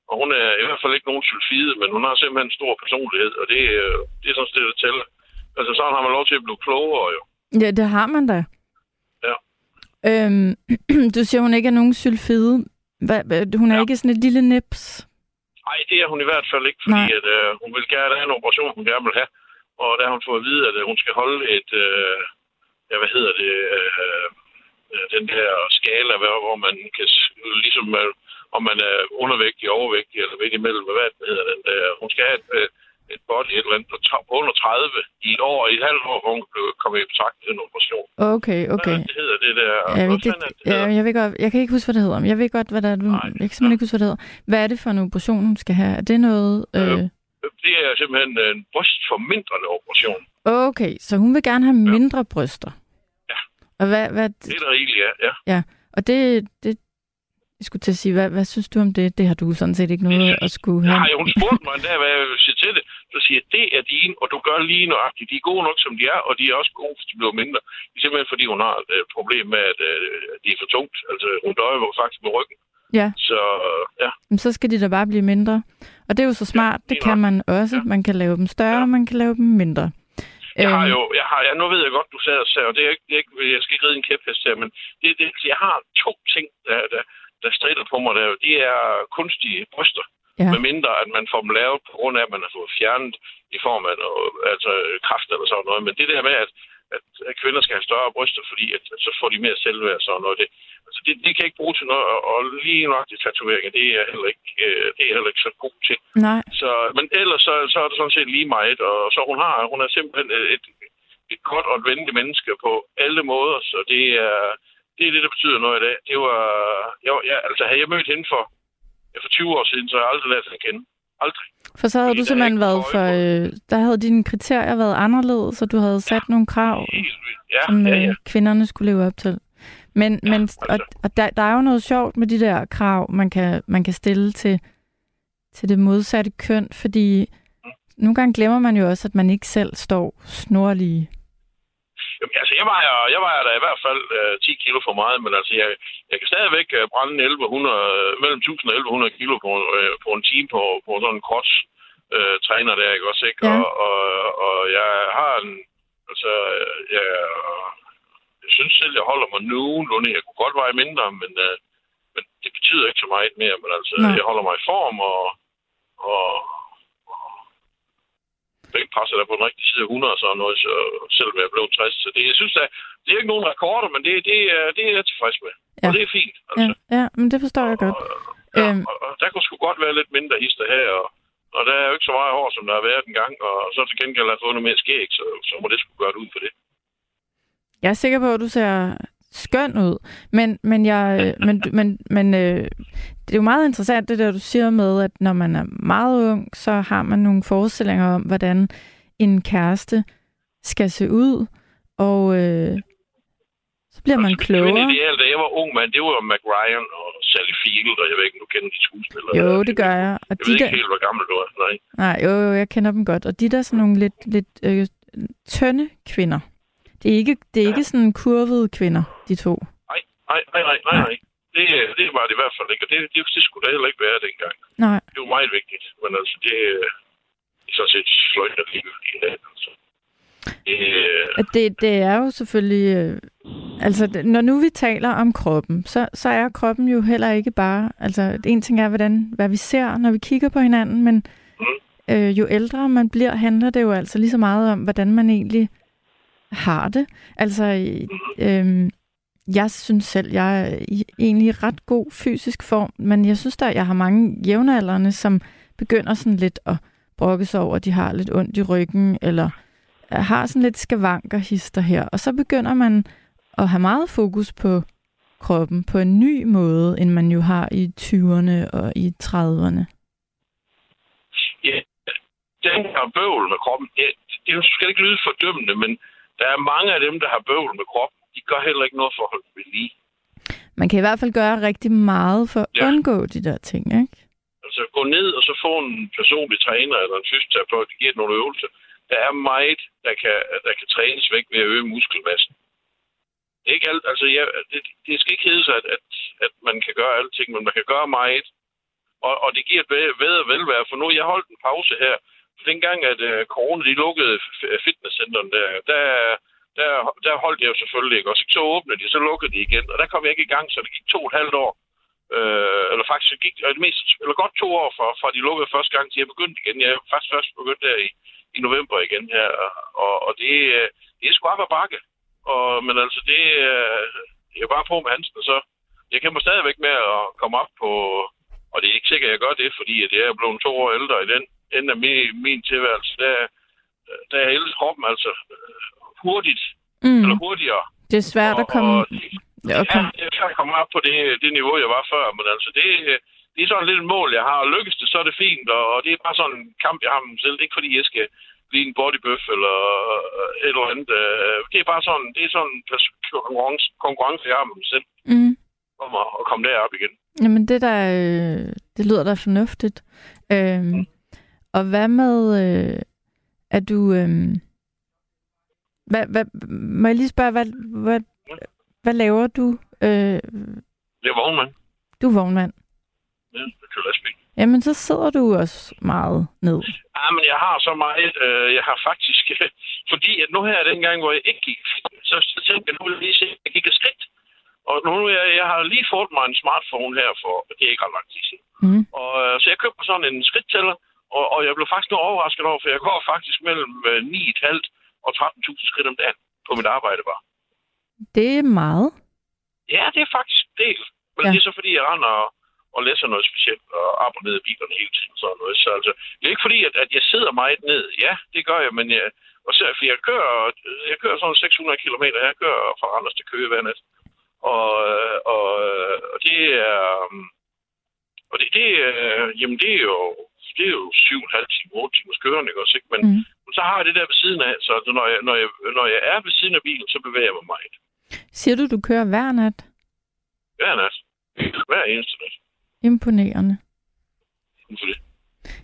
og hun er i hvert fald ikke nogen sulfide, men hun har simpelthen en stor personlighed, og det, øh, det er sådan set der tæller. Altså sådan har man lov til at blive klogere jo. Ja, det har man da. Ja. Øhm, du siger, hun ikke er nogen sylfide. Hvad, hvad, hun er ja. Ja. ikke sådan et lille nips. Nej, det er hun i hvert fald ikke, fordi Nej. at, øh, hun vil gerne have en operation, hun gerne vil have. Og der har hun fået at vide, at øh, hun skal holde et, øh, ja, hvad hedder det, øh, øh, den der skala, hvor, man kan, ligesom, øh, om man er undervægtig, overvægtig, eller midt imellem, hvad det hedder den der. Hun skal have et, øh, et body, et eller andet under 30 i et år, i et halvt år, hvor hun blev kommet i betragtning til en operation. Okay, okay. Hvad det hedder det der? Jeg, Hvad ved, det, det, ja, jeg, ved godt, jeg kan ikke huske, hvad det hedder. Jeg ved godt, hvad det er. Du, Nej. jeg kan simpelthen ikke huske, hvad det hedder. Hvad er det for en operation, hun skal have? Er det noget... Øh... Det er simpelthen en brystformindrende operation. Okay, så hun vil gerne have Ja. mindre bryster. Ja. Og hvad... hvad Det er der rigeligt, ja. ja. ja. Og det, det... Jeg skulle til at sige, hvad, hvad synes du om det? Det har du sådan set ikke noget at skulle have. Nej, hun spurgte mig endda, hvad jeg vil sige til det. Så siger jeg, det er dine, og du gør lige nøjagtigt. De er gode nok, som de er, og de er også gode, hvis de bliver mindre. Det er simpelthen, fordi hun har et øh, problem med, at øh, de er for tungt. Altså, hun døjer jo faktisk med ryggen. Ja, Så ja, men så skal de da bare blive mindre. Og det er jo så smart. Ja, det kan man også. Ja. Man kan lave dem større, Ja. man kan lave dem mindre. jeg har Øhm, jo, jeg har, ja, nu ved jeg godt, du sad og sagde, og det er ikke, det er ikke jeg skal ikke ride en kæphest her, men det, det, jeg har to ting, der, der, der strider på mig. Der, det er kunstige bryster. Ja. Med mindre, at man får dem lavet på grund af, at man har fået fjernet i form af noget, altså kraft eller sådan noget. Men det der med, at, at at kvinder skal have større bryster, fordi at, at så får de mere selvværd og sådan noget, det, altså det, det kan jeg ikke bruge til noget. Og, lige nok de tatoveringer, det er heller ikke, øh, det er heller ikke så god til. Nej. Så, men ellers så, så er det sådan set lige meget. Og så hun har, hun er simpelthen et, et godt og et venligt menneske på alle måder, så det er, det er det, der betyder noget i dag. Det var, jeg, jeg, altså havde jeg mødt hende for, ja, for 20 år siden, så har jeg aldrig lært hende at kende. Aldrig. For så havde Fordi du simpelthen været for... Øh, der havde dine kriterier været anderledes, så du havde sat nogle krav, Helt. Ja, som ja, ja. øh, kvinderne skulle leve op til. Men, Ja, men altså. og, og der, der er jo noget sjovt med de der krav, man kan, man kan stille til, til det modsatte køn, fordi nogle gange glemmer man jo også, at man ikke selv står snorlige. Jamen, altså, jeg vejer, jeg vejer da i hvert fald øh, 10 kilo for meget, men altså, jeg, jeg kan stadigvæk øh, brænde 1100, mellem 1000 og 1100 kilo på, øh, på en time på, på sådan en cross øh, træner der, ikke også, ikke? Ja. Og, og, og jeg har en, altså, øh, jeg, jeg synes selv, jeg holder mig nogenlunde. Jeg kunne godt veje mindre, men, øh, men det betyder ikke så meget mere, men altså, Nej. jeg holder mig i form, og, og, og bænkpresset er på den rigtige side af 100 og sådan noget, så selvom jeg blev 60. Så det, jeg synes, at det er ikke nogen rekorder, men det, det, er, det er jeg tilfreds med. Ja. Og det er fint. Altså. Ja, ja, men det forstår jeg godt. Ja, Øhm. og, og der kunne sgu godt være lidt mindre hister her, og, og der er jo ikke så meget hår, som der har været en gang, og så til gengæld har jeg fået noget mere skæg, så, så må det sgu gøre det ud for det. Jeg er sikker på, at du ser skøn ud, men, men, jeg, men, men, men øh, det er jo meget interessant, det der, du siger med, at når man er meget ung, så har man nogle forestillinger om, hvordan en kæreste skal se ud, og øh, så bliver man klogere. Kvindeideal, da jeg var ung mand, det var Mac Ryan og Sally Field, og jeg ved ikke, om du kender de skuespillere. Jo, det gør jeg. Og Jeg de ved der, ikke helt, hvor gammel du er. Nej. nej, jo, jo, jeg kender dem godt. Og de der sådan nogle lidt, lidt øh, tynde kvinder. Det er ikke, det er ikke sådan kurvede kvinder, de to. Nej, nej, nej, nej, nej, nej. Det, det var det i hvert fald ikke, og det, det, det skulle da heller ikke være dengang. Nej. Det var meget vigtigt, men altså, det, det er sådan set sløjt at lige i dag. Altså. Det, øh, det, det er jo selvfølgelig... Øh, altså, når nu vi taler om kroppen, så, så er kroppen jo heller ikke bare... Altså, en ting er, hvordan, hvad vi ser, når vi kigger på hinanden, men øh, jo ældre man bliver, handler det jo altså lige så meget om, hvordan man egentlig har det. Altså, øh, jeg synes selv, jeg er i egentlig ret god fysisk form, men jeg synes da, jeg har mange jævnaldrende, som begynder sådan lidt at brokke sig over, at de har lidt ondt i ryggen, eller øh, har sådan lidt skavanker hister her. Og så begynder man at have meget fokus på kroppen på en ny måde, end man jo har i 20'erne og i 30'erne. ja, den her bøvl med kroppen, det, det skal ikke lyde fordømmende, men der er mange af dem, der har bøvl med kroppen, de gør heller ikke noget for at holde ved lige. Man kan i hvert fald gøre rigtig meget for at Ja. undgå de der ting, ikke? Altså gå ned og så få en personlig træner eller en fysioterapeut, der giver nogle øvelser. Der er meget, der kan, der kan trænes væk ved at øge muskelmassen. Det er ikke alt, altså ja, det, det skal ikke hedde sig, at, at, at man kan gøre alting, men man kan gøre meget. Og, og det giver et bedre, bedre velvære, for nu jeg holdt en pause her. Dengang, at øh, corona de lukkede f- øh, fitnesscenteren der, der, der, der holdt jeg jo selvfølgelig ikke. Og så, så åbnede de, så lukkede de igen. Og der kom jeg ikke i gang, så det gik to og et halvt år. Øh, eller faktisk det gik det mest, eller godt to år fra, fra de lukkede første gang, til jeg begyndte igen. Jeg er faktisk først begyndt der i, i november igen her. Og, og det, øh, det er sgu op ad bakke. Og, men altså, det, øh, det er bare på med Hansen, og så jeg kæmper stadigvæk med at komme op på, og det er ikke sikkert, at jeg gør det, fordi at er blevet to år ældre i den ende af min, min tilværelse. Der, der er hele kroppen altså øh, hurtigt, Mm. eller hurtigere. Det er svært at komme... Og, Ja, Ja, jeg kan komme op på det, det niveau, jeg var før, men altså, det, det er sådan lidt et mål, jeg har. Og lykkes det, så er det fint, og, og det er bare sådan en kamp, jeg har med mig selv. Det er ikke, fordi jeg skal blive en bodybøf eller et eller andet. Øh, Det er bare sådan, det er sådan en konkurrence, konkurrence, jeg har med mig selv, Mm. om at, at komme derop igen. Jamen, det der, øh, det lyder da fornuftigt. Øhm, og hvad med, øh, at du, øh, hvad, hvad, må jeg lige spørge, hvad, hvad, hvad laver du? Øh, Det er vognmand. du er vognmand. Ja, kører lastbil. Jamen, så sidder du også meget ned. Ja, men jeg har så meget, øh, jeg har faktisk, fordi at nu her den gang, hvor jeg ikke gik, så så tænkte jeg, nu jeg lige se, at jeg gik et skridt. Og nu, jeg, jeg har lige fået mig en smartphone her for, det er ikke ret lang tid siden. Mm. Og, øh, så jeg købte sådan en skridttæller, og, og jeg blev faktisk nu overrasket over, for jeg går faktisk mellem øh, 9.500 og 13.000 skridt om dagen på mit arbejde bare. Det er meget. Ja, det er faktisk en del. Men Ja. det er så fordi, jeg render og, og læser noget specielt, og ned i bilerne hele tiden. Sådan noget. Så altså, det er ikke fordi, at, at jeg sidder meget ned. Ja, det gør jeg, men jeg, og så, for jeg kører, jeg kører sådan 600 km. Jeg kører fra Randers til Køge hver nat. Og, øh, og, øh, og det er... um, Og det, det, jamen det er jo, det er jo 7,5 timer, 8 timers kørende, ikke også? Ikke? Men, Mm. så har jeg det der ved siden af, så når jeg, når, jeg, når jeg er ved siden af bilen, så bevæger jeg mig meget. Siger du, du kører hver nat? Hver nat. Hver eneste nat. Imponerende. Hvorfor det?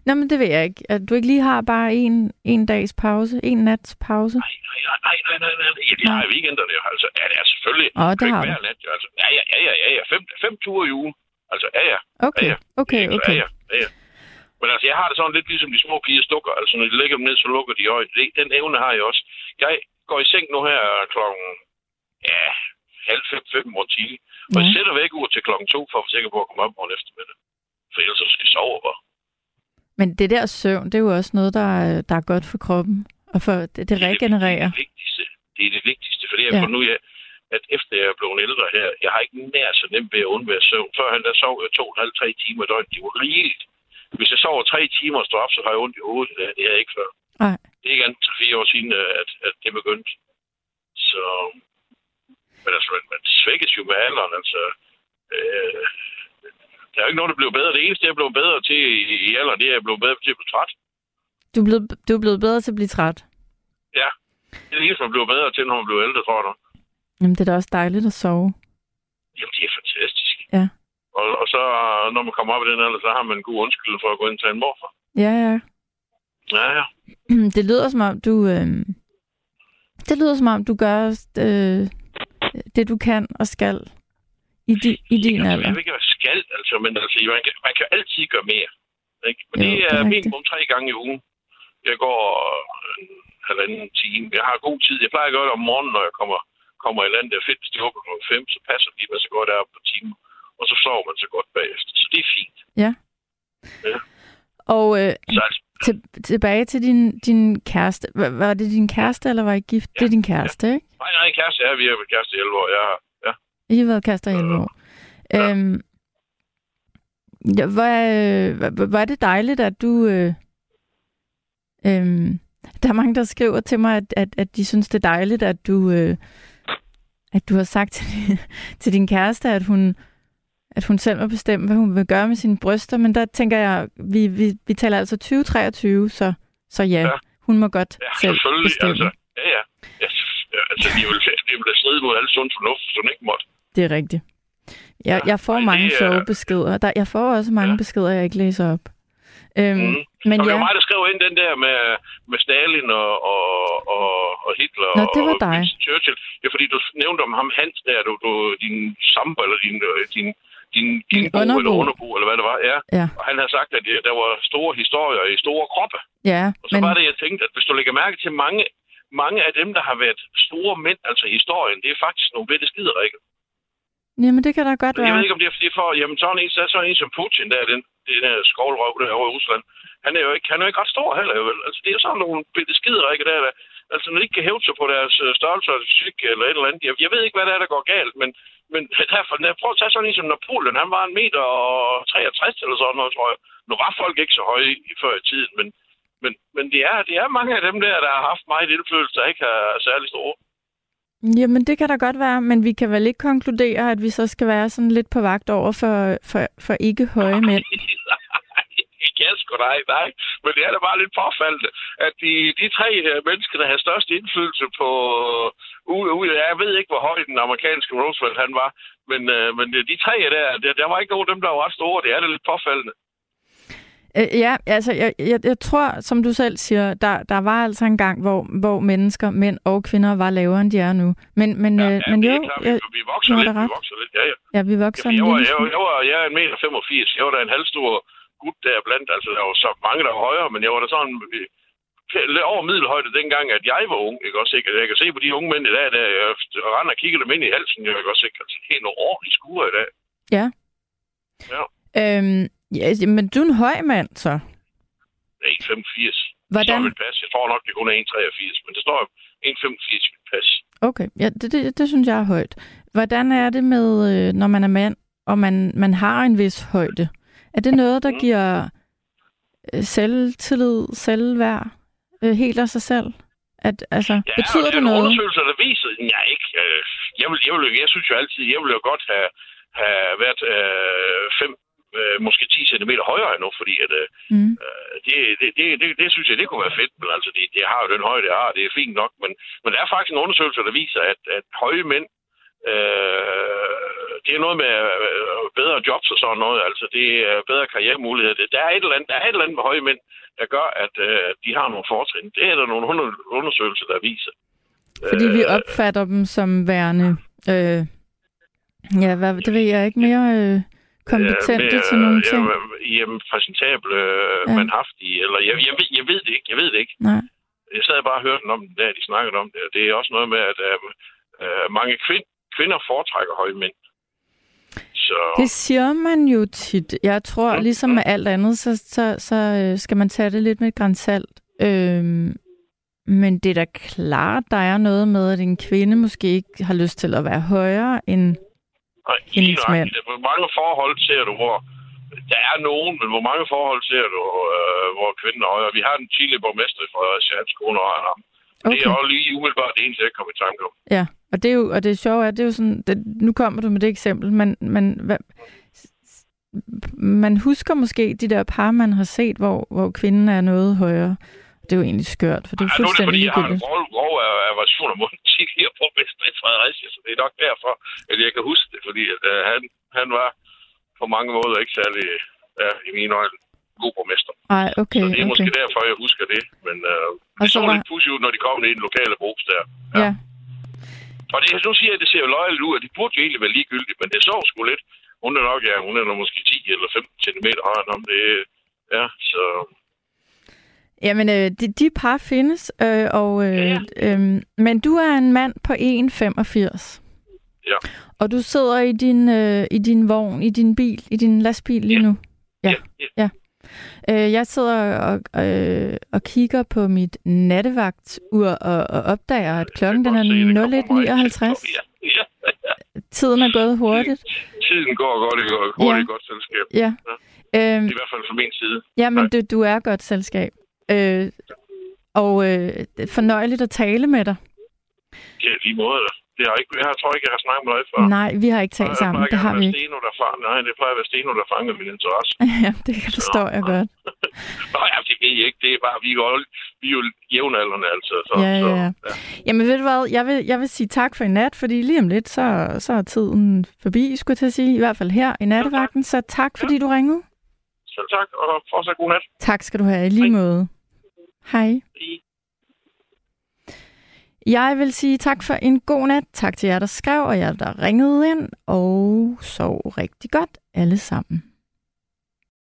Nå, men det ved jeg ikke. At du ikke lige har bare en, en dags pause, en nats pause. Nej, nej, nej, nej, nej, nej. Ja, det har jeg weekenderne jo. Altså, ja, det er selvfølgelig. Åh, Det det har hver nat. Altså, ja, ja, ja, ja, ja. Fem, fem ture i ugen. Altså, ja, ja. Okay, ja, ja. okay, okay. Ja, ja. Men altså, jeg har det sådan lidt ligesom de små piger stukker. Altså, når de lægger dem ned, så lukker de øjnene. Det, den evne har jeg også. Jeg går i seng nu her klokken, ja, halv fem, fem år tidlig. Og jeg sætter væk ud til klokken to, for at være sikker på at komme op morgen eftermiddag. For ellers så skal jeg sove bare. Men det der søvn, det er jo også noget, der er, der er godt for kroppen. Og for det, det regenererer. Det er det vigtigste. Det er det vigtigste, fordi jeg Ja. nu, jeg, at efter jeg er blevet ældre her, jeg har ikke nær så nemt ved at undvære søvn. Førhen der sov jeg to og en halv, tre timer i døgnet. Det var rigeligt. Hvis jeg sover tre timer og står op, så har jeg ondt i hovedet. Det, havde jeg ikke før. Nej. Det er ikke andet til fire år siden, at, at det begyndte. Så... Men altså, man, man svækkes jo med alderen. Altså, øh, der er jo ikke noget, der bliver bedre. Det eneste, jeg er blevet bedre til i, i alderen, det er, at jeg er blevet bedre til at blive træt. Du er, blevet, du er blevet bedre til at blive træt. Ja. Det er det eneste, man bliver bedre til, når man bliver ældre, tror jeg. Jamen, det er da også dejligt at sove. Jamen, det er fantastisk. Ja. Og, og så, når man kommer op i den alder, så har man en god undskyldning for at gå ind tage en morfar. Ja, ja. Ja, ja. Det lyder som om, du... Øh, det lyder som om, du gør øh, det, du kan og skal i, di, i din Altså, alder. jeg ved ikke, hvad skal, altså, men altså, man, kan, man kan altid gøre mere. Ikke? Men Jo, det det er minimum tre gange i ugen. Jeg går en halvanden time. Jeg har god tid. Jeg plejer at gøre det om morgenen, når jeg kommer, kommer i land. Det er fedt, hvis de åbner klokken 5, så passer de, men så jeg derop på timer. Og så sover man så godt bagefter. Så det er fint. Ja. Ja. Og øh, Så altså, til, tilbage til din, din kæreste. Var, var det din kæreste, eller var I gift? Ja. Det er din kæreste, ikke? nej, nej, kæreste er, vi har været kæreste i 11 år. Jeg har, ja. I har været kærester i 11 år. Ja. Øhm, ja, hvor, øh, er det dejligt, at du... Øh, øhm, der er mange, der skriver til mig, at, at, at de synes, det er dejligt, at du, øh, at du har sagt til, til din kæreste, at hun, at hun selv må bestemme, hvad hun vil gøre med sine bryster. Men der tænker jeg, vi, vi, vi taler altså 2023, så, så ja, Ja. hun må godt Ja, selv selvfølgelig. bestemme. Altså, ja, ja. Altså, de vil, de vil stride mod al sund fornuft, hun ikke måtte. Det er rigtigt. Jeg, Ja, jeg får mange det sjove beskeder. Der, jeg får også mange Ja. beskeder, jeg ikke læser op. Øhm, Mm. Men og det ja, var mig, der skrev ind den der med, med Stalin og, og, og, og Hitler Nå, det var og dig. Winston Churchill. Det er fordi, du nævnte om ham Hans der, du, du, din samba, eller din, øh, din, din, din bo, underbo. eller underbo, eller hvad det var. Ja. ja, Og han havde sagt, at der var store historier i store kroppe. ja, Og så men var det, jeg tænkte, at hvis du lægger mærke til mange, mange af dem, der har været store mænd, altså historien, det er faktisk nogle bitte skider, ikke? jamen, det kan da godt Jeg ved være. ikke, om det er fordi for, jamen sådan en, så er sådan en som Putin, der, den, den der skovlrøv der over i Rusland. Han er jo ikke, han er jo ikke ret stor heller, vel? Altså, det er sådan nogle bitte skider, ikke? Der, der, altså, når de ikke kan hæve sig på deres øh, størrelse og psyk eller et eller andet. Jeg, jeg ved ikke, hvad det er, der går galt, men, men derfor, prøver at tage sådan en som Napoleon, han var en meter og 63 eller sådan noget, tror jeg. Nu var folk ikke så høje i, før i tiden, men, men, men det, er, det er mange af dem der, der har haft meget indflydelse, der ikke er særlig store. Jamen, det kan da godt være, men vi kan vel ikke konkludere, at vi så skal være sådan lidt på vagt over for, for, for ikke høje mænd. Ja, sgu nej, nej. Men det er da bare lidt påfaldende, at de, de tre øh, mennesker, der har størst indflydelse på... Uh, uh, jeg ved ikke, hvor høj den amerikanske Roosevelt han var, men, uh, men de tre der, der, der var ikke nogen af dem, der var ret store. Det er da lidt påfaldende. Øh, ja, altså, jeg, jeg, jeg tror, som du selv siger, der, der var altså en gang, hvor, hvor mennesker, mænd og kvinder, var lavere, end de er nu. Men, men, Ja, øh, ja, men jo, er klart, jeg, vi, vi vokser lidt, vi vokser lidt, ja, ja. ja, vi vokser en jeg, var, jeg, jeg, var, jeg er en meter 85. Jeg var da en halvstor gut der blandt. Altså, der var så mange, der var højere, men jeg var da sådan lidt over middelhøjde dengang, at jeg var ung. Ikke også, ikke? Jeg kan se på de unge mænd i dag, der jeg render og kigger dem ind i halsen. Jeg kan også ikke. Altså, helt nogle ordentlige skuer i dag. Ja. Ja. Øhm, ja, men du er en høj mand, så. 1,85. Hvordan? Det står pas. Jeg tror nok, det kun er 1,83, men det står 1,85 i mit pas. Okay, ja, det, det, det synes jeg er højt. Hvordan er det med, øh, når man er mand, og man, man har en vis højde? Er det noget, der Mm. giver øh, selvtillid, selvværd, øh, helt af sig selv? At, altså, Ja, betyder det er noget? undersøgelser, der viser, ja ikke. Øh, jeg, vil, jeg, vil, jeg synes jo altid, jeg ville jo godt have, have været øh, fem, øh, måske 10 cm højere endnu, fordi at, øh, Mm. øh, det, det, det, det, det, synes jeg, det kunne være fedt, men altså, det, det har jo den højde, det har, det er fint nok, men, men der er faktisk en undersøgelse, der viser, at, at høje mænd, øh, det er noget med øh, bedre jobs og sådan noget, altså det er bedre karrieremuligheder. Det- Der er et eller andet, der er et eller andet med høje mænd, der gør, at øh, de har nogle fortrin. Det er der nogle under- undersøgelser, der viser. Fordi vi Øh, opfatter dem som værende, øh, ja, hvad, det ved jeg ikke, mere øh, kompetente mere, til nogle ting. Jamen, præsentable, øh, Ja. mandhaftige, eller jeg, jeg, ved, jeg ved det ikke, jeg ved det ikke. Nej. Jeg sad bare og hørte om den der, de snakkede om det. Det er også noget med, at øh, øh, mange kvind, kvinder foretrækker høje mænd. Så Det siger man jo tit. Jeg tror, Mm, ligesom med alt andet, så, så, så øh, skal man tage det lidt med grænsalt. Øhm, men det er da klart, der er noget med, at en kvinde måske ikke har lyst til at være højere end... nej, hendes mand. Hvor mange forhold ser du, hvor der er nogen, men hvor mange forhold ser du, øh, hvor kvinden er højere? Vi har en tidligere borgmester fra kone og han ham. Okay. Det er også lige umiddelbart det eneste, jeg kommer i tanke om. Ja, og det er jo, og det sjove er, det er jo sådan, det, nu kommer du med det eksempel, men, men hvad, man husker måske de der par, man har set, hvor, hvor kvinden er noget højere. Det er jo egentlig skørt, for det er jo Ja, nu er det fuldstændig fordi, jeg har en ligegyldigt. grov, grov aversion mod den tidligere borgmester i Fredericia, så det er nok derfor, at jeg kan huske det, fordi at, uh, han, han var på mange måder ikke særlig, ja, i mine øjne, god borgmester. Ej, okay, så det er okay. måske derfor, jeg husker det. Men Og det så så var- lidt pussy ud, når de kom ind i den lokale brugs der. Ja, Og det, nu siger jeg, at det ser jo løjeligt ud, og det burde jo egentlig være ligegyldigt, men det så sgu lidt. Hun er nok, ja, hun er nok måske 10 eller 15 cm højere ham. Det, ja, så Jamen, øh, de, de par findes, øh, og, øh, Ja. øh, men du er en mand på 1,85. Ja. Og du sidder i din, øh, i din vogn, i din bil, i din lastbil lige Ja. nu. Ja. ja, ja. Øh, jeg sidder og, øh, og kigger på mit nattevagtur og, og opdager, at klokken den er meget 01.59. Ja, ja, ja. Tiden er gået hurtigt. Tiden går godt i går. Hurtigt Ja. ja. godt selskab. Ja. Øhm, I hvert fald fra min side. Ja, men du, du er godt selskab. Øh, og øh, fornøjeligt at tale med dig. Ja, lige måde. da. Det har ikke, jeg tror ikke, jeg har snakket med dig før. Nej, vi har ikke talt sammen. Det har vi ikke. Steno, der fang, nej, det plejer at være Steno, der fanger min interesse. ja, det forstår jeg godt. Nå, ja, det ved jeg ikke. Det er bare, vi er jo, vi er jo jævnaldrende altid. Så, Ja, så, ja, ja. Jamen ved du hvad, jeg vil, jeg vil sige tak for i nat, fordi lige om lidt, så, så er tiden forbi, skulle jeg til at sige. I hvert fald her i nattevagten. Så tak, fordi du ringede. Selv tak, og fortsat god nat. Tak skal du have i lige måde. Hej. Hej. Jeg vil sige tak for en god nat. Tak til jer, der skrev, og jer, der ringede ind. Og sov rigtig godt alle sammen.